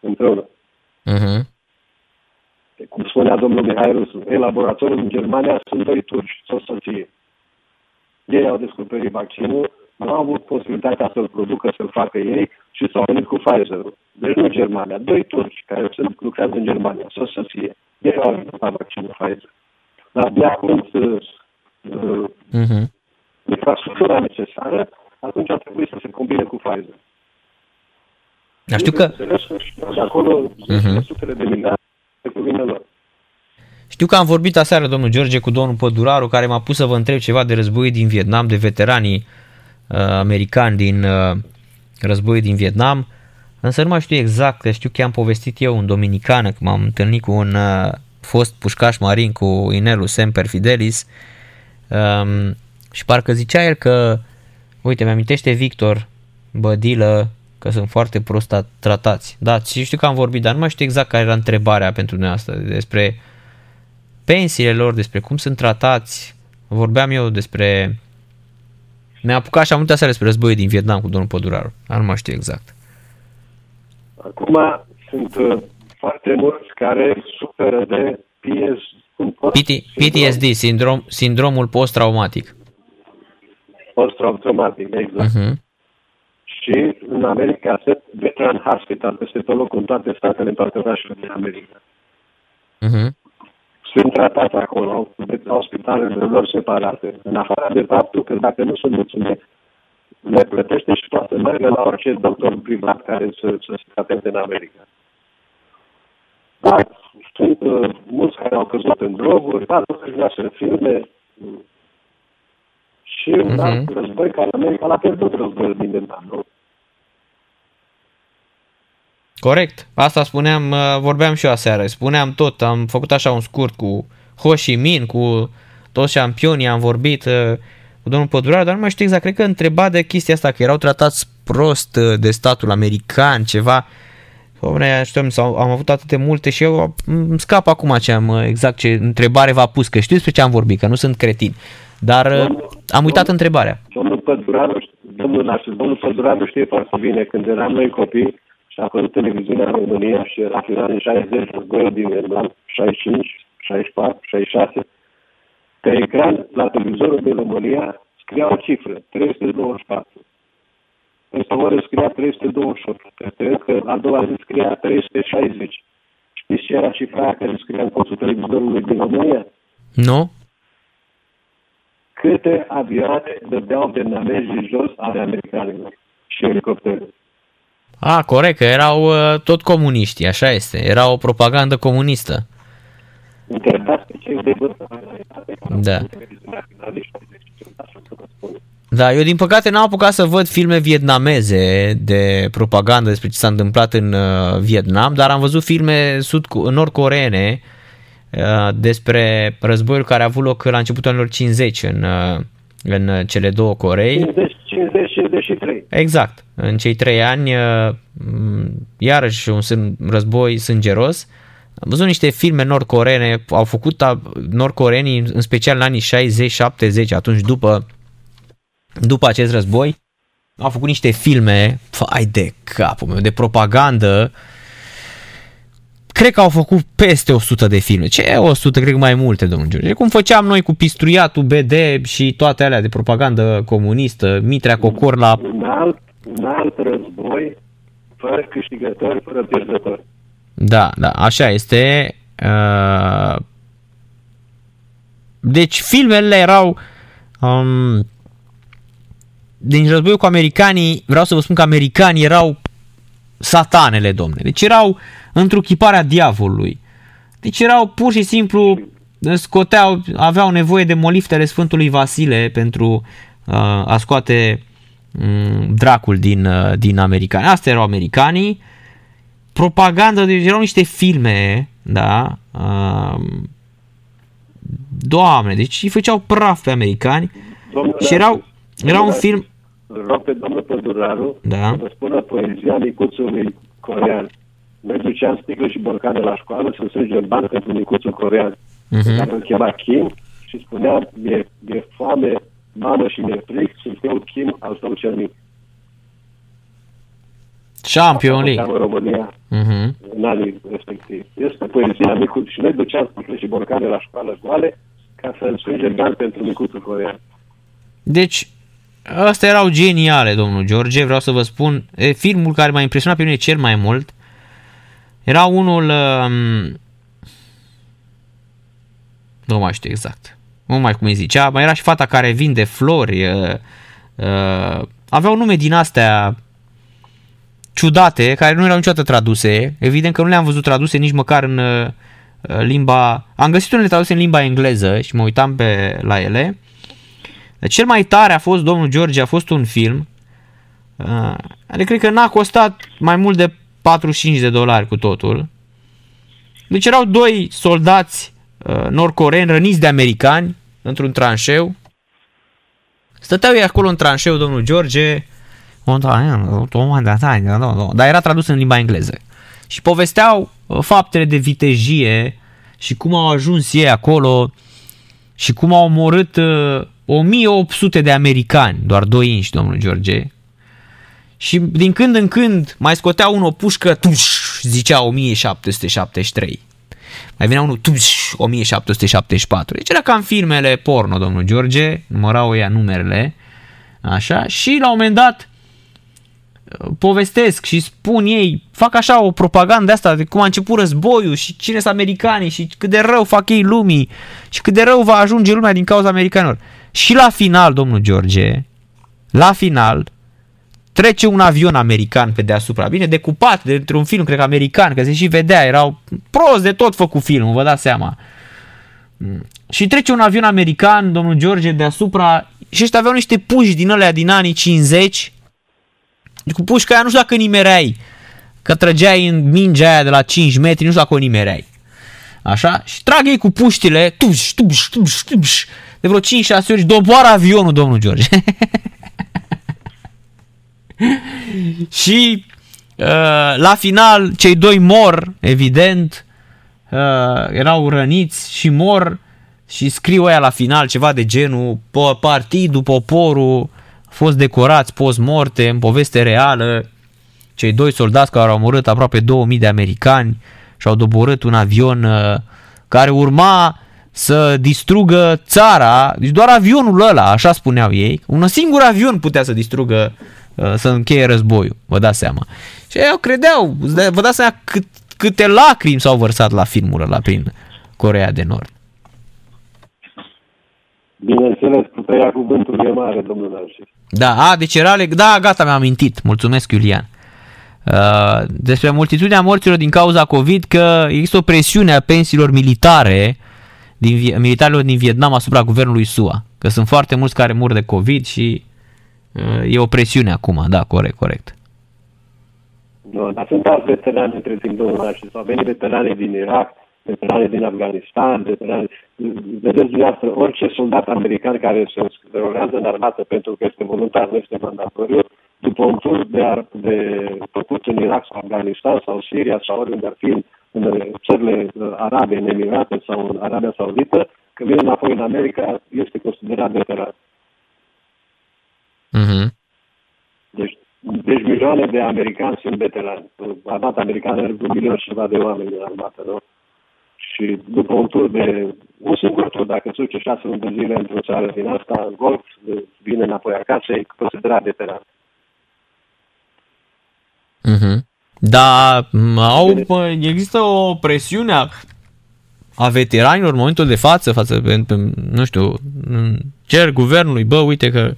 Împreună. Uh-huh. Cum spunea domnul Mihai Rusu, în laboratorul în Germania sunt doi turci, o soție. Ei au descoperit vaccinul, nu au avut posibilitatea să-l producă, să-l facă ei și s-au venit cu Pfizer-ul. Deci nu Germania, doi turci care sunt, lucrează în Germania, să o soție. Ei au inventat vaccinul Pfizer. Dar de acum uh, uh-huh. Infrastructura necesară, atunci ar trebui să se combine cu Pfizer. Dar știu că... De acolo, uh-huh. sutele de milioane se cuvine lor. Știu că am vorbit aseară, domnul George, cu domnul Păduraru, care m-a pus să vă întreb ceva de război din Vietnam, de veteranii uh, americani din uh, războiul din Vietnam, însă nu mai știu exact, știu că am povestit eu în Dominicană, că m-am întâlnit cu un uh, fost pușcaș marin, cu Inelu Semper Fidelis, um, și parcă zicea el că, uite, mi-amintește Victor Bădilă, că sunt foarte prost tratați. Da, și știu că am vorbit, dar nu mai știu exact care era întrebarea pentru dumneavoastră despre pensiile lor, despre cum sunt tratați. Vorbeam eu despre... Ne-a apucat și am multe despre războiul din Vietnam cu domnul Păduraru. Dar nu mai știu exact. Acum sunt uh, foarte mulți care suferă de PS, PT, PTSD, sindrom, sindromul post-traumatic. Post-traumatic, exact. Uh-huh. Și în America sunt veteran hospital peste tot locul în toate statele, în toate orașele din America. Uh-huh sunt tratați acolo, au spitalele lor separate. În afară de faptul că dacă nu sunt mulțumit, le plătește și poate să meargă la orice doctor privat care să, să se trateze în America. Da, sunt uh, mulți care au căzut în droguri, 40 de filme și uh-huh. un mhm. alt război care America l-a pierdut războiul din Vietnam, nu? Corect. Asta spuneam, uh, vorbeam și eu aseară. Spuneam tot, am făcut așa un scurt cu Ho Chi Minh, cu toți șampionii, am vorbit uh, cu domnul Pădurar, dar nu mai știu exact, cred că întreba de chestia asta, că erau tratați prost uh, de statul american, ceva. Doamne, știu, am avut atât de multe și eu îmi scap acum ce am, exact ce întrebare v-a pus, că știu despre ce am vorbit, că nu sunt cretin. Dar domnul, am uitat domnul, întrebarea. Domnul Păduraru, domnul, domnul Păduraru știe foarte bine, când eram noi copii, și a apărut televiziunea în România și era în anii 60, războiul din Vietnam, 65, 64, 66. Pe ecran, la televizorul din România, scria o cifră, 324. Peste o oră scria 328. Cred că a doua zi scria 360. Știți ce era cifra aia care scria în postul televizorului din România? Nu. Câte avioane dădeau vietnamezii jos ale americanilor și elicoptere? A, corect, că erau uh, tot comuniști, așa este. Era o propagandă comunistă. Da. Da, eu din păcate n-am apucat să văd filme vietnameze de propagandă despre ce s-a întâmplat în uh, Vietnam, dar am văzut filme sud nord-coreene uh, despre războiul care a avut loc la începutul anilor 50 în, uh, în cele două Corei. 50, 50, 53. Exact în cei trei ani, uh, iarăși un război sângeros. Am văzut niște filme nord-coreene, au făcut nord-coreenii, în special în anii 60-70, atunci după, după acest război, au făcut niște filme, fai de capul meu, de propagandă, cred că au făcut peste 100 de filme. Ce 100? Cred că mai multe, domnul George. Cum făceam noi cu Pistruiatul, BD și toate alea de propagandă comunistă, Mitrea Cocor la... Un alt un alt război fără câștigători, fără pierdători. Da, da, așa este. Uh, deci filmele erau um, din războiul cu americanii, vreau să vă spun că americanii erau satanele, domne. Deci erau întruchiparea diavolului. Deci erau pur și simplu scoteau, aveau nevoie de moliftele Sfântului Vasile pentru uh, a scoate Mm, dracul din, uh, din americani. Astea erau americanii. Propaganda, deci erau niște filme, da, um, doamne, deci îi făceau praf pe americani Domnule, și erau, era un film... Rog pe domnul Păduraru da. să spună poezia Nicuțului corean. Noi duceam sticle și borcane la școală să strângem bani pentru micuțul corean. Uh-huh. Care îl chema Kim și spunea, e, e foame, mamă și mi-e fric, sunt eu Kim al tău cel mic. Champion League. În România, uh-huh. în anii respectivi. Este poezia micuț și noi duceam sticle și borcane la școală goale ca să strângem bani pentru micuțul corean. Deci, Astea erau geniale, domnul George, vreau să vă spun. E, filmul care m-a impresionat pe mine cel mai mult era unul... Um, nu mai știu exact. Nu mai cum îi zicea. Mai era și fata care vinde flori. Uh, uh, aveau nume din astea ciudate, care nu erau niciodată traduse. Evident că nu le-am văzut traduse nici măcar în uh, limba... Am găsit unele traduse în limba engleză și mă uitam pe la ele. Cel mai tare a fost, domnul George, a fost un film, uh, adică cred că n-a costat mai mult de 45 de dolari cu totul. Deci erau doi soldați uh, nordcoreeni răniți de americani într-un tranșeu. Stăteau ei acolo în tranșeu, domnul George, dar era tradus în limba engleză. Și povesteau uh, faptele de vitejie și cum au ajuns ei acolo și cum au omorât 1800 de americani, doar 2 inși, domnul George. Și din când în când mai scotea unul o pușcă, tuș, zicea 1773. Mai venea unul, tuș, 1774. Deci era ca în filmele porno, domnul George, numărau ea numerele, așa, și la un moment dat povestesc și spun ei, fac așa o propagandă de asta, de cum a început războiul și cine sunt americanii și cât de rău fac ei lumii și cât de rău va ajunge lumea din cauza americanilor. Și la final, domnul George, la final, trece un avion american pe deasupra. Bine, decupat de un film, cred că american, că se și vedea, erau prost de tot făcut filmul, vă dați seama. Și trece un avion american, domnul George, deasupra și ăștia aveau niște puși din alea din anii 50 cu pușca aia nu știu dacă nimereai, că trăgeai în mingea aia de la 5 metri, nu știu dacă o nimereai. Așa? Și trag ei cu puștile, tuș, tuș, tuș, tuș, de vreo 5-6 ori doboară avionul, domnul George. [LAUGHS] și uh, la final cei doi mor, evident, uh, erau răniți și mor. Și scriu aia la final ceva de genul partidul, poporul, fost decorați post-morte în poveste reală, cei doi soldați care au omorât aproape 2000 de americani și au doborât un avion uh, care urma să distrugă țara, deci doar avionul ăla, așa spuneau ei, un singur avion putea să distrugă, uh, să încheie războiul, vă dați seama. Și ei credeau, vă dați seama cât, câte lacrimi s-au vărsat la filmul ăla prin Corea de Nord. Bineînțeles, puterea cuvântului e mare, domnul Narcis. Da, a, deci era leg... Da, gata, mi-am amintit. Mulțumesc, Iulian. Uh, despre multitudinea morților din cauza COVID, că există o presiune a pensiilor militare din, militarilor din Vietnam asupra guvernului SUA. Că sunt foarte mulți care mor de COVID și uh, e o presiune acum. Da, corect, corect. Nu, dar sunt alți veterani între timp, domnul Narcis. Au venit veterani din Irak, veterani din Afganistan, veterani... Vedeți dumneavoastră, orice soldat american care se derogează în armată pentru că este voluntar, nu este mandatoriu, după un tur de, ar, de făcut în Irak sau Afganistan sau Siria sau oriunde ar fi în țările uh, arabe, în Emirate sau în Arabia Saudită, când vine înapoi în America, este considerat veteran. Uh-huh. Deci, deci milioane de americani sunt veterani. Armata americană are un milion și ceva de oameni în armată, nu? Și după un tur de un singur tur, dacă se duce șase luni de zile într-o țară din asta, în golf, vine înapoi acasă, e considerat veteran. Mm-hmm. Da, au, există o presiune a, a veteranilor în momentul de față, față, nu știu, cer guvernului, bă, uite că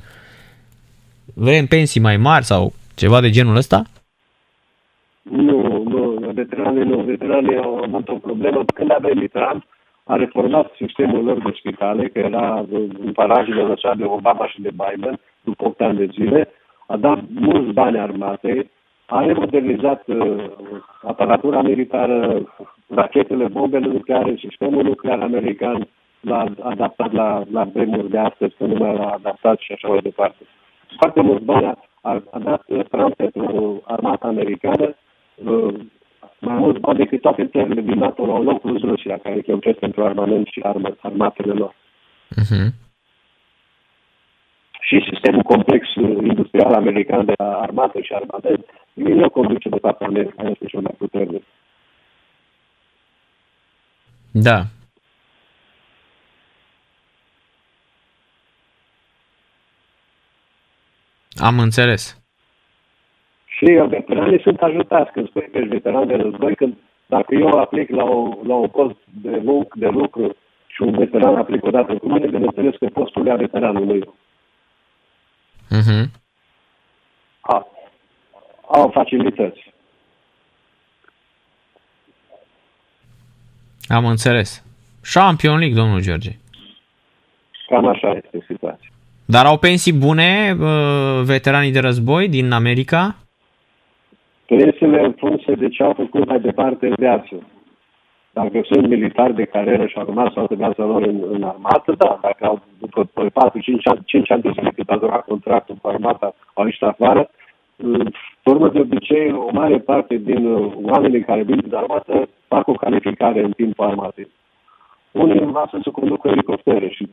vrem pensii mai mari sau ceva de genul ăsta? Nu, nu, veteranii nu. Veteranii au avut o problemă. Când a venit Trump, a reformat sistemul lor de spitale, că era în parajele lăsate de Obama și de Biden, după 8 ani de zile, a dat mulți bani armatei, a remodernizat uh, aparatura militară, rachetele, bombele nucleare, sistemul nuclear american l-a adaptat la, la vremuri de astăzi, că nu mai l-a adaptat și așa mai departe. Foarte mulți bani a, a dat Trump pentru armata americană uh, mai mult bani decât toate țările din NATO la un loc plus Rusia, care cheltuiesc pentru armament și armă, armatele lor. Uh-huh. Și sistemul complex uh, industrial american de armată și armament, nu conduce de fapt America, este cel mai puternic. Da. Am înțeles. Și veteranii sunt ajutați când spui că ești veteran de război, când dacă eu aplic la, o, la un post de muncă, de lucru și un veteran aplic o dată cu mine, bineînțeles că postul ia veteranul meu. Uh-huh. A, au facilități. Am înțeles. Champion League, domnul George. Cam așa este situația. Dar au pensii bune uh, veteranii de război din America? Pensiile în funcție de ce au făcut mai departe în viață. Dacă sunt militari de carieră și au rămas toată viața lor în, în armată, da. Dacă au, după 4-5 ani, 5 ani de zile cât a durat contractul cu armata, au ieșit afară, urmă de obicei, o mare parte din uh, oamenii care vin din armată fac o calificare în timpul armatei. Unii învață să conducă elicoptere și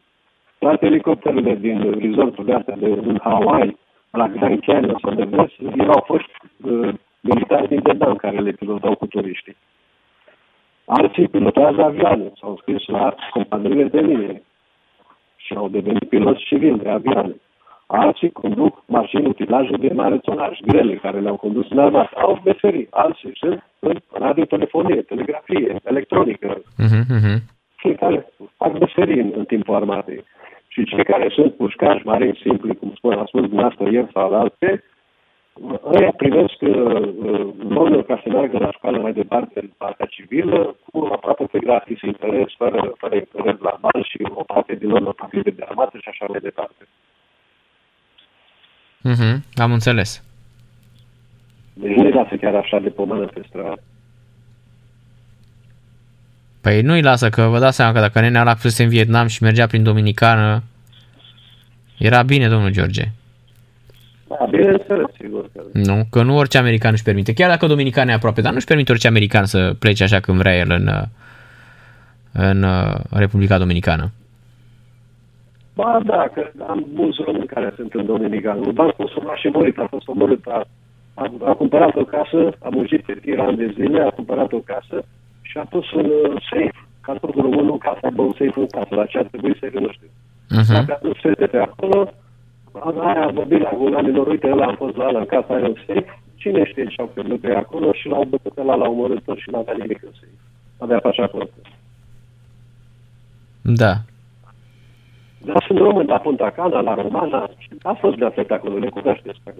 toate elicopterele din resorturile astea de, din Hawaii, la Grand Canyon sau de vest, ei au fost uh, militari din Vietnam care le pilotau cu turiștii. Alții pilotează avioane, s-au scris la companiile de linie și au devenit piloți civili de avioane. Alții conduc mașini utilaje de mare tonaj, grele, care le-au condus în armată. Au meserii. Alții sunt în radiotelefonie, telegrafie, electronică. Uh-huh, uh-huh. Fiecare fac meserii în, în timpul armatei. Și cei care sunt pușcași, marini simpli, cum spun, a spus dumneavoastră ieri sau alte, ăia primesc lorul uh, ca să meargă la școală mai departe în partea civilă, cu aproape pe gratis interes, fără, fără interes la bani și o parte din lor partide de armată și așa mai departe. Uh-huh, am înțeles. Deci nu-i lasă chiar așa de pomană pe stradă. Păi nu-i lasă, că vă dați seama că dacă nenea ăla fusese în Vietnam și mergea prin Dominicană, era bine, domnul George. Da, bineînțeles, sigur că... Nu, că nu orice american își permite. Chiar dacă Dominican e aproape, dar nu își permite orice american să plece așa când vrea el în, în Republica Dominicană. Ba da, că am mulți români care sunt în Dominicană. Un banc consumat și murit, a fost omorât. A, a, a cumpărat o casă, a muncit pe tira de zile, a cumpărat o casă și a pus un uh, safe, ca tot românul în casă, bă, un safe în casă, la ce ar trebui să nu știu. Uh-huh. Dacă a pus fete pe acolo, aia a vorbit la oamenilor, uite, ăla a fost la ăla în casa, are un safe, cine știe ce au pierdut pe acolo și l-au bătut ăla, l-au omorât și n-avea nimic în safe. Avea pașaport. Da. Dar sunt români la Punta Cana, la Romana, a fost de atât acolo, le cunoașteți pe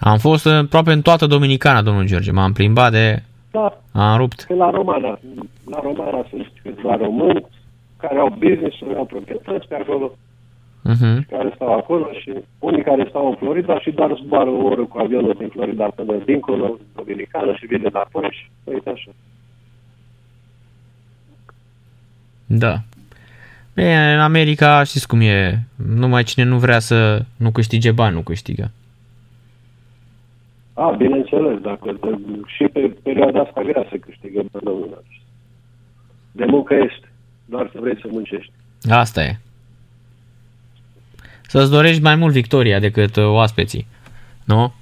Am fost aproape în toată Dominicana, domnul George. M-am plimbat de... Da. Am rupt. Că la Romana. La Romana sunt câțiva români care au business au proprietăți pe acolo, Uh-huh. care stau acolo și unii care stau în Florida și doar zboară o oră cu avionul din Florida până dincolo, în Dominicană și vine înapoi și uite așa. Da. E, în America știți cum e, numai cine nu vrea să nu câștige bani, nu câștigă. A, bineînțeles, dacă și pe perioada asta grea să câștigă domnul De muncă este, doar să vrei să muncești. Asta e. Să-ți dorești mai mult victoria decât uh, oaspeții, nu?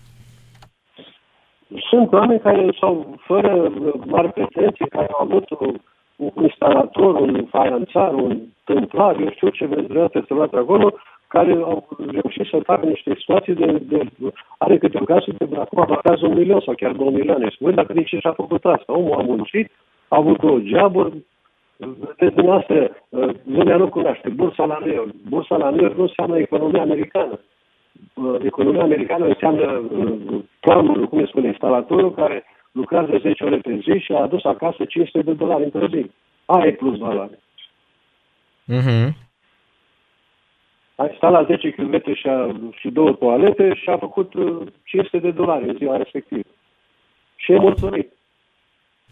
Sunt oameni care sau fără uh, mari pretenții, care au avut un, un instalator, un faianțar, un templar, eu știu ce vreți să luați acolo, care au reușit să facă niște situații de, de are câte o casă de acum avatează un milion sau chiar două milioane. Spune dacă nici și-a făcut asta. Omul a muncit, a avut o geabă, vedeți dumneavoastră, lumea nu cunoaște, bursa la New York. Bursa la New York nu înseamnă economia americană. Economia americană înseamnă planul, cum spune, instalatorul care lucrează 10 ore pe zi și a adus acasă 500 de dolari într-o zi. Aia e plus valoare. Uh-huh. A instalat 10 km și, a, și două toalete și a făcut 500 de dolari în ziua respectivă. Și e mulțumit.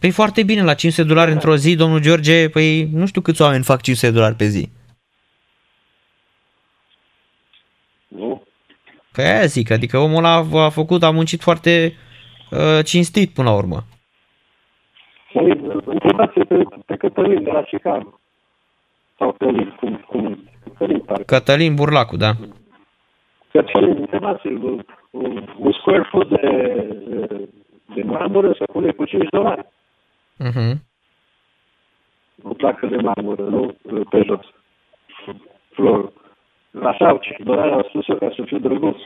Păi foarte bine, la 500 de dolari într-o zi, domnul George, păi nu știu câți oameni fac 500 de dolari pe zi. Nu? Că aia zic, adică omul ăla a făcut, a muncit foarte uh, cinstit până la urmă. Păi, întrebați pe, pe Cătălin de la Chicago. Sau Călin, cum, cum, Călin, parcă. Cătălin Burlacu, da. Cătălin, întrebați un, un, un square foot de, de, de marmură se pune cu 5 dolari. Uh-huh. O placă de marmură, nu pe jos. Flor. Așa, 5 dolari am spus eu ca să fiu drăguț.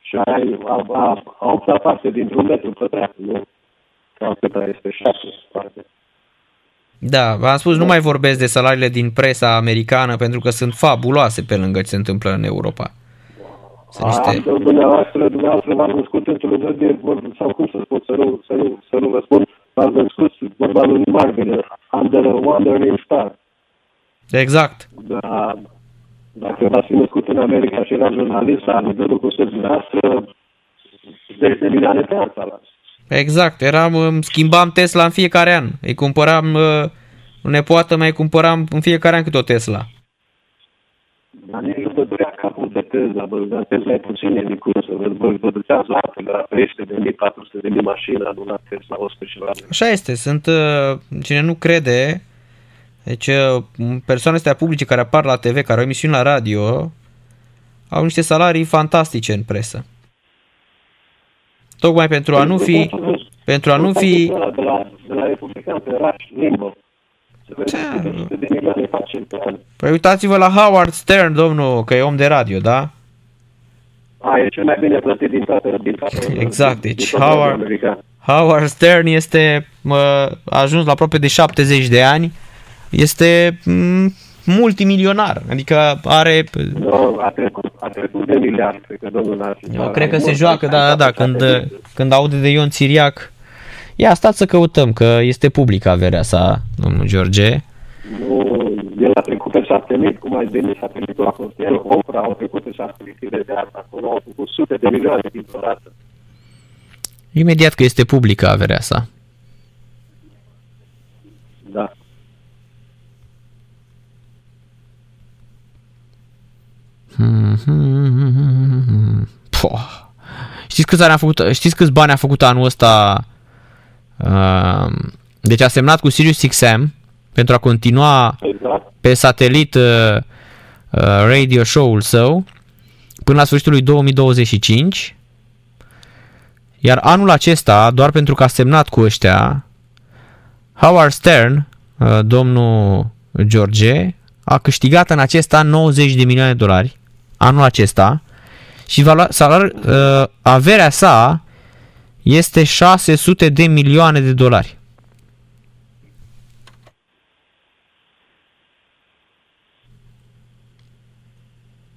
Și ai a, a, a opta parte dintr-un metru pătrat, nu? Sau cât este șase, parte. Da, v-am spus, nu mai vorbesc de salariile din presa americană pentru că sunt fabuloase pe lângă ce se întâmplă în Europa. Sunt niște... A, dumneavoastră, dumneavoastră v-am născut într-o de sau cum să spun, să nu, să nu, să nu vă spun, v-am născut vorba lui Marvel, under a wandering star. Exact. Da, dacă v-ați fi născut în America și era jurnalist, a nivelul cu dumneavoastră, 10 de milioane pe an salați. Exact, eram, schimbam Tesla în fiecare an. Îi cumpăram, uh, nepoată mai cumpăram în fiecare an câte o Tesla. Dar nici nu vă durea capul de Tesla, bă, dar Tesla e puțin în cursă, vă, vă, vă duceați la de la 300 de mii, 400 de mii mașină, nu la Tesla 100 și la Așa este, sunt, uh, cine nu crede, deci uh, persoanele astea publice care apar la TV, care au emisiuni la radio, au niște salarii fantastice în presă. Tocmai pentru a nu fi... Pentru a nu fi... De la, de la Republican pe Raș, Limbo. Păi uitați-vă la Howard Stern, domnul, că e om de radio, da? A, e cel mai bine plătit din toată, din toată [LAUGHS] Exact, deci din Howard, Howard Stern este mă, a ajuns la aproape de 70 de ani, este m- multimilionar, adică are... Nu, a trecut, a trecut de miliard, cred că domnul Narcis. Eu cred că se joacă, da, da, da, când, când aude de Ion Țiriac, ia stați să căutăm, că este publică averea sa, domnul George. Nu, el a trecut pe 7000, cum ai zis, a trecut la el, Opera a trecut pe 7000 de ani, acolo au făcut sute de milioane dintr-o dată. Imediat că este publică averea sa. Da. Poh. Știți câți, ani a făcut, știți câți bani a făcut anul ăsta? Uh, deci a semnat cu Sirius XM pentru a continua exact. pe satelit uh, uh, radio show-ul său până la sfârșitul lui 2025. Iar anul acesta, doar pentru că a semnat cu ăștia, Howard Stern, uh, domnul George, a câștigat în acest an 90 de milioane de dolari anul acesta și valua, salar, uh, averea sa este 600 de milioane de dolari.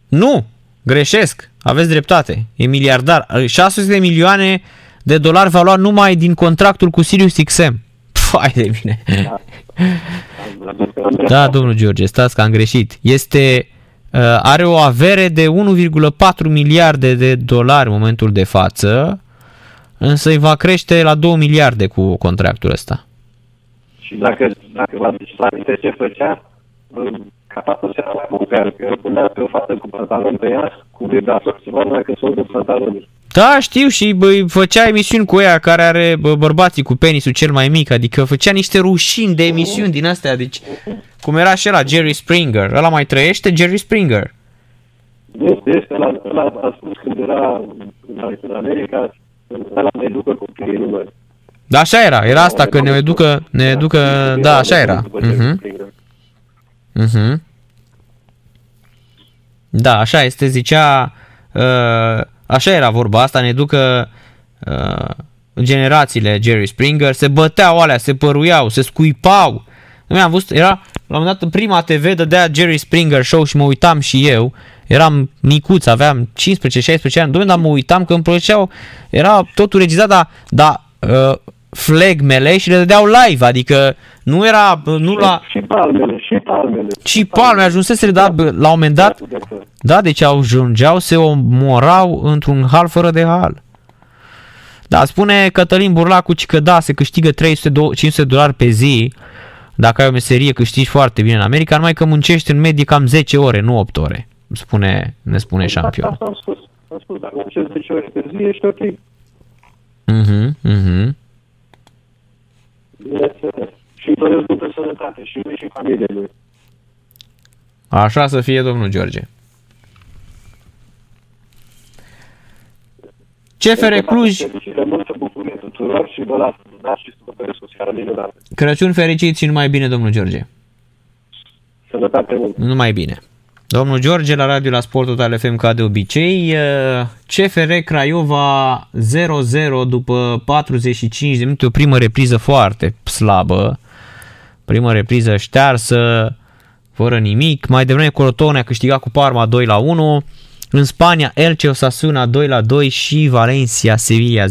Nu, greșesc, aveți dreptate, e miliardar. 600 de milioane de dolari va lua numai din contractul cu Sirius XM. Fai de mine. Da. da, domnul George, stați că am greșit. Este Uh, are o avere de 1,4 miliarde de dolari în momentul de față, însă îi va crește la 2 miliarde cu contractul ăsta. Și dacă, dacă vă aduceți la minte ce făcea, ca toată seara la mâncare, că punea pe o fată cu pantaloni pe ea, cu vibrator, să vadă dacă sunt de pantaloni. Da, știu și bă, făcea emisiuni cu ea care are bă, bărbații cu penisul cel mai mic, adică făcea niște rușini de emisiuni din astea, deci cum era și la Jerry Springer, ăla mai trăiește Jerry Springer. Este, este, la, la, a spus când era în America, ăla ne educă copiii numai. Da, așa era, era asta că ne educă, ne educă, da, așa era. Uh-huh. Uh-huh. Da, așa este, zicea, uh, așa era vorba asta, ne ducă uh, generațiile Jerry Springer, se băteau alea, se păruiau, se scuipau. Nu am văzut, era, la un moment dat în prima TV dădea Jerry Springer show și mă uitam și eu, eram micuț, aveam 15-16 ani, domnule, dar mă uitam că îmi plăceau, era totul regizat, dar, dar uh, flegmele și le dădeau live, adică nu era, nu la... Și palmele, și palmele. Și palmele, ajunsese, da, la un moment dat, da, deci ajungeau, se omorau într-un hal fără de hal. Da, spune Cătălin Burlacu că da, se câștigă 300-500 dolari pe zi, dacă ai o meserie câștigi foarte bine în America, numai că muncești în medie cam 10 ore, nu 8 ore, spune, ne spune exact șampion. Asta am spus. Am spus, dacă muncesc 10 ore pe zi, ești ok. Mhm, mhm. Bineînțeles. Și îi doresc multă sănătate și lui și familiei lui. Așa să fie, domnul George. CFR Cluj, Fericire, multă bucurie tuturor și vă las, da, și să vă doresc o seară minunată. Crăciun fericit și numai bine, domnul George. Sănătate mult. Numai bine. Domnul George la radio la Sport Total FM ca de obicei. Uh, CFR Craiova 0-0 după 45 de minute, o primă repriză foarte slabă. Primă repriză ștearsă, fără nimic. Mai devreme Crotone a câștigat cu Parma 2 la 1. În Spania, Elche Osasuna 2 la 2 și Valencia Sevilla 0-1.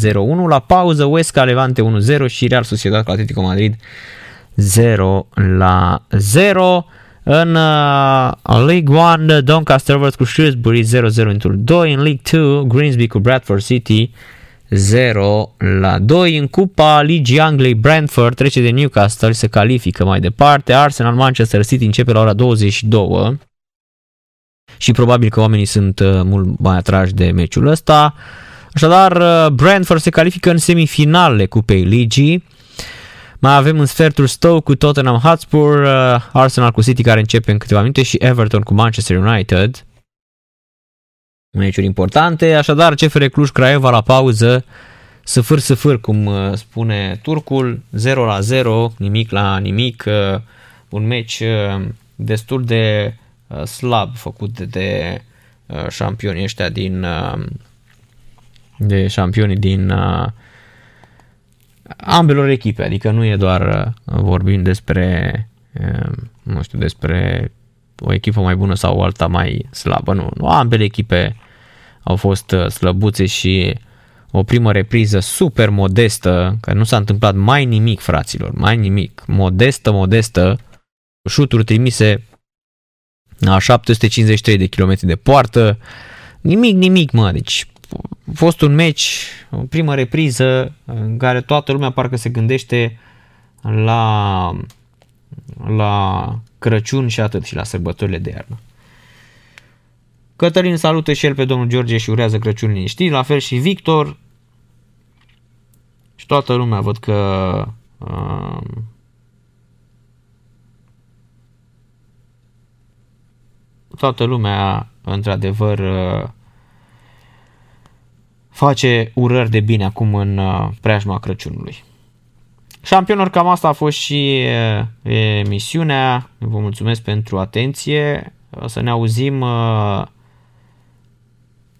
La pauză, Huesca Levante 1-0 și Real Sociedad cu Atletico Madrid 0 la 0. În uh, League 1, Doncaster vs cu Shrewsbury 0-0 în tur 2. În League 2, Greensby cu Bradford City 0 la 2. În Cupa Ligii Angliei, Brentford trece de Newcastle, se califică mai departe. Arsenal Manchester City începe la ora 22 și probabil că oamenii sunt uh, mult mai atrași de meciul ăsta. Așadar, uh, Brentford se califică în semifinale Cupei Ligii. Mai avem în sfertul Stoke cu Tottenham Hotspur, uh, Arsenal cu City care începe în câteva minute și Everton cu Manchester United. Meciuri importante, așadar CFR Cluj Craiova la pauză, săfâr săfâr cum uh, spune turcul, 0 la 0, nimic la nimic, uh, un meci uh, destul de uh, slab făcut de uh, șampionii ăștia din uh, de șampionii din uh, ambelor echipe, adică nu e doar uh, vorbim despre uh, nu știu, despre o echipă mai bună sau o alta mai slabă, nu, nu, ambele echipe au fost uh, slăbuțe și o primă repriză super modestă, că nu s-a întâmplat mai nimic, fraților, mai nimic, modestă, modestă, șuturi trimise la 753 de kilometri de poartă, nimic, nimic, mă, deci a fost un meci, o primă repriză în care toată lumea parcă se gândește la, la Crăciun și atât și la sărbătorile de iarnă. Cătălin salută și el pe domnul George și urează Crăciun liniștit, la fel și Victor. Și toată lumea văd că uh, toată lumea într-adevăr uh, face urări de bine acum în uh, preajma Crăciunului. Șampionilor, cam asta a fost și uh, emisiunea. Vă mulțumesc pentru atenție. O să ne auzim uh,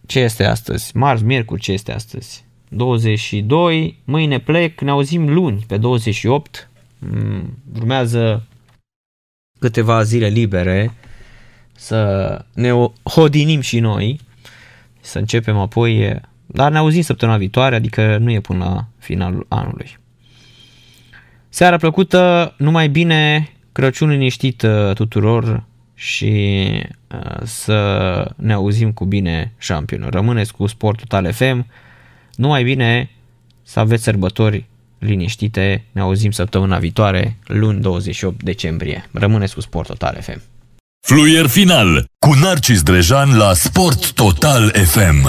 ce este astăzi? Marți, miercuri, ce este astăzi? 22, mâine plec, ne auzim luni pe 28. Mm, Urmează câteva zile libere să ne o- hodinim și noi, să începem apoi, dar ne auzim săptămâna viitoare, adică nu e până la finalul anului. Seara plăcută, numai bine, Crăciun liniștit uh, tuturor și uh, să ne auzim cu bine șampionul. Rămâneți cu Sport Total FM, numai bine să aveți sărbători liniștite, ne auzim săptămâna viitoare, luni 28 decembrie. Rămâneți cu Sport Total FM. Fluier final cu Narcis Drejan la Sport Total FM.